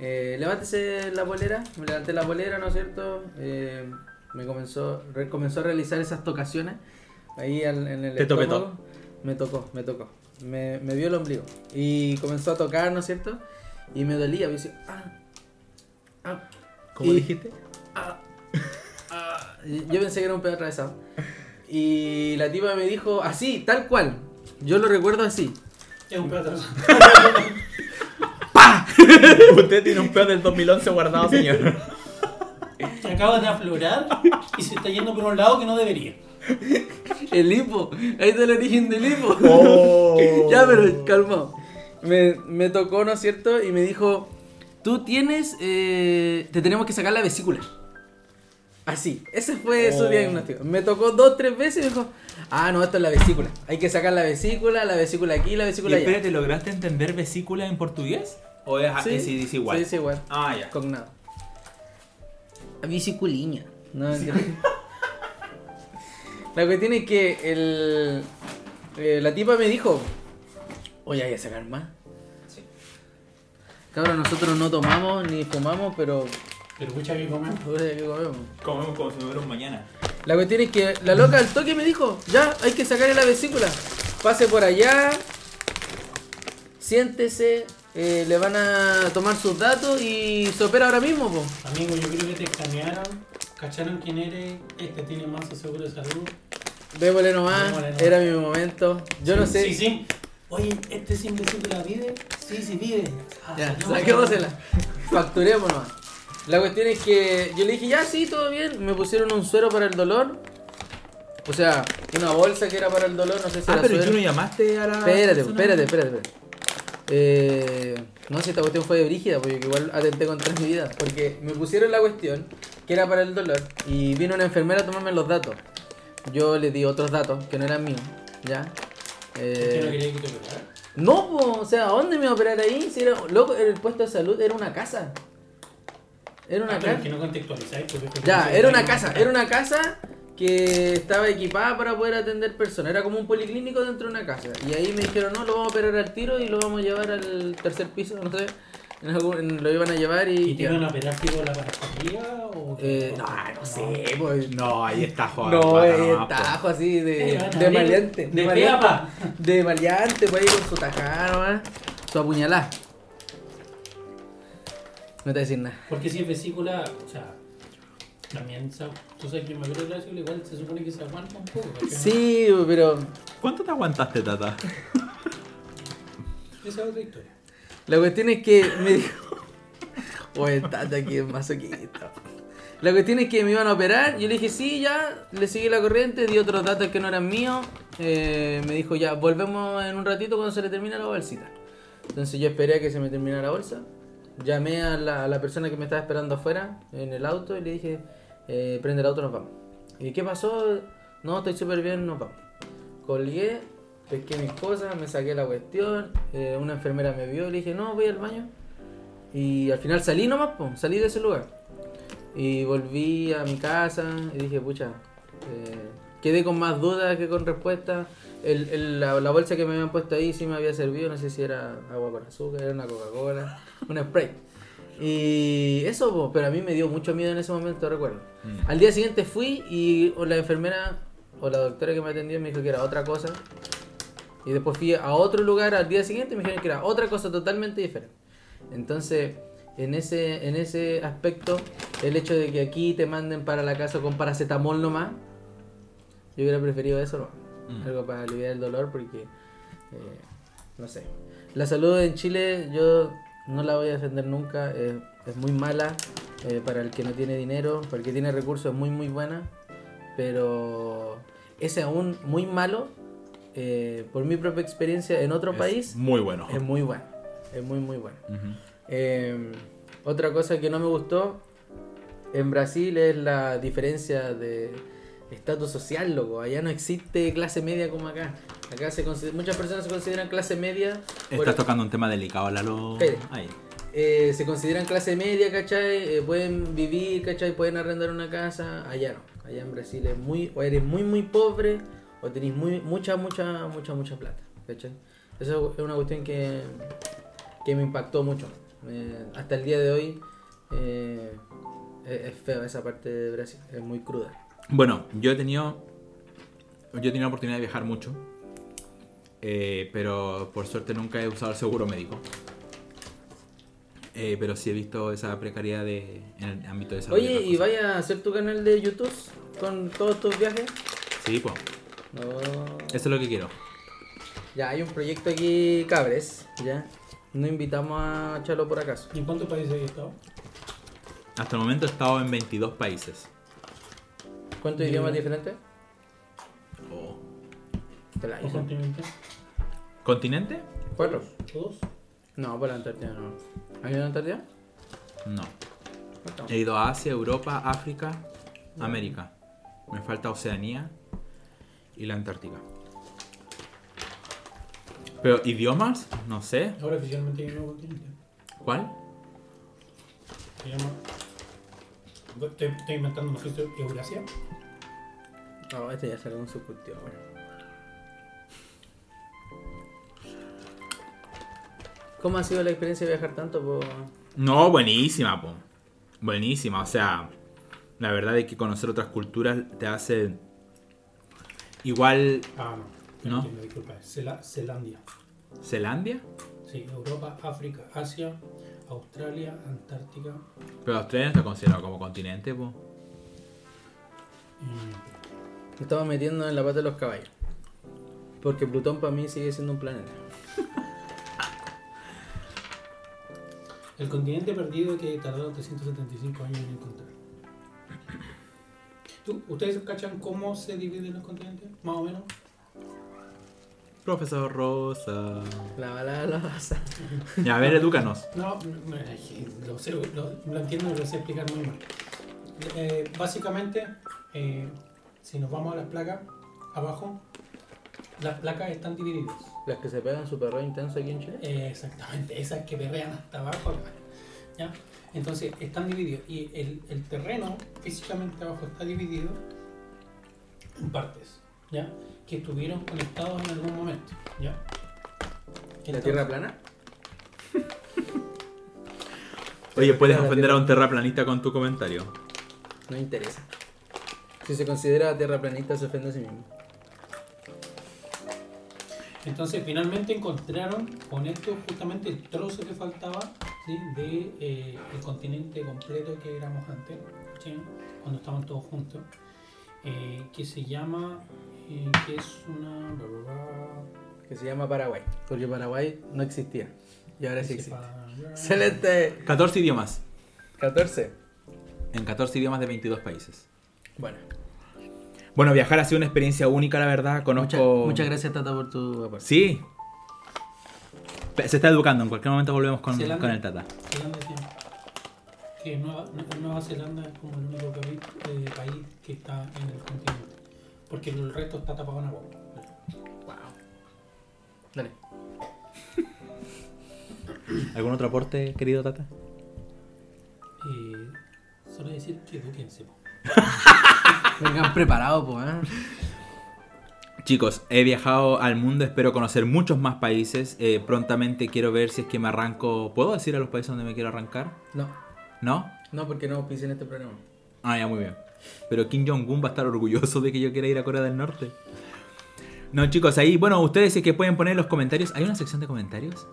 eh, levántese la bolera. Me levanté la bolera, ¿no es cierto? Eh, me comenzó, re- comenzó a realizar esas tocaciones ahí en el Te topetó. Me tocó, me tocó. Me, me vio el ombligo. Y comenzó a tocar, ¿no es cierto? Y me dolía. Me decía, ah, ah, ¿Cómo Y- dijiste? ah, (laughs) Yo pensé que era un pedo atravesado. Y la tipa me dijo, así, tal cual. Yo lo recuerdo así. Es un pedazo. (laughs) Usted tiene un peor del 2011 guardado, señor. Acaba de aflorar y se está yendo por un lado que no debería. El hipo. Ahí está el origen del hipo. Oh. ya, pero calmado. Me, me tocó, ¿no es cierto? Y me dijo, tú tienes, eh, te tenemos que sacar la vesícula. Así, ese fue su Oh. diagnóstico. Me tocó dos, tres veces y me dijo, ah, no, esto es la vesícula. Hay que sacar la vesícula, la vesícula aquí, la Y vesícula allá. espérate, ¿lograste entender vesícula en portugués? ¿O es Sí, ACDC igual? Sí, es igual. Ah, ya. Con nada. Biciculiña. No, mentira. (laughs) La cuestión es que el, eh, la tipa me dijo, oye, hay que sacar más. Sí. Cabrón, nosotros no tomamos ni fumamos, pero Pero escucha que comer. oye, ¿qué comemos? Comemos como si no hubiera un mañana. La cuestión es que la loca al toque me dijo, ya, hay que sacarle la vesícula. Pase por allá, siéntese, eh, le van a tomar sus datos y se opera ahora mismo, po. Amigo, yo creo que te escanearon, cacharon quién eres, este tiene más seguro de salud. Démosle nomás, Démosle nomás. era mi momento. Yo no sé. Sí, sí. Oye, ¿este sin vesícula vive? Sí, sí vive. Ah, Ya, saquémosela. Facturemos nomás. La cuestión es que yo le dije, ya sí, todo bien. Me pusieron un suero para el dolor. O sea, una bolsa que era para el dolor, no sé si Ah, era pero suero. tú no llamaste a la. Espérate, persona? espérate, espérate, espérate. Eh, no sé si esta cuestión fue de brígida, porque igual atenté contra mi vida. Porque me pusieron la cuestión que era para el dolor y vino una enfermera a tomarme los datos. Yo le di otros datos que no eran míos, ¿ya? ¿Por qué no Eh, quería que te operara? no, po, o sea, ¿a dónde me iba a operar ahí? Si era, loco, el puesto de salud era una casa. Era una Ah, casa. que no contextualizáis. porque es que Ya, era una casa, era una casa que estaba equipada para poder atender personas. Era como un policlínico dentro de una casa. Y ahí me dijeron, no, lo vamos a operar al tiro y lo vamos a llevar al tercer piso, no sé. En algún- en- lo iban a llevar y... ¿Y te iban a operar tipo la parafobia o Eh, no, no sé, pues... No, ahí está Juan. No, Juan, es nomás, po. tajo así de, Eh, de abrir maleante. de maleante, peapa. de maleante, pues ahí con su tajada nomás, su apuñalada. No te decir nada. Porque si es vesícula, o sea, también, tú sabes que me acuerdo de la vesícula, igual se supone que se aguanta un poco. Sí, pero ¿Cuánto te aguantaste, Tata? (laughs) Esa es otra historia. La cuestión es que me dijo. (laughs) Oye, tata aquí es masoquista. La cuestión es que me iban a operar. Yo le dije, sí, ya. Le seguí la corriente. Di otros datos que no eran míos. Eh, me dijo, ya, volvemos en un ratito cuando se le termine la bolsita. Entonces yo esperé a que se me terminara la bolsa. Llamé a la, persona que me estaba esperando afuera en el auto y le dije, eh, prende el auto, nos vamos. ¿Y qué pasó? No, estoy súper bien, nos vamos. Colgué, pesqué mis cosas, me saqué la cuestión. eh, una enfermera me vio le dije, no, voy al baño. Y al final salí nomás, po, salí de ese lugar. Y volví a mi casa y dije, pucha, eh, quedé con más dudas que con respuestas. El, el- la, la bolsa que me habían puesto ahí sí me había servido, no sé si era agua con azúcar, era una Coca-Cola, (laughs) un spray. Y eso, pero a mí me dio mucho miedo en ese momento, recuerdo. Mm. Al día siguiente fui y la enfermera o la doctora que me atendió me dijo que era otra cosa. Y después fui a otro lugar al día siguiente y me dijeron que era otra cosa totalmente diferente. Entonces, en ese, en ese aspecto, el hecho de que aquí te manden para la casa con paracetamol nomás, yo hubiera preferido eso, ¿no? Mm. Algo para aliviar el dolor porque, eh, no sé. La salud en Chile yo no la voy a defender nunca, eh, es muy mala eh, para el que no tiene dinero, para el que tiene recursos es muy muy buena, pero ese aún muy malo, eh, por mi propia experiencia en otro Es país, Muy bueno. es muy bueno, es muy muy bueno. Eh, otra cosa que no me gustó en Brasil es la diferencia de estatus social, loco. Allá no existe clase media como acá. Acá se muchas personas se consideran clase media. por- Estás tocando un tema delicado, Lalo. Ahí. eh, se consideran clase media, ¿cachai? Eh, pueden vivir, ¿cachai? Pueden arrendar una casa. Allá no. Allá en Brasil es muy, o eres muy, muy pobre o tenéis muy, mucha, mucha, mucha, mucha plata, ¿cachai? Eso es una cuestión que, que me impactó mucho. Eh, hasta el día de hoy es, es feo esa parte de Brasil, es muy cruda. Bueno, yo he tenido. Yo he tenido la oportunidad de viajar mucho. eh, pero por suerte nunca he usado el seguro médico. Eh, pero sí he visto esa precariedad de, en el ámbito de salud. Oye, ¿y cosas. vaya a hacer tu canal de YouTube con todos tus viajes? Sí, pues. No. Eso es lo que quiero. Ya, hay un proyecto aquí, cabres, ¿ya? No invitamos a Chalo por acaso. ¿Y en cuántos países hay estado? Hasta el momento he estado en 22 países. ¿Cuántos Bien. idiomas diferentes? Oh. Te la ¿O hice. continente? ¿Continente? ¿Cuatro? ¿Todos? No, por la Antártida no. ¿Has ido a la Antártida? No. No. He ido a Asia, Europa, África, América. Me falta Oceanía y la Antártica. Pero idiomas, no sé. Ahora oficialmente hay un nuevo continente. ¿Cuál? Se llama. Estoy, estoy inventando, ¿no sé Eurasia? No, este ya salió un subcultivo. Bueno. ¿Cómo ha sido la experiencia de viajar tanto? Po? No, buenísima, po. Buenísima, o sea, la verdad es que conocer otras culturas te hace igual Ah, no. ¿No? entiendo, disculpa. Cela- Zelandia. Zelandia, Sí, Europa, África, Asia, Australia, Antártica. pero Australia no está considerado como continente, po. Estaba metiendo en la pata de los caballos. Porque Plutón para mí sigue siendo un planeta. (laughs) El continente perdido que tardó 375 años en encontrar. ¿Tú- ¿Ustedes cachan cómo se dividen los continentes? Más o menos. Profesor Rosa. La la basa. Ya, a ver, edúcanos. No, lo, sé, lo, lo entiendo y lo sé explicar muy mal. Eh, básicamente, eh, si nos vamos a las placas, abajo, las placas están divididas. Las que se pegan super re intenso aquí en Chile. Eh, exactamente, esas que berrean hasta abajo. ¿ya? Entonces, están divididos. Y el, el terreno físicamente abajo está dividido en partes, ¿ya? Que estuvieron conectados en algún momento, ¿ya? ¿La tierra plana? Oye, puedes ofender a un terraplanista con tu comentario. No me interesa. Si se considera terraplanista se ofende a sí mismo. Entonces finalmente encontraron con esto justamente el trozo que faltaba ¿sí? de eh, el continente completo que éramos antes, ¿sí? cuando estaban todos juntos, eh, que se llama, eh, que es una... Que se llama Paraguay. Porque Paraguay no existía. Y ahora sí existe. Excelente. 14 idiomas. 14. En 14 idiomas de 22 países. Bueno. Bueno, viajar ha sido una experiencia única, la verdad. Conozco. Muchas, muchas gracias, Tata, por tu aporte. Sí. Se está educando. En cualquier momento volvemos con, Zelanda. con el Tata. Zelanda sí. Que Nueva, Nueva Zelanda es como el único país, eh, país que está en el continente. Porque el resto está tapado en agua. Wow. Dale. (laughs) ¿Algún otro aporte, querido Tata? Eh, solo decir que eduquense. (laughs) Vengan preparados, pues, ¿eh? Chicos, he viajado al mundo, espero conocer muchos más países. Eh, prontamente quiero ver si es que me arranco. ¿Puedo decir a los países donde me quiero arrancar? No. ¿No? No, porque no pisen este programa. Ah, ya, muy bien. Pero Kim Jong-un va a estar orgulloso de que yo quiera ir a Corea del Norte. No, chicos, ahí, bueno, ustedes sí que pueden poner en los comentarios. ¿Hay una sección de comentarios?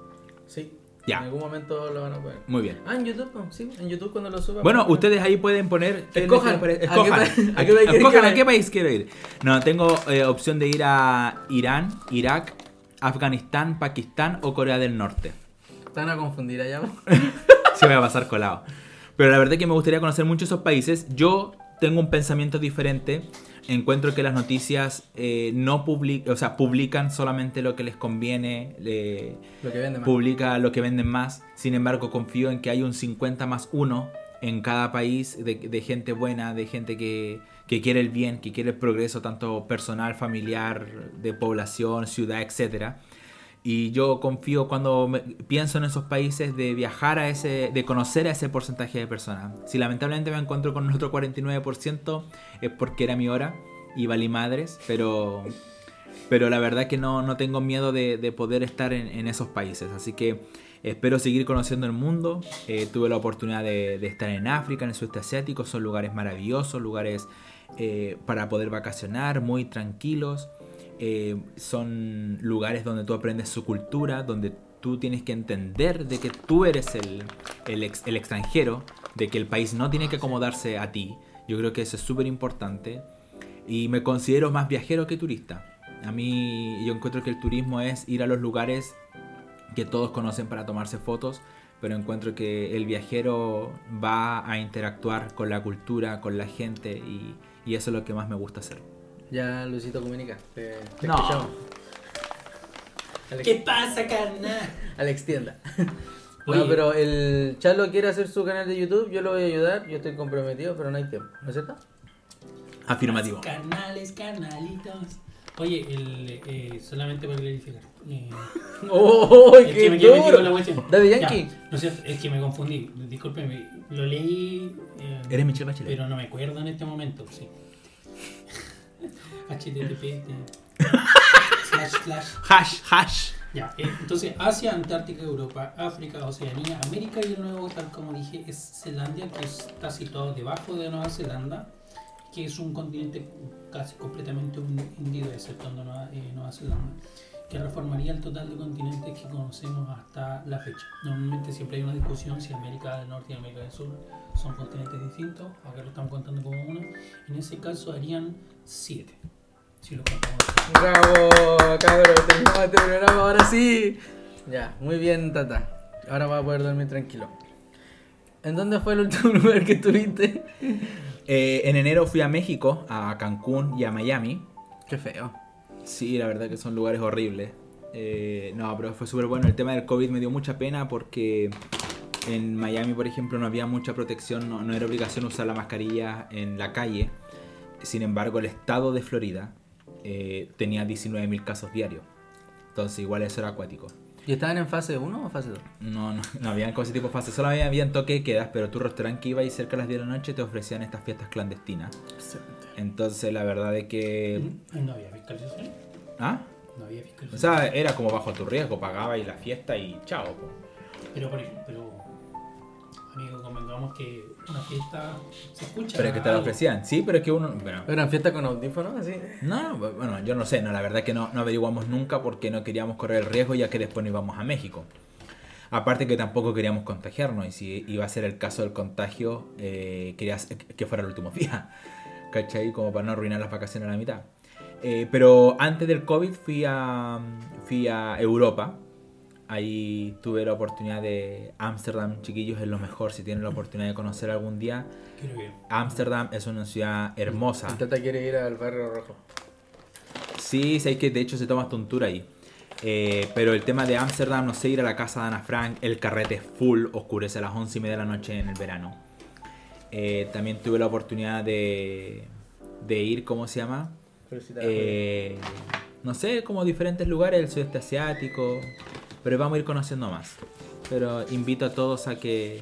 Sí. Ya. En algún momento lo van a poner. Muy bien. Ah, en YouTube, pues, sí. En YouTube cuando lo suba. Bueno, pues, ustedes ahí pueden poner. ¿qué Escojan. Escojan. pa- ¿A qué escojan (laughs) a qué país quiero ir? No, tengo eh, opción de ir a Irán, Irak, Afganistán, Pakistán o Corea del Norte. Están a confundir allá. (laughs) Se me va a pasar colado. Pero la verdad es que me gustaría conocer mucho esos países. Yo tengo un pensamiento diferente. Encuentro que las noticias eh, no publican, o sea, publican solamente lo que les conviene, le- Lo que venden más. publica lo que venden más. Sin embargo, confío en que hay un 50 más 1 en cada país de, de gente buena, de gente que, que quiere el bien, que quiere el progreso, tanto personal, familiar, de población, ciudad, etcétera. Y yo confío cuando me- pienso en esos países de viajar a ese, de conocer a ese porcentaje de personas. Si lamentablemente me encuentro con otro 49% es porque era mi hora y valí madres, pero, pero la verdad que no, no tengo miedo de, de poder estar en, en esos países. Así que espero seguir conociendo el mundo. Eh, tuve la oportunidad de, de estar en África, en el sudeste asiático. Son lugares maravillosos, lugares eh, para poder vacacionar, muy tranquilos. Eh, son lugares donde tú aprendes su cultura, donde tú tienes que entender de que tú eres el, el, ex- el extranjero, de que el país no tiene que acomodarse a ti. Yo creo que eso es súper importante. Y me considero más viajero que turista. A mí yo encuentro que el turismo es ir a los lugares que todos conocen para tomarse fotos, pero encuentro que el viajero va a interactuar con la cultura, con la gente y eso es lo que más me gusta hacer. Ya Luisito comunica. Te, te No. escuchamos. Alex, ¿Qué pasa, carnal? Alex tienda. (laughs) Oye. No, pero el Chalo quiere hacer su canal de YouTube, yo lo voy a ayudar, yo estoy comprometido, pero no hay tiempo, ¿no es cierto? Afirmativo. Canales, canalitos. Oye, el, eh, solamente para clarificar. Eh, (laughs) ¡Oh, es que qué me quedé metido duro! la. Daddy Ya, Yankee. no sé, es que me confundí. Discúlpeme, lo leí. eh, Eres Michelle Bachelet. pero no me acuerdo en este momento, sí. HTTP. (laughs) slash slash. Hash, hash. Ya, eh, entonces Asia, Antártica, Europa, África, Oceanía, América y el nuevo, tal como dije, es Zelandia, que está situado debajo de Nueva Zelanda, que es un continente casi completamente hundido, exceptuando Nueva, eh, Nueva Zelanda, que reformaría el total de continentes que conocemos hasta la fecha. Normalmente siempre hay una discusión si América del Norte y América del Sur son continentes distintos, acá lo estamos contando como uno, en ese caso harían siete, si lo. Bravo, cabrón, terminamos este programa, ahora sí. Ya, muy bien, Tata. Ahora vas a poder dormir tranquilo. ¿En dónde fue el último (laughs) lugar que estuviste? Eh, en enero fui a México, a Cancún y a Miami. Qué feo. Sí, la verdad que son lugares horribles. Eh, no, pero fue súper bueno. El tema del COVID me dio mucha pena porque en Miami, por ejemplo, no había mucha protección, no, no era obligación usar la mascarilla en la calle. Sin embargo, el estado de Florida eh, tenía 19.000 casos diarios. Entonces, igual eso era acuático. ¿Y estaban en fase 1 o fase 2? No, no, (laughs) no habían como ese tipo de fases. Solo había, habían toque de quedas, pero tu restaurante que iba y cerca a las 10 de la noche te ofrecían estas fiestas clandestinas. Entonces, la verdad es que. No había fiscalización. ¿Ah? No había fiscalización. O sea, era como bajo tu riesgo, pagaba y la fiesta y chao. po. Pero, por ejemplo, pero, amigo, convengamos que una fiesta se escucha. Pero es que te lo algo. ofrecían, sí, pero es que uno. Bueno, ¿Eran fiesta con audífonos así? no, bueno, yo no sé, no, la verdad es que no, no averiguamos nunca porque no queríamos correr el riesgo ya que después no íbamos a México. Aparte que tampoco queríamos contagiarnos y si iba a ser el caso del contagio, eh, querías que fuera el último (laughs) día, ¿cachai? Como para no arruinar las vacaciones a la mitad. Eh, pero antes del COVID fui a, fui a Europa. Ahí tuve la oportunidad de Ámsterdam, chiquillos, es lo mejor si tienen la oportunidad de conocer algún día. Ámsterdam es una ciudad hermosa. El Tata quiere ir al barrio rojo. Sí, sé que de hecho se toma hasta un tour ahí. Eh, pero el tema de Ámsterdam, no sé, ir a la casa de Ana Frank, el carrete es full, oscurece a las 11 y media de la noche en el verano. Eh, también tuve la oportunidad de, de ir, ¿cómo se llama? Eh, no sé, como diferentes lugares del sudeste asiático, pero vamos a ir conociendo más. Pero invito a todos a que,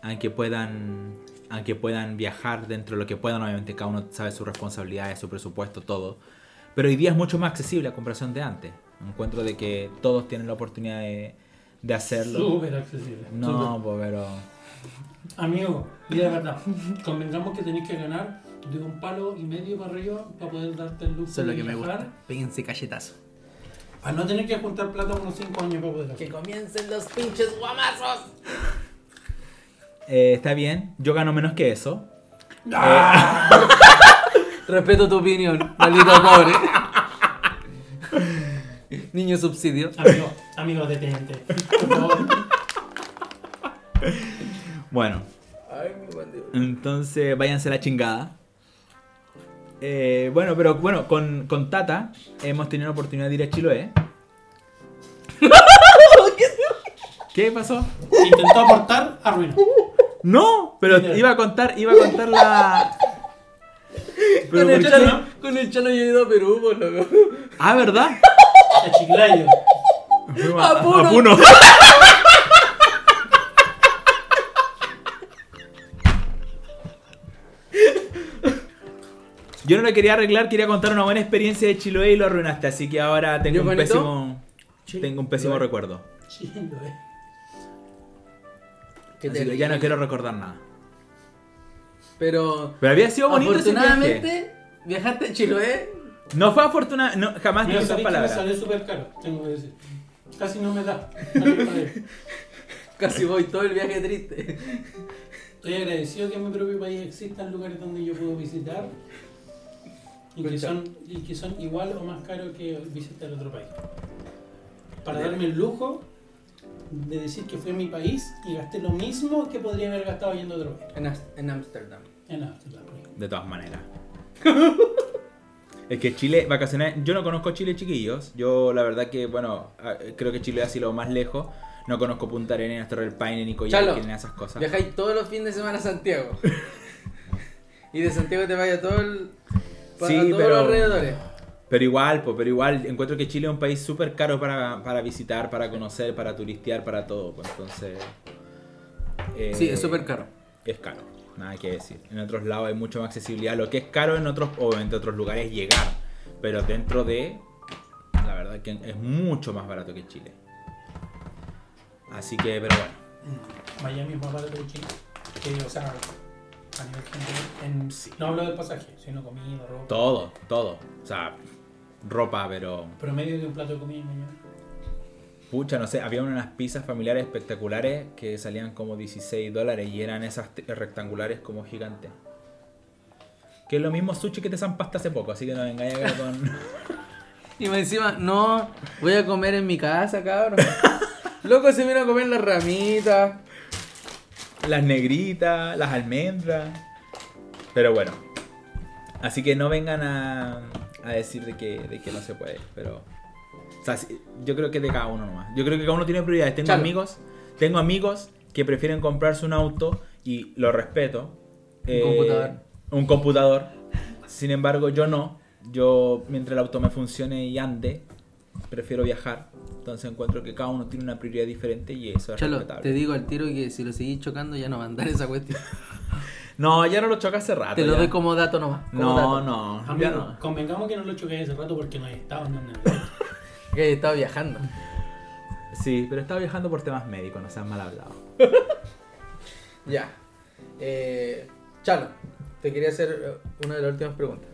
a que puedan, a que puedan viajar dentro de lo que puedan. Obviamente cada uno sabe sus responsabilidades, su presupuesto, todo. Pero hoy día es mucho más accesible a comparación de antes. Encuentro de que todos tienen la oportunidad de, de hacerlo. Súper accesible. No, pues, pero Amigo, y de verdad, (laughs) convengamos que tenés que ganar de un palo y medio para arriba para poder darte el lujo Eso es lo de que me viajar, gusta. Péguense cachetazo. Para no tener que juntar plata unos 5 años para poder Que comiencen los pinches guamazos. eh, está bien. Yo gano menos que eso. (laughs) Respeto tu opinión, maldito pobre. Niño subsidio. Amigo, amigo, favor. Bueno, Ay, mi. Entonces, váyanse a la chingada. Eh, bueno, pero bueno, con, con Tata hemos tenido la oportunidad de ir a Chiloé. (laughs) ¿Qué pasó? Intentó aportar, arruinó. No, pero iba a contar, iba a contar la. Pero Con el, ¿por chano, qué? con el yo he ido a Perú, por loco. Ah, ¿verdad? A Chiclayo. A Puno. Puno. (laughs) Yo no le quería arreglar, quería contar una buena experiencia de Chiloé y lo arruinaste, así que ahora tengo ¿Yo un bonito? pésimo, tengo un pésimo Chiloé. recuerdo. Chilo. Qué Así que terrible. ya no quiero recordar nada. Pero Pero había sido bonito ese viaje. afortunadamente viajaste a Chiloé. No fue afortunado, no, jamás dije esas que me palabras. salió súper caro, tengo que decir. Casi no me da. Casi voy todo el viaje triste. Estoy agradecido que en mi propio país existan lugares donde yo puedo visitar y que son, y que son igual o más caros que visitar otro país. Para darme el lujo de decir que fue a mi país y gasté lo mismo que podría haber gastado yendo a otro país. En, As- en Ámsterdam. En. De todas maneras. es que Chile, vacaciones. Yo no conozco Chile, chiquillos. Yo, la verdad, que, bueno, ah, creo que Chile ha sido lo más lejos. No conozco Punta Arenas, Torre del Paine, ni Coyhaique, ni esas cosas. Viajáis todos los fines de semana a Santiago. (laughs) y de Santiago te vayas a todo el. Sí, todos pero- los alrededores. Pero igual, pues, pero igual encuentro que Chile es un país súper caro para, para visitar, para conocer, para turistear, para todo. pues, entonces. eh, Sí, es súper caro. Es caro, nada que decir. En otros lados hay mucho más accesibilidad. Lo que es caro en otros, obviamente, otros lugares es llegar. Pero dentro de. La verdad que es mucho más barato que Chile. Así que, pero bueno. Miami es más barato que Chile. Que, o sea, a nivel general. En, No hablo del pasaje, sino comida, ropa. Todo, todo. O sea, ropa, pero. Promedio de un plato de comida en Miami. Pucha, no sé, había unas pizzas familiares espectaculares que salían como 16 dólares y eran esas rectangulares como gigantes. Que es lo mismo sushi que te zampaste hace poco, así que no vengáis acá con... (laughs) Y me encima, no, voy a comer en mi casa, cabrón. Loco, se vino a comer las ramitas. Las negritas, las almendras. Pero bueno. Así que no vengan a, a decir de que, de que no se puede, pero... O sea, sí, yo creo que es de cada uno nomás. Yo creo que cada uno tiene prioridades. Tengo Chalo. amigos, tengo amigos que prefieren comprarse un auto y lo respeto. Eh, Un computador. Un computador. Sin embargo, yo no. Yo, mientras el auto me funcione y ande, prefiero viajar. Entonces encuentro que cada uno tiene una prioridad diferente y eso es Chalo, respetable. te digo al tiro que si lo seguís chocando ya no va a andar esa cuestión. (laughs) No, ya no lo choca hace rato. Te lo ya. doy como dato nomás. como No, dato. no, Amigo, no. convengamos que no lo choqué hace rato porque no estaba andando en el Que he estado (laughs) viajando. Sí, pero estaba viajando por temas médicos, no sean mal hablado. (laughs) Ya. Eh, Chalo, te quería hacer una de las últimas preguntas.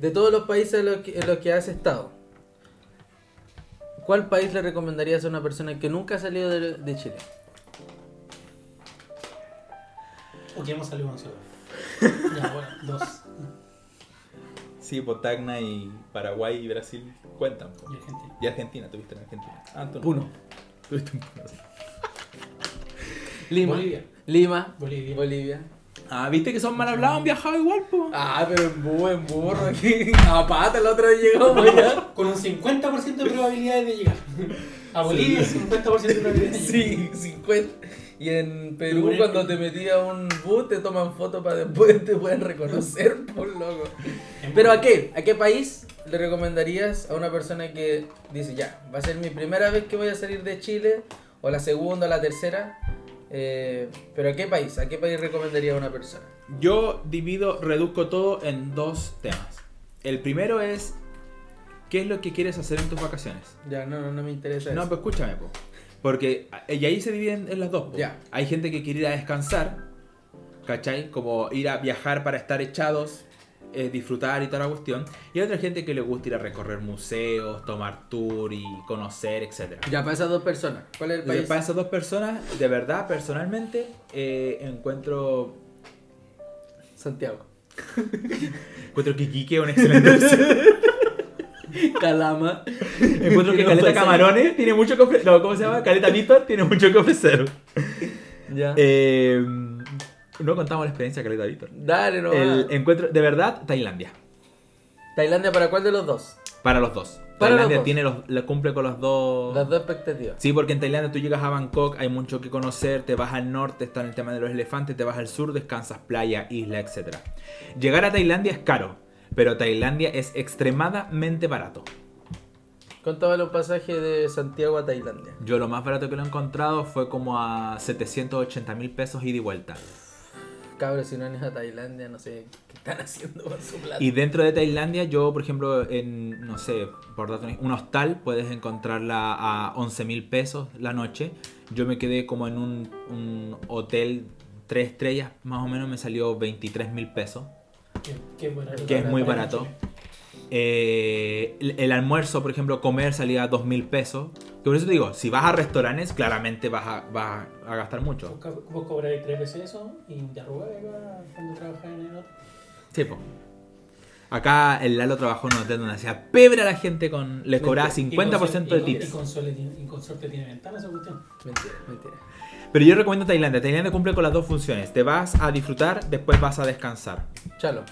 De todos los países en los que, en los que has estado, ¿cuál país le recomendarías a una persona que nunca ha salido de, de Chile? ¿O que hemos salido una ciudad? (laughs) Ya, bueno, dos. Sí, Potagna y Paraguay y Brasil cuentan. po. Y Argentina. Y Argentina, tuviste en Argentina. Ah, tú no. Uno. Tuviste un puno. Lima. Bolivia. Lima. Bolivia. Bolivia. Ah, viste que son mal hablados, han viajado igual, po. Ah, pero en burro, en burro (laughs) aquí. A pata la otra vez llegamos. Con un 50% de probabilidades de llegar. A Bolivia, 50% de probabilidades de llegar. Sí, 50. Y en Perú, cuando te metí a un bus, te toman foto para después (laughs) te pueden reconocer, (laughs) por loco. Pero ¿a qué? ¿A qué país le recomendarías a una persona que dice, ya, va a ser mi primera vez que voy a salir de Chile, o la segunda, o la tercera? Eh, pero ¿a qué país? ¿A qué país recomendaría a una persona? Yo divido, reduzco todo en dos temas. El primero es, ¿qué es lo que quieres hacer en tus vacaciones? Ya, no, no, no me interesa No, eso. pues escúchame, po. Porque eh, y ahí se dividen en las dos. po. Ya. Hay gente que quiere ir a descansar, ¿cachai? Como ir a viajar para estar echados, eh, disfrutar y toda la cuestión. Y hay otra gente que le gusta ir a recorrer museos, tomar tour y conocer, etc. Ya, para esas dos personas. ¿Cuál es el país? Para esas dos personas, de verdad, personalmente, eh, encuentro, Santiago. (laughs) encuentro que Iquique es una excelente. (laughs) Calama. Encuentro que un (laughs) Caleta. Camarones tiene mucho que ofrecer. No, ¿cómo se llama? Caleta Víctor tiene mucho que ofrecer. Ya. Eh, no contamos la experiencia de Caleta Víctor. Dale, no. El encuentro, de verdad, Tailandia. ¿Tailandia para cuál de los dos? Para los dos. Para los Tailandia dos. tiene los, le cumple con los dos. Las dos expectativas. Sí, porque en Tailandia tú llegas a Bangkok, hay mucho que conocer, te vas al norte, está en el tema de los elefantes, te vas al sur, descansas playa, isla, etc. Llegar a Tailandia es caro, pero Tailandia es extremadamente barato. ¿Cuánto vale un pasaje de Santiago a Tailandia? Yo lo más barato que lo he encontrado fue como a 780 mil pesos ida y vuelta. Cabros, si no han ido a Tailandia, no sé qué están haciendo con su plata. Y dentro de Tailandia, yo, por ejemplo, en, no sé, por darte un- hostal, puedes encontrarla a 11 mil pesos la noche. Yo me quedé como en un, un hotel tres estrellas, más o menos me salió 23 mil pesos, Que, que es barato. que es muy barato. Eh, el, el almuerzo, por ejemplo, comer salía a 2 mil pesos. Que por eso te digo, si vas a restaurantes, claramente vas a, vas a gastar mucho. Vos, co- vos cobráis tres veces eso y te arrugas cuando trabajas en el otro. Sí, po. Acá el Lalo trabajó en un hotel donde hacía pebre a la gente con. Les cobraba Mentira. 50% de Y tips. y con suerte tiene ventana esa cuestión. Mentira, mentira. Pero yo recomiendo Tailandia. Tailandia cumple con las dos funciones. Te vas a disfrutar, después vas a descansar. Chalo,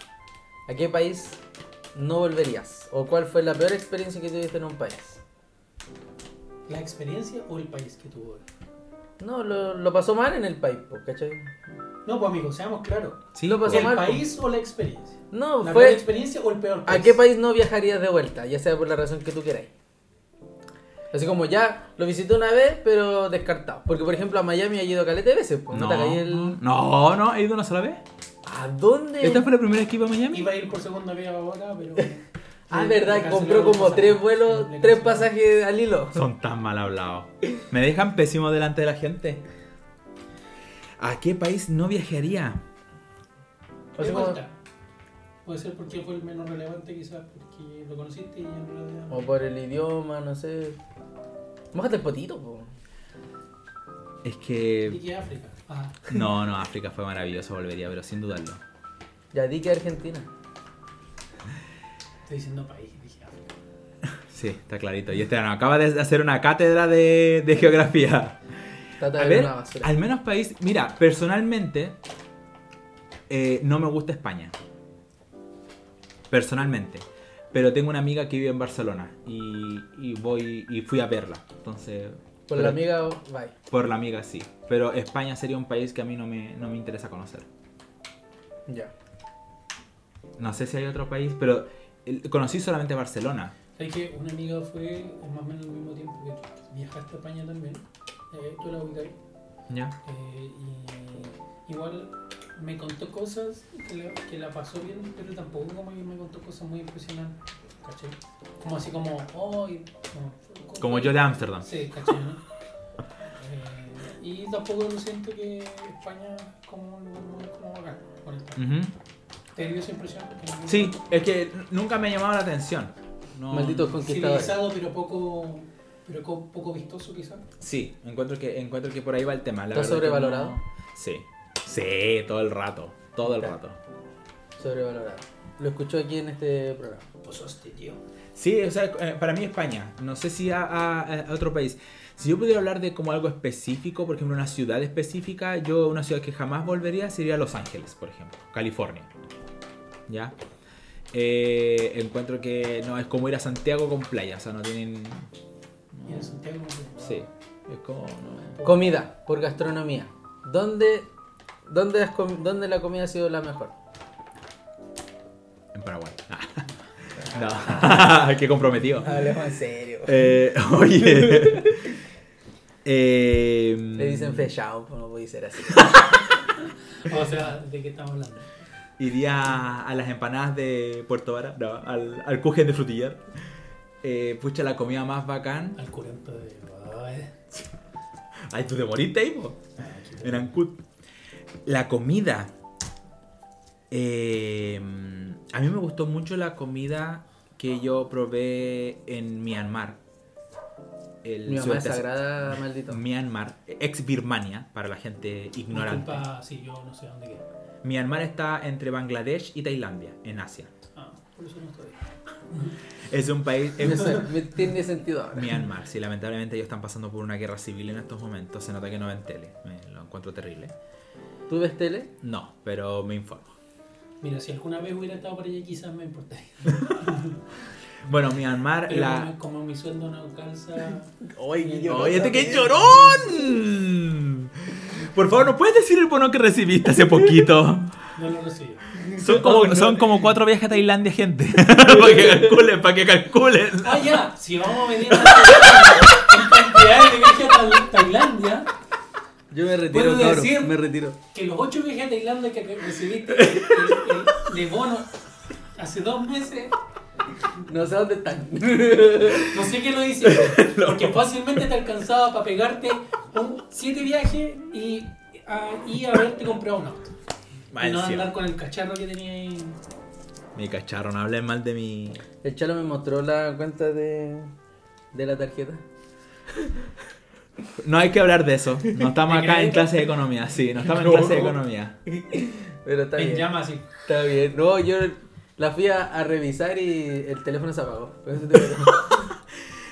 ¿a qué país no volverías? ¿O cuál fue la peor experiencia que tuviste en un país? ¿La experiencia o el país que tuvo? No, lo, lo pasó mal en el país, ¿cachai? No, pues amigo, seamos claros. Sí, Lo pasó ¿El mal, país o la experiencia? No, ¿La fue... peor experiencia o el peor país? ¿A qué país no viajarías de vuelta? Ya sea por la razón que tú queráis. Así como ya lo visité una vez, pero descartado. Porque, por ejemplo, a Miami ha ido caleta de veces. Pues, ¿no? No, el... no, no, he ido una sola vez. ¿A dónde? ¿Esta fue la primera vez que iba a Miami? Iba a ir por segunda vez ahora, pero... (laughs) Ah, verdad, compró como tres vuelos, tres pasajes al hilo. Son tan mal hablados. Me dejan pésimo delante de la gente. ¿A qué país no viajaría? Como- vuelta. Puede ser porque fue el menos relevante, quizás porque lo conociste y en realidad... O por el idioma, no sé. Mójate el potito, po. Es ¿Y que... qué África? Ah, No, no, África fue maravilloso, volvería, pero sin dudarlo. Ya di que Argentina. Estoy diciendo país, dije África. (laughs) Sí, está clarito. Y este año acaba de hacer una cátedra de, de geografía. Trata A de ver, una basura. al menos país... Mira, personalmente, eh, no me gusta España. Personalmente. Pero tengo una amiga que vive en Barcelona y, y voy y fui a verla. Entonces... Por pero- la amiga, bye. Por la amiga sí. Pero España sería un país que a mí no me, no me interesa conocer. Ya. No sé si hay otro país, pero conocí solamente Barcelona. ¿Sabes que una amiga fue más o menos al mismo tiempo que tú? Viajaste a España también. Eh, tú la ubicas. ¿Ya? Eh, y igual me contó cosas que la, que la pasó bien, pero tampoco como que me contó cosas muy impresionantes. ¿Cachai? Como así como, oh, y- no, Como yo de Ámsterdam. Sí, ¿cachai? ¿no? Eh, y tampoco lo siento que España es como un lugar muy como bacán. ¿Te dio esa impresión? Sí, es que nunca me ha llamado la atención. No- Malditos conquistadores. Civilizado, pero poco, pero co- poco vistoso quizás. Sí, encuentro que, encuentro que por ahí va el tema. La ¿Está sobrevalorado? no- Sí. Sí, todo el rato. Todo el rato. Sobrevalorado. Lo escuchó aquí en este programa. Pues hostia, tío. Sí, o sea, eh, para mí España. No sé si a, a- a otro país. Si yo pudiera hablar de como algo específico, por ejemplo, una ciudad específica, yo una ciudad que jamás volvería sería Los Ángeles, por ejemplo, California. ¿Ya? Eh, encuentro que no es como ir a Santiago con playa, o sea, no tienen... Y en Santiago. Sí, es como... no- Comida, por gastronomía. ¿Dónde, dónde, dónde la comida ha sido la mejor? En Paraguay. (laughs) no, (laughs) qué comprometido. Hablemos en serio. Eh, (laughs) oye. Eh, Le dicen fechado, pues no puede ser así. O sea, ¿de qué estamos hablando? Iría a las empanadas de Puerto Vara, no, al, al Kuchen de Frutillar. Eh, pucha, la comida más bacán. Al curento de. Ay, (laughs) tú te moriste ahí, po. qué- En Ancud. La comida. Eh, a mí me gustó mucho la comida que yo probé en Myanmar. El Mi mamá es sudeste asi- sagrada, maldito. Myanmar, ex Birmania, para la gente ignorante. Disculpa, sí, yo no sé dónde queda. Myanmar está entre Bangladesh y Tailandia, en Asia. Ah, por eso no estoy. (laughs) Es un país... Es- tiene sentido ahora. Myanmar, sí, lamentablemente ellos están pasando por una guerra civil en estos momentos. Se nota que no ven tele, me lo encuentro terrible. ¿Tú ves tele? No, pero me informo. Mira, si alguna vez hubiera estado por allá, quizás me importaría. (laughs) Bueno, Myanmar, Pero la... como, como mi sueldo no calza. Oye, ¡Oye, este que llorón! Por favor, ¿no puedes decir el bono que recibiste hace poquito? (laughs) No lo recibo. Son como, son como cuatro viajes a Tailandia, gente. (laughs) para que (laughs) calculen, para que calculen. Ah, ya, si vamos a medir en cantidad de viajes a Tailandia, Yo me retiro, ¿Puedo cabrón. decir? Me retiro. que los ocho viajes a Tailandia que recibiste de bono hace dos meses, No sé dónde están. (laughs) no sé qué lo hiciste, (laughs) porque fácilmente te alcanzaba para pegarte un siete viajes y, a, y haberte comprado un auto. Mal y no cielo. andar con el cacharro que tenía ahí. Mi cacharro, no hablen mal de mi... El chalo me mostró la cuenta de, de la tarjeta. No hay que hablar de eso. No estamos ¿De acá en clase de economía. Sí, no estamos en clase de economía. Pero está En bien. llama así. Está bien. No, yo la fui a, a revisar y el teléfono se apagó. (laughs)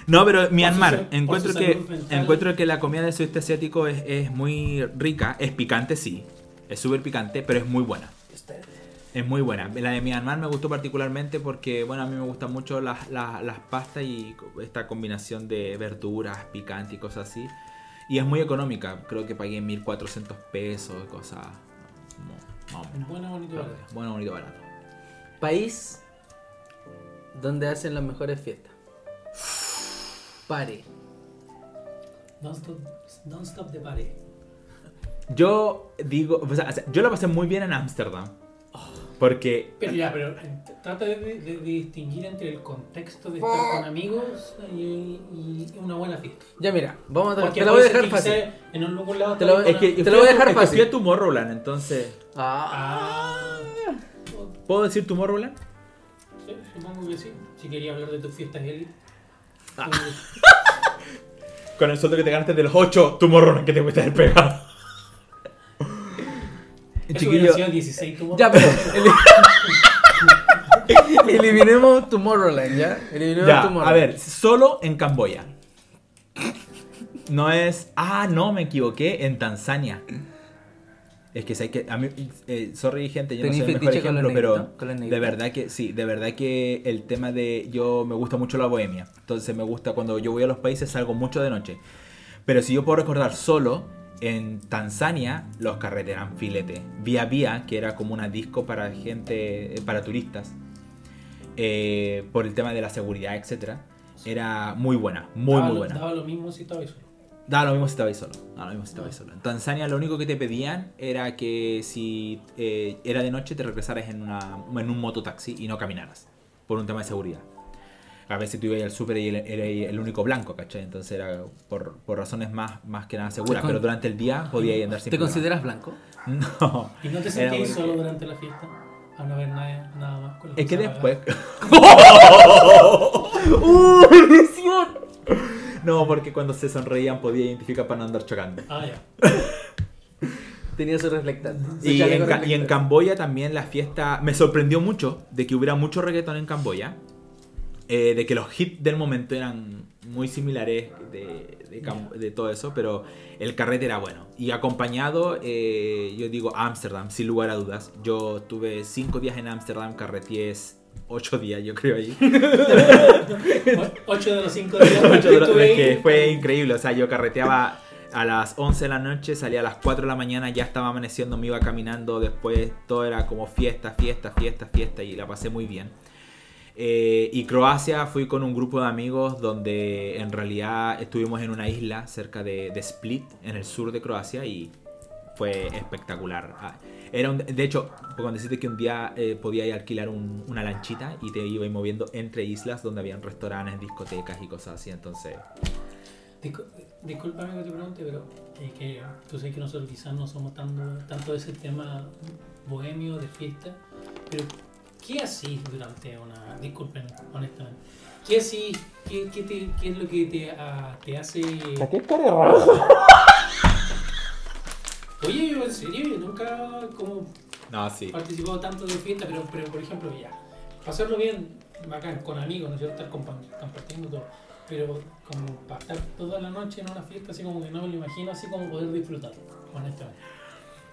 No, pero Myanmar, su- encuentro que encuentro que la comida del sudeste asiático es, es muy rica, es picante sí, es súper picante, pero es muy buena. Es muy buena. La de Myanmar me gustó particularmente porque, bueno, a mí me gustan mucho las, las, las pastas y esta combinación de verduras, picante y cosas así. Y es muy económica, creo que pagué 1400 pesos, cosas. Bueno, bonito, barato. Bueno, bonito, barato. País donde hacen las mejores fiestas. Pare. Don't stop, don't stop the party. Yo digo, o sea, o sea, yo la pasé muy bien en Ámsterdam. Porque Pero ya, pero eh, trata de, de- de distinguir entre el contexto de estar con amigos y, y una buena fiesta. Ya mira, vamos a Porque te lo voy a dejar fácil. En un algún lado Te lo- es que- te lo voy a dejar fácil. fui a Tomorrowland, entonces. Ah. Ah, ¿Puedo decir Tomorrowland? sí, supongo que sí. Si quería hablar de tus fiestas, Eli. Ah. (laughs) Con el sueldo que te ganaste de los 8 Tomorrowland que te fuiste haber pegado. Chiquillo, hubiera sido 16 tu Ya, pero eli- (laughs) eliminemos Tomorrowland, ¿ya? Eliminemos ya, Tomorrowland. a ver, solo en Camboya. No es. Ah, no, me equivoqué. En Tanzania. Es que sé que. A mí, eh, sorry, gente, yo no ¿Tenís soy el mejor ejemplo, pero. De verdad que sí, de verdad que el tema de. Yo me gusta mucho la bohemia. Entonces me gusta cuando yo voy a los países salgo mucho de noche. Pero si yo puedo recordar solo, en Tanzania los carretes eran filete. Vía Vía, que era como una disco para gente, eh, para turistas, eh, por el tema de la seguridad, etcétera, era muy buena, muy daba, muy lo- buena. Daba lo mismo si estaba solo. Daba lo mismo si estabais solo. Daba lo mismo si estabais solo. En Tanzania lo único que te pedían era que si eh, era de noche te regresaras en, una, en un mototaxi y no caminaras. Por un tema de seguridad. A veces tú ibas al súper y era el único blanco, ¿cachai? Entonces era por, por razones más, más que nada seguras. ¿Te con- Pero durante el día podías andar sin ¿Te problema. consideras blanco? (laughs) No. ¿Y no te Era sentías porque- solo durante la fiesta? A no ver nada, nada más con la Es que después... ¡Uh, (laughs) (laughs) bendición! No, porque cuando se sonreían podía identificar para no andar chocando. Ah, ya. (laughs) Tenía su reflectante. Y en, Ca- y en. Camboya también la fiesta... Me sorprendió mucho de que hubiera mucho reggaetón en Camboya. eh, de que los hits del momento eran muy similares de, de, Cam- de todo eso, pero el carrete era bueno. Y acompañado, eh, yo digo Ámsterdam, sin lugar a dudas. Yo tuve cinco días en Ámsterdam, carreteé ocho días, yo creo, allí. O- (laughs) Ocho de los cinco días Ocho de los- es que ahí, fue increíble, o sea, yo carreteaba a las 11 de la noche, salía a las 4 de la mañana, ya estaba amaneciendo, me iba caminando, después todo era como fiesta, fiesta, fiesta, fiesta y la pasé muy bien. Eh, y Croacia fui con un grupo de amigos donde en realidad estuvimos en una isla cerca de, de Split, en el sur de Croacia y fue espectacular. Ah, Era un- de hecho, cuando deciste que un día eh, podías alquilar un- una lanchita y te ibas moviendo entre islas donde habían restaurantes, discotecas y cosas así, entonces... Discu- Discúlpame que te pregunte, pero es que tú sabes que nosotros quizás no somos tanto, tanto de ese tema bohemio de fiesta, pero ¿qué así durante una... Disculpen, honestamente. ¿Qué así? ¿Qué, qué, te- qué es lo que te, ah, te hace... (laughs) Oye, yo en serio, yo nunca como No, sí. participado tanto de fiesta, pero, pero por ejemplo, ya, pasarlo bien, bacán, con amigos, ¿no es cierto? Estar compa- compartiendo todo. Pero como para estar toda la noche en una fiesta, así como que no me lo imagino, así como poder disfrutar, honestamente.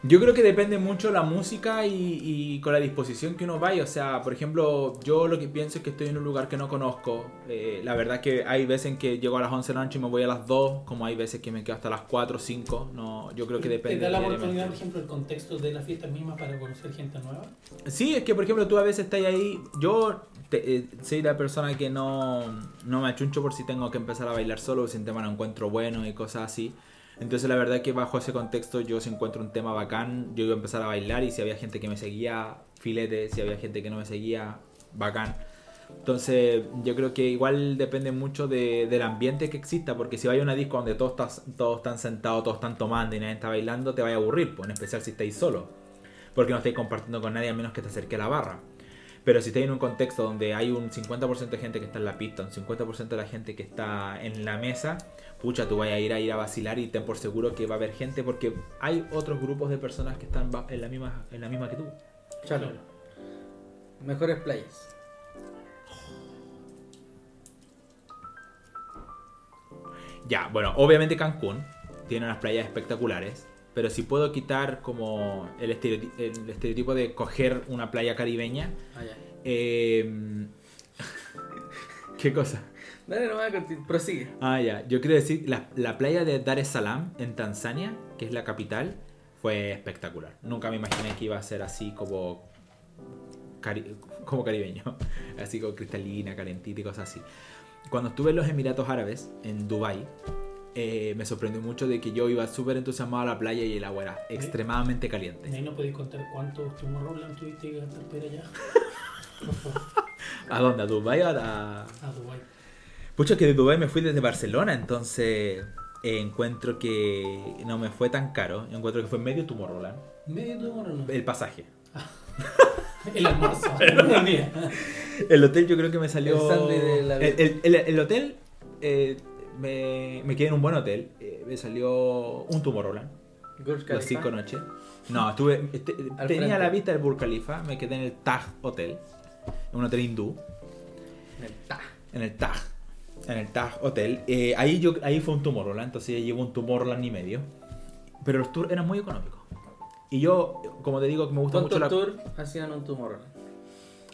Yo creo que depende mucho la música y, y con la disposición que uno vaya. O sea, por ejemplo, yo lo que pienso es que estoy en un lugar que no conozco. Eh, la verdad que hay veces en que llego a las 11 de la noche y me voy a las 2, como hay veces que me quedo hasta las 4 o 5. No, yo creo que depende. ¿Te da la oportunidad, por ejemplo, el contexto de la fiesta misma para conocer gente nueva? Sí, es que por ejemplo tú a veces estás ahí. Yo te- eh, soy la persona que no, no me achuncho por si tengo que empezar a bailar solo si un tema no encuentro bueno y cosas así. Entonces la verdad que bajo ese contexto yo si encuentro un tema bacán, yo iba a empezar a bailar y si había gente que me seguía, filete, si había gente que no me seguía, bacán. Entonces yo creo que igual depende mucho de- del ambiente que exista, porque si vais a una disco donde todos, estás- todos están sentados, todos están tomando y nadie está bailando, te va a aburrir, pues, en especial si estáis solo porque no estáis compartiendo con nadie a menos que te acerque a la barra. Pero si estáis en un contexto donde hay un 50% de gente que está en la pista, un 50% de la gente que está en la mesa, pucha, tú vas a ir a ir a vacilar y ten por seguro que va a haber gente porque hay otros grupos de personas que están en la misma, en la misma que tú. Chalo. Mejores playas. Ya, bueno, obviamente Cancún tiene unas playas espectaculares, pero si puedo quitar como el, estereoti- el estereotipo de coger una playa caribeña, Ah, ya. Eh, (laughs) ¿Qué cosa? Dale nomás, conti- prosigue. Ah, ya. Yo quiero decir, la, la playa de Dar es Salaam, en Tanzania, que es la capital, fue espectacular. Nunca me imaginé que iba a ser así como, cari- como caribeño. (laughs) Así como cristalina, calentita y cosas así. Cuando estuve en los Emiratos Árabes, en Dubai, eh, me sorprendió mucho de que yo iba súper entusiasmado a la playa y el agua era extremadamente caliente. Ahí no podéis contar cuántos Tomorrowland tuviste que gastar para allá. (laughs) ¿A dónde? ¿A Dubai o a...? a Dubai. Pucha, que de Dubai me fui desde Barcelona, entonces eh, encuentro que no me fue tan caro. Encuentro que fue medio Tomorrowland. Medio Tomorrowland. El pasaje. (laughs) El almuerzo. (laughs) El hotel yo creo que me salió... El de la el, el- el- el hotel, eh, me, me quedé en un buen hotel. eh, me salió un Tomorrowland, las cinco noches. No, estuve, este, Al tenía frente. la vista del Burj Khalifa, me quedé en el Taj Hotel, en un hotel hindú. El ta. En el Taj. En el Taj Hotel. Eh, ahí, yo, ahí fue un Tomorrowland, entonces ya llevo un Tomorrowland y medio. Pero los tours eran muy económicos. Y yo, como te digo, me gusta mucho ¿Cuántos la... tours hacían un Tomorrowland?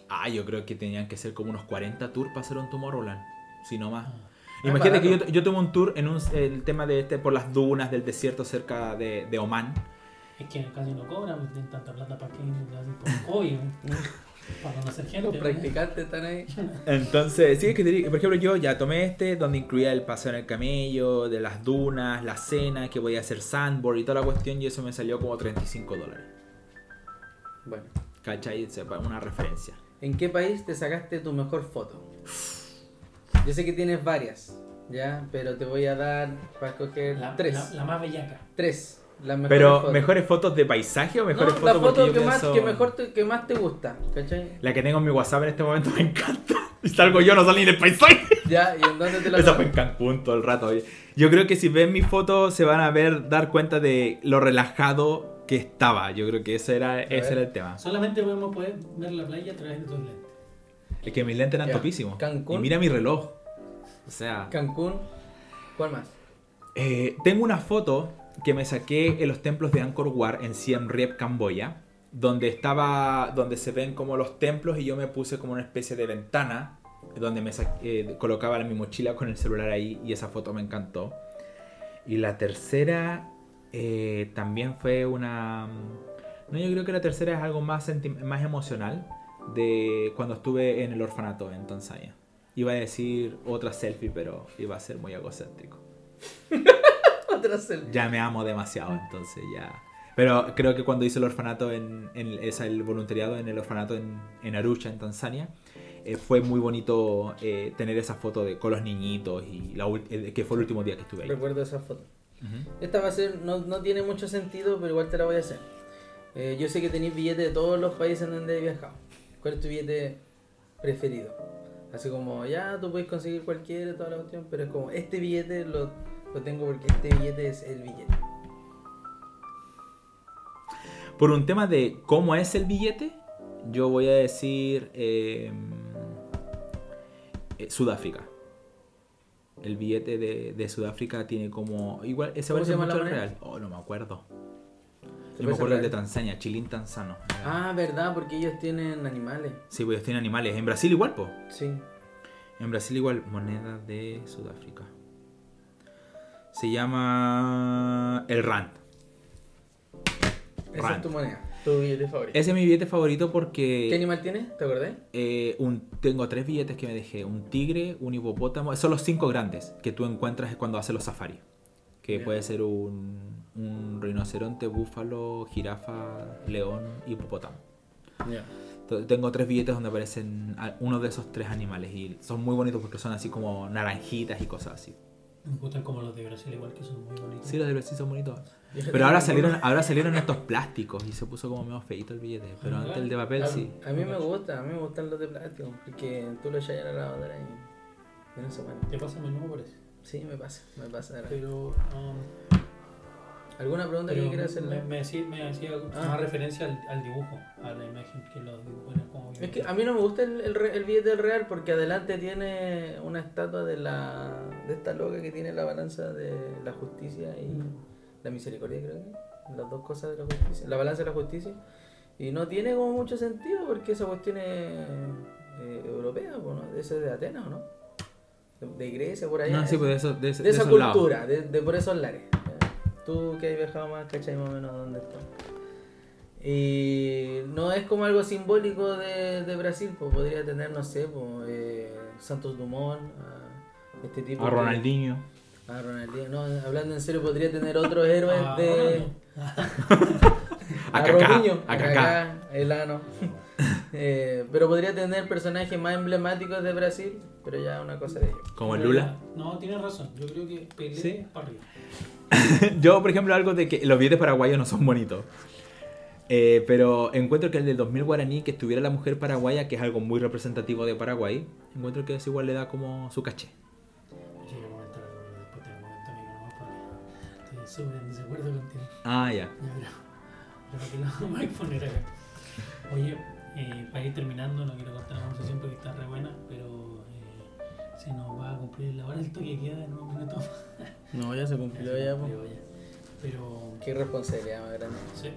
Ah, yo creo que tenían que ser como unos 40 tours para hacer un Tomorrowland. Si no más. Ah, Imagínate que yo, yo tomé un tour en un, el tema de este por las dunas del desierto cerca de, de Oman. Es que casi no cobran, tienen tanta plata para que hacen por COVID. (laughs) para conocer gente. Los ¿no? practicantes están ahí. (laughs) Entonces, sí, es que por ejemplo, yo ya tomé este, donde incluía el paseo en el camello, de las dunas, la cena, que voy a hacer sandboard y toda la cuestión, y eso me salió como 35 dólares. Bueno, ¿Cachai? Una referencia. ¿en qué país te sacaste tu mejor foto? Yo sé que tienes varias, ¿ya? Pero te voy a dar para escoger La, tres. la, la más bellaca. Tres. Las mejores Pero, fotos. ¿mejores fotos de paisaje o mejores no, fotos la foto que, más, pienso- que, mejor te, que más te gusta, ¿cachai? La que tengo en mi WhatsApp en este momento me encanta. (laughs) Y salgo yo, no salí ni del paisaje. Ya, ¿y en dónde te la Esa fue en Cancún todo el rato. oye. Yo creo que si ven mi foto se van a ver, dar cuenta de lo relajado que estaba. Yo creo que ese era, ese era el tema. Solamente podemos poder ver la playa a través de tus lentes. Es que mis lentes eran Ya. topísimos. Cancún. Y mira mi reloj. O sea, Cancún. ¿Cuál más? eh, tengo una foto que me saqué en los templos de Angkor Wat en Siem Reap, Camboya, donde estaba, donde se ven como los templos y yo me puse como una especie de ventana donde me eh, colocaba mi mochila con el celular ahí y esa foto me encantó. Y la tercera eh, también fue una... No, yo creo que la tercera es algo más, más emocional de cuando estuve en el orfanato en Tanzania. Iba a decir otra selfie, pero iba a ser muy egocéntrico. (laughs) Selfie. Ya me amo demasiado, entonces ya... Pero creo que cuando hice el orfanato en, en esa, el voluntariado en el orfanato en, en Arusha, en Tanzania, eh, fue muy bonito eh, tener esa foto de con los niñitos y la eh, que fue el último día que estuve ahí. Recuerdo esa foto. Ujú. Esta va a ser, no, no tiene mucho sentido, pero igual te la voy a hacer. Eh, yo sé que tenéis billetes de todos los países en donde he viajado. ¿Cuál es tu billete preferido? Así como, ya, tú puedes conseguir cualquiera, toda la cuestión, pero es como, este billete lo, lo tengo porque este billete es el billete. Por un tema de cómo es el billete, yo voy a decir eh, eh, Sudáfrica. El billete de, de Sudáfrica tiene como. Igual, ese ¿Cómo parece se llama mucho al real. Oh, no me acuerdo. ¿Se Yo me acuerdo el de? Tanzania, Chilín Tanzano. Ah, verdad, porque ellos tienen animales. Sí, pues ellos tienen animales. En Brasil igual, po. Sí. En Brasil igual, moneda de Sudáfrica. Se llama el Rand. Esa Rand. es tu moneda, tu billete favorito. Ese es mi billete favorito porque... ¿Qué animal tienes? ¿Te acordás? Eh, un, tengo tres billetes que me dejé. Un tigre, un hipopótamo. Son los cinco grandes que tú encuentras cuando haces los safaris. Que puede ser un, un rinoceronte, búfalo, jirafa, león, hipopótamo. Tengo tres billetes donde aparecen uno de esos tres animales y son muy bonitos porque son así como naranjitas y cosas así. Me gustan como los de Brasil, igual que son muy bonitos. Sí, los de Brasil son bonitos. Pero ahora salieron, ahora salieron estos plásticos y se puso como medio feito el billete. Pero antes el de A, papel sí. a mí me gusta, a mí me gustan los de plástico, porque tú lo echas a la lavadora y, no se. Te pasa a menudo por eso. Sí, me pasa, me pasa. de verdad. Pero, um, ¿Alguna pregunta pero que quieras me, hacerle? me hacía, me hacía Ah. más referencia al, al dibujo, a la imagen que los dibujos como Es que a mí no me gusta el, el, el billete del real porque adelante tiene una estatua de la de esta loca que tiene la balanza de la justicia y la misericordia, creo que. Las dos cosas de la justicia. La balanza de la justicia. Y no tiene como mucho sentido porque esa cuestión es eh, europea, ¿no? Esa es de Atenas, ¿o no? de Grecia, por allá. No, sí, pues de, eso, de, de de esa cultura, de, de por esos lares. Tú que has viajado más, ¿cachai? Más o menos dónde está. Y no es como algo simbólico de, de Brasil, pues podría tener, no sé, pues, eh, Santos Dumont, a este tipo. A Ronaldinho. A Ronaldinho. No, hablando en serio, podría tener otros (laughs) héroes Ah, de. (laughs) A A Robinho, a a Kaká. Kaká, el ano. (laughs) Eh, pero podría tener personajes más emblemáticos de Brasil, pero ya una cosa de ellos. Como el Lula. No, tienes razón. Yo creo que Pelé Sí. para arriba. (laughs) Yo, por ejemplo, algo de que los billetes paraguayos no son bonitos. Eh, pero encuentro que el del 2000 guaraní, que estuviera la mujer paraguaya, que es algo muy representativo de Paraguay, encuentro que eso igual le da como su caché. Súper en desacuerdo contigo. Ah, ya. Pero, (laughs) a poner acá. Oye, eh, para ir terminando, no quiero cortar la conversación porque está re buena, pero eh, se nos va a cumplir la hora del toque queda en un minuto. No, ya se cumplió ya. Pero, ya. Pero, Qué responsabilidad más grande. sí,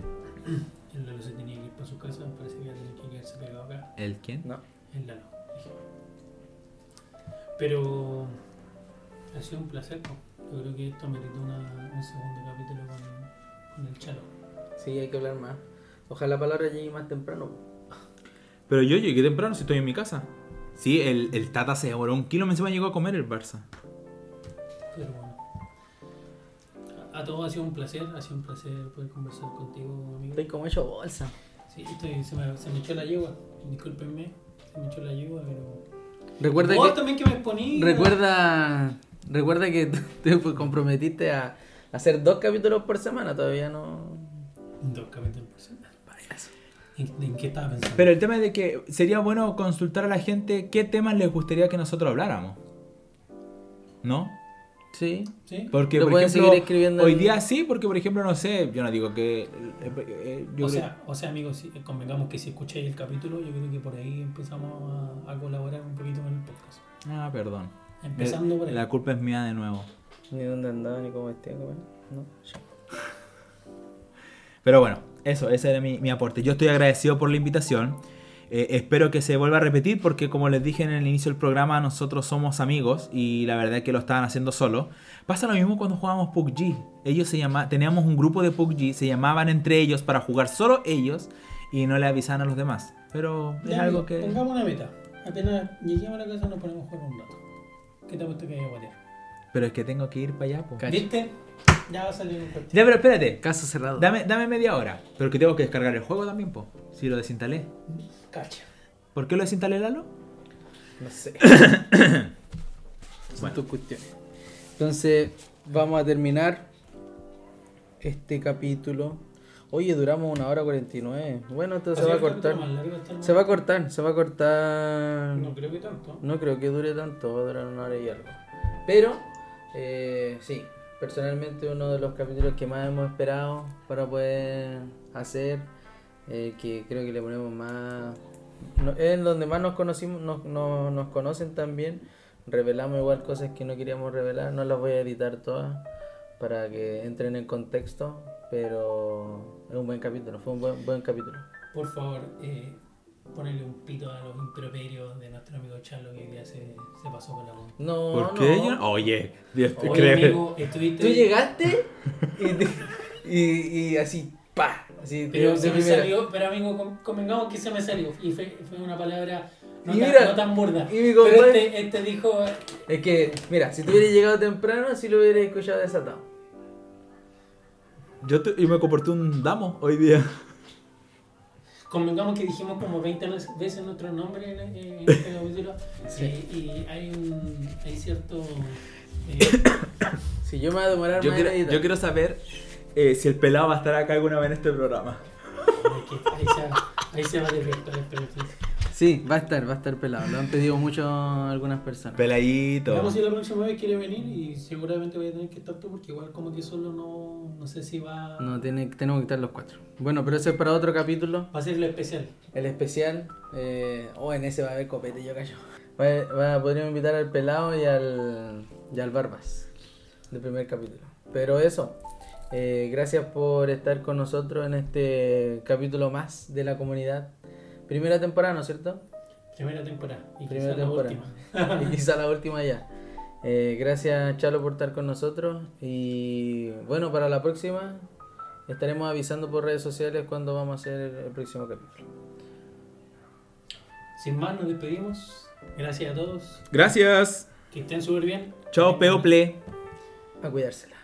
(clears throat) el Lalo se tenía que ir para su casa, parece que iba a tener que quedarse pegado acá. ¿El quién? No. El Lalo. Pero ha sido un placer, ¿no? Yo creo que esto meritó una, un segundo capítulo con, con el Chalo. Sí, hay que hablar más. Ojalá la palabra llegue más temprano. Pero yo llegué temprano si estoy en mi casa. Sí, el, el Tata se demoró un kilo, me encima llegó a comer el Barça. Pero bueno. A, todos ha sido un placer, ha sido un placer poder conversar contigo, amigo. Estoy como hecho bolsa. Sí, estoy, se, me, se me echó la yegua, discúlpenme, se me echó la yegua, pero... Recuerda Vos que. también que me exponí. Recuerda. Recuerda que te comprometiste a hacer dos capítulos por semana, todavía no. Dos capítulos por semana. ¿En, en qué estaba pensando? Pero el tema es de que sería bueno consultar a la gente qué temas les gustaría que nosotros habláramos. ¿No? Sí. ¿Sí? Porque, Lo por pueden ejemplo, seguir escribiendo hoy en- día sí, porque, por ejemplo, no sé, yo no digo que... eh, eh, yo o, creo- sea, o sea, amigos, si, convengamos que si escucháis el capítulo, yo creo que por ahí empezamos a, a colaborar un poquito con el podcast. Ah, perdón. Empezando por ahí. La culpa es mía de nuevo. Ni dónde andaba, ni cómo vestía. No. (laughs) Pero bueno, eso, ese era mi, mi aporte. Yo estoy agradecido por la invitación. Eh, espero que se vuelva a repetir porque como les dije en el inicio del programa, nosotros somos amigos y la verdad es que lo estaban haciendo solo. Pasa lo mismo cuando jugábamos PUBG. Ellos se llama, teníamos un grupo de PUBG, se llamaban entre ellos para jugar solo ellos y no le avisaban a los demás. Pero es Ya, algo que... Pongamos una meta. Apenas lleguemos a la casa nos ponemos a jugar un rato. ¿Qué te ha puesto que hay a guatear? Pero es que tengo que ir para allá. po. ¿Viste? Ya va a salir un partido. Ya, pero espérate. Caso cerrado. Dame, dame media hora. Pero que tengo que descargar el juego también, po. Si lo desinstalé. Cacha. ¿Por qué lo desinstalé, Lalo? No sé. (coughs) Bueno. Son tus cuestiones. Entonces, vamos a terminar este capítulo. Oye, duramos una hora 49. Bueno, entonces se va a cortar. Se va a cortar, se va a cortar. No creo que tanto. No creo que dure tanto, va a durar una hora y algo. Pero, eh, sí, personalmente uno de los capítulos que más hemos esperado para poder hacer, eh, que creo que le ponemos más... no- es donde más nos conocimos, nos, nos conocen también. Revelamos igual cosas que no queríamos revelar, no las voy a editar todas para que entren en contexto, pero es un buen capítulo, fue un buen, buen capítulo. Por favor, eh, ponele un pito a los improperios de nuestro amigo Charlo que ya se, se pasó con la bomba. No, ¿Por no. qué? Yo- Oye, Dios te Oye, cree. amigo, estuviste... Tú llegaste (laughs) y, te- y, y así, pa. Así, Pero de se me primera. salió, pero amigo, con- convengamos que se me salió. Y fue, fue una palabra no, Y tan, mira, no tan burda. y mi pero compadre- este, este dijo, Es que, mira, si tú hubieras llegado temprano, sí lo hubieras escuchado desatado. Yo, te- yo me comporté un damo hoy día. Convengamos que dijimos como 20 veces nuestro nombre en, en (laughs) este capítulo. Sí. Y, y hay un hay cierto... eh, (coughs) Si yo me voy a demorar Yo más quiero, yo quiero saber eh, si el pelado va a estar acá alguna vez en este programa. que ahí, se, ahí se va a desvirtuar el perfil. Sí, va a estar, va a estar pelado. Lo han pedido mucho algunas personas. Peladito. Veamos si la próxima vez quiere venir y seguramente voy a tener que estar tú porque igual como que solo no, no sé si va, No, tiene, tenemos que estar los cuatro. Bueno, pero eso es para otro capítulo. va a ser lo especial. El especial. Eh, oh, en ese va a haber copete, yo callo. Va, va- podríamos invitar al pelado y al, y al Barbas. Del primer capítulo. Pero eso. eh, gracias por estar con nosotros en este capítulo más de la comunidad. Primera temporada, ¿no es cierto? Primera temporada y Primera quizás la última. (laughs) y quizá la última ya. Eh, gracias Chalo por estar con nosotros y bueno, para la próxima estaremos avisando por redes sociales cuando vamos a hacer el próximo capítulo. Sin más, nos despedimos. Gracias a todos. Gracias. Que estén súper bien. Chao, People. A cuidársela.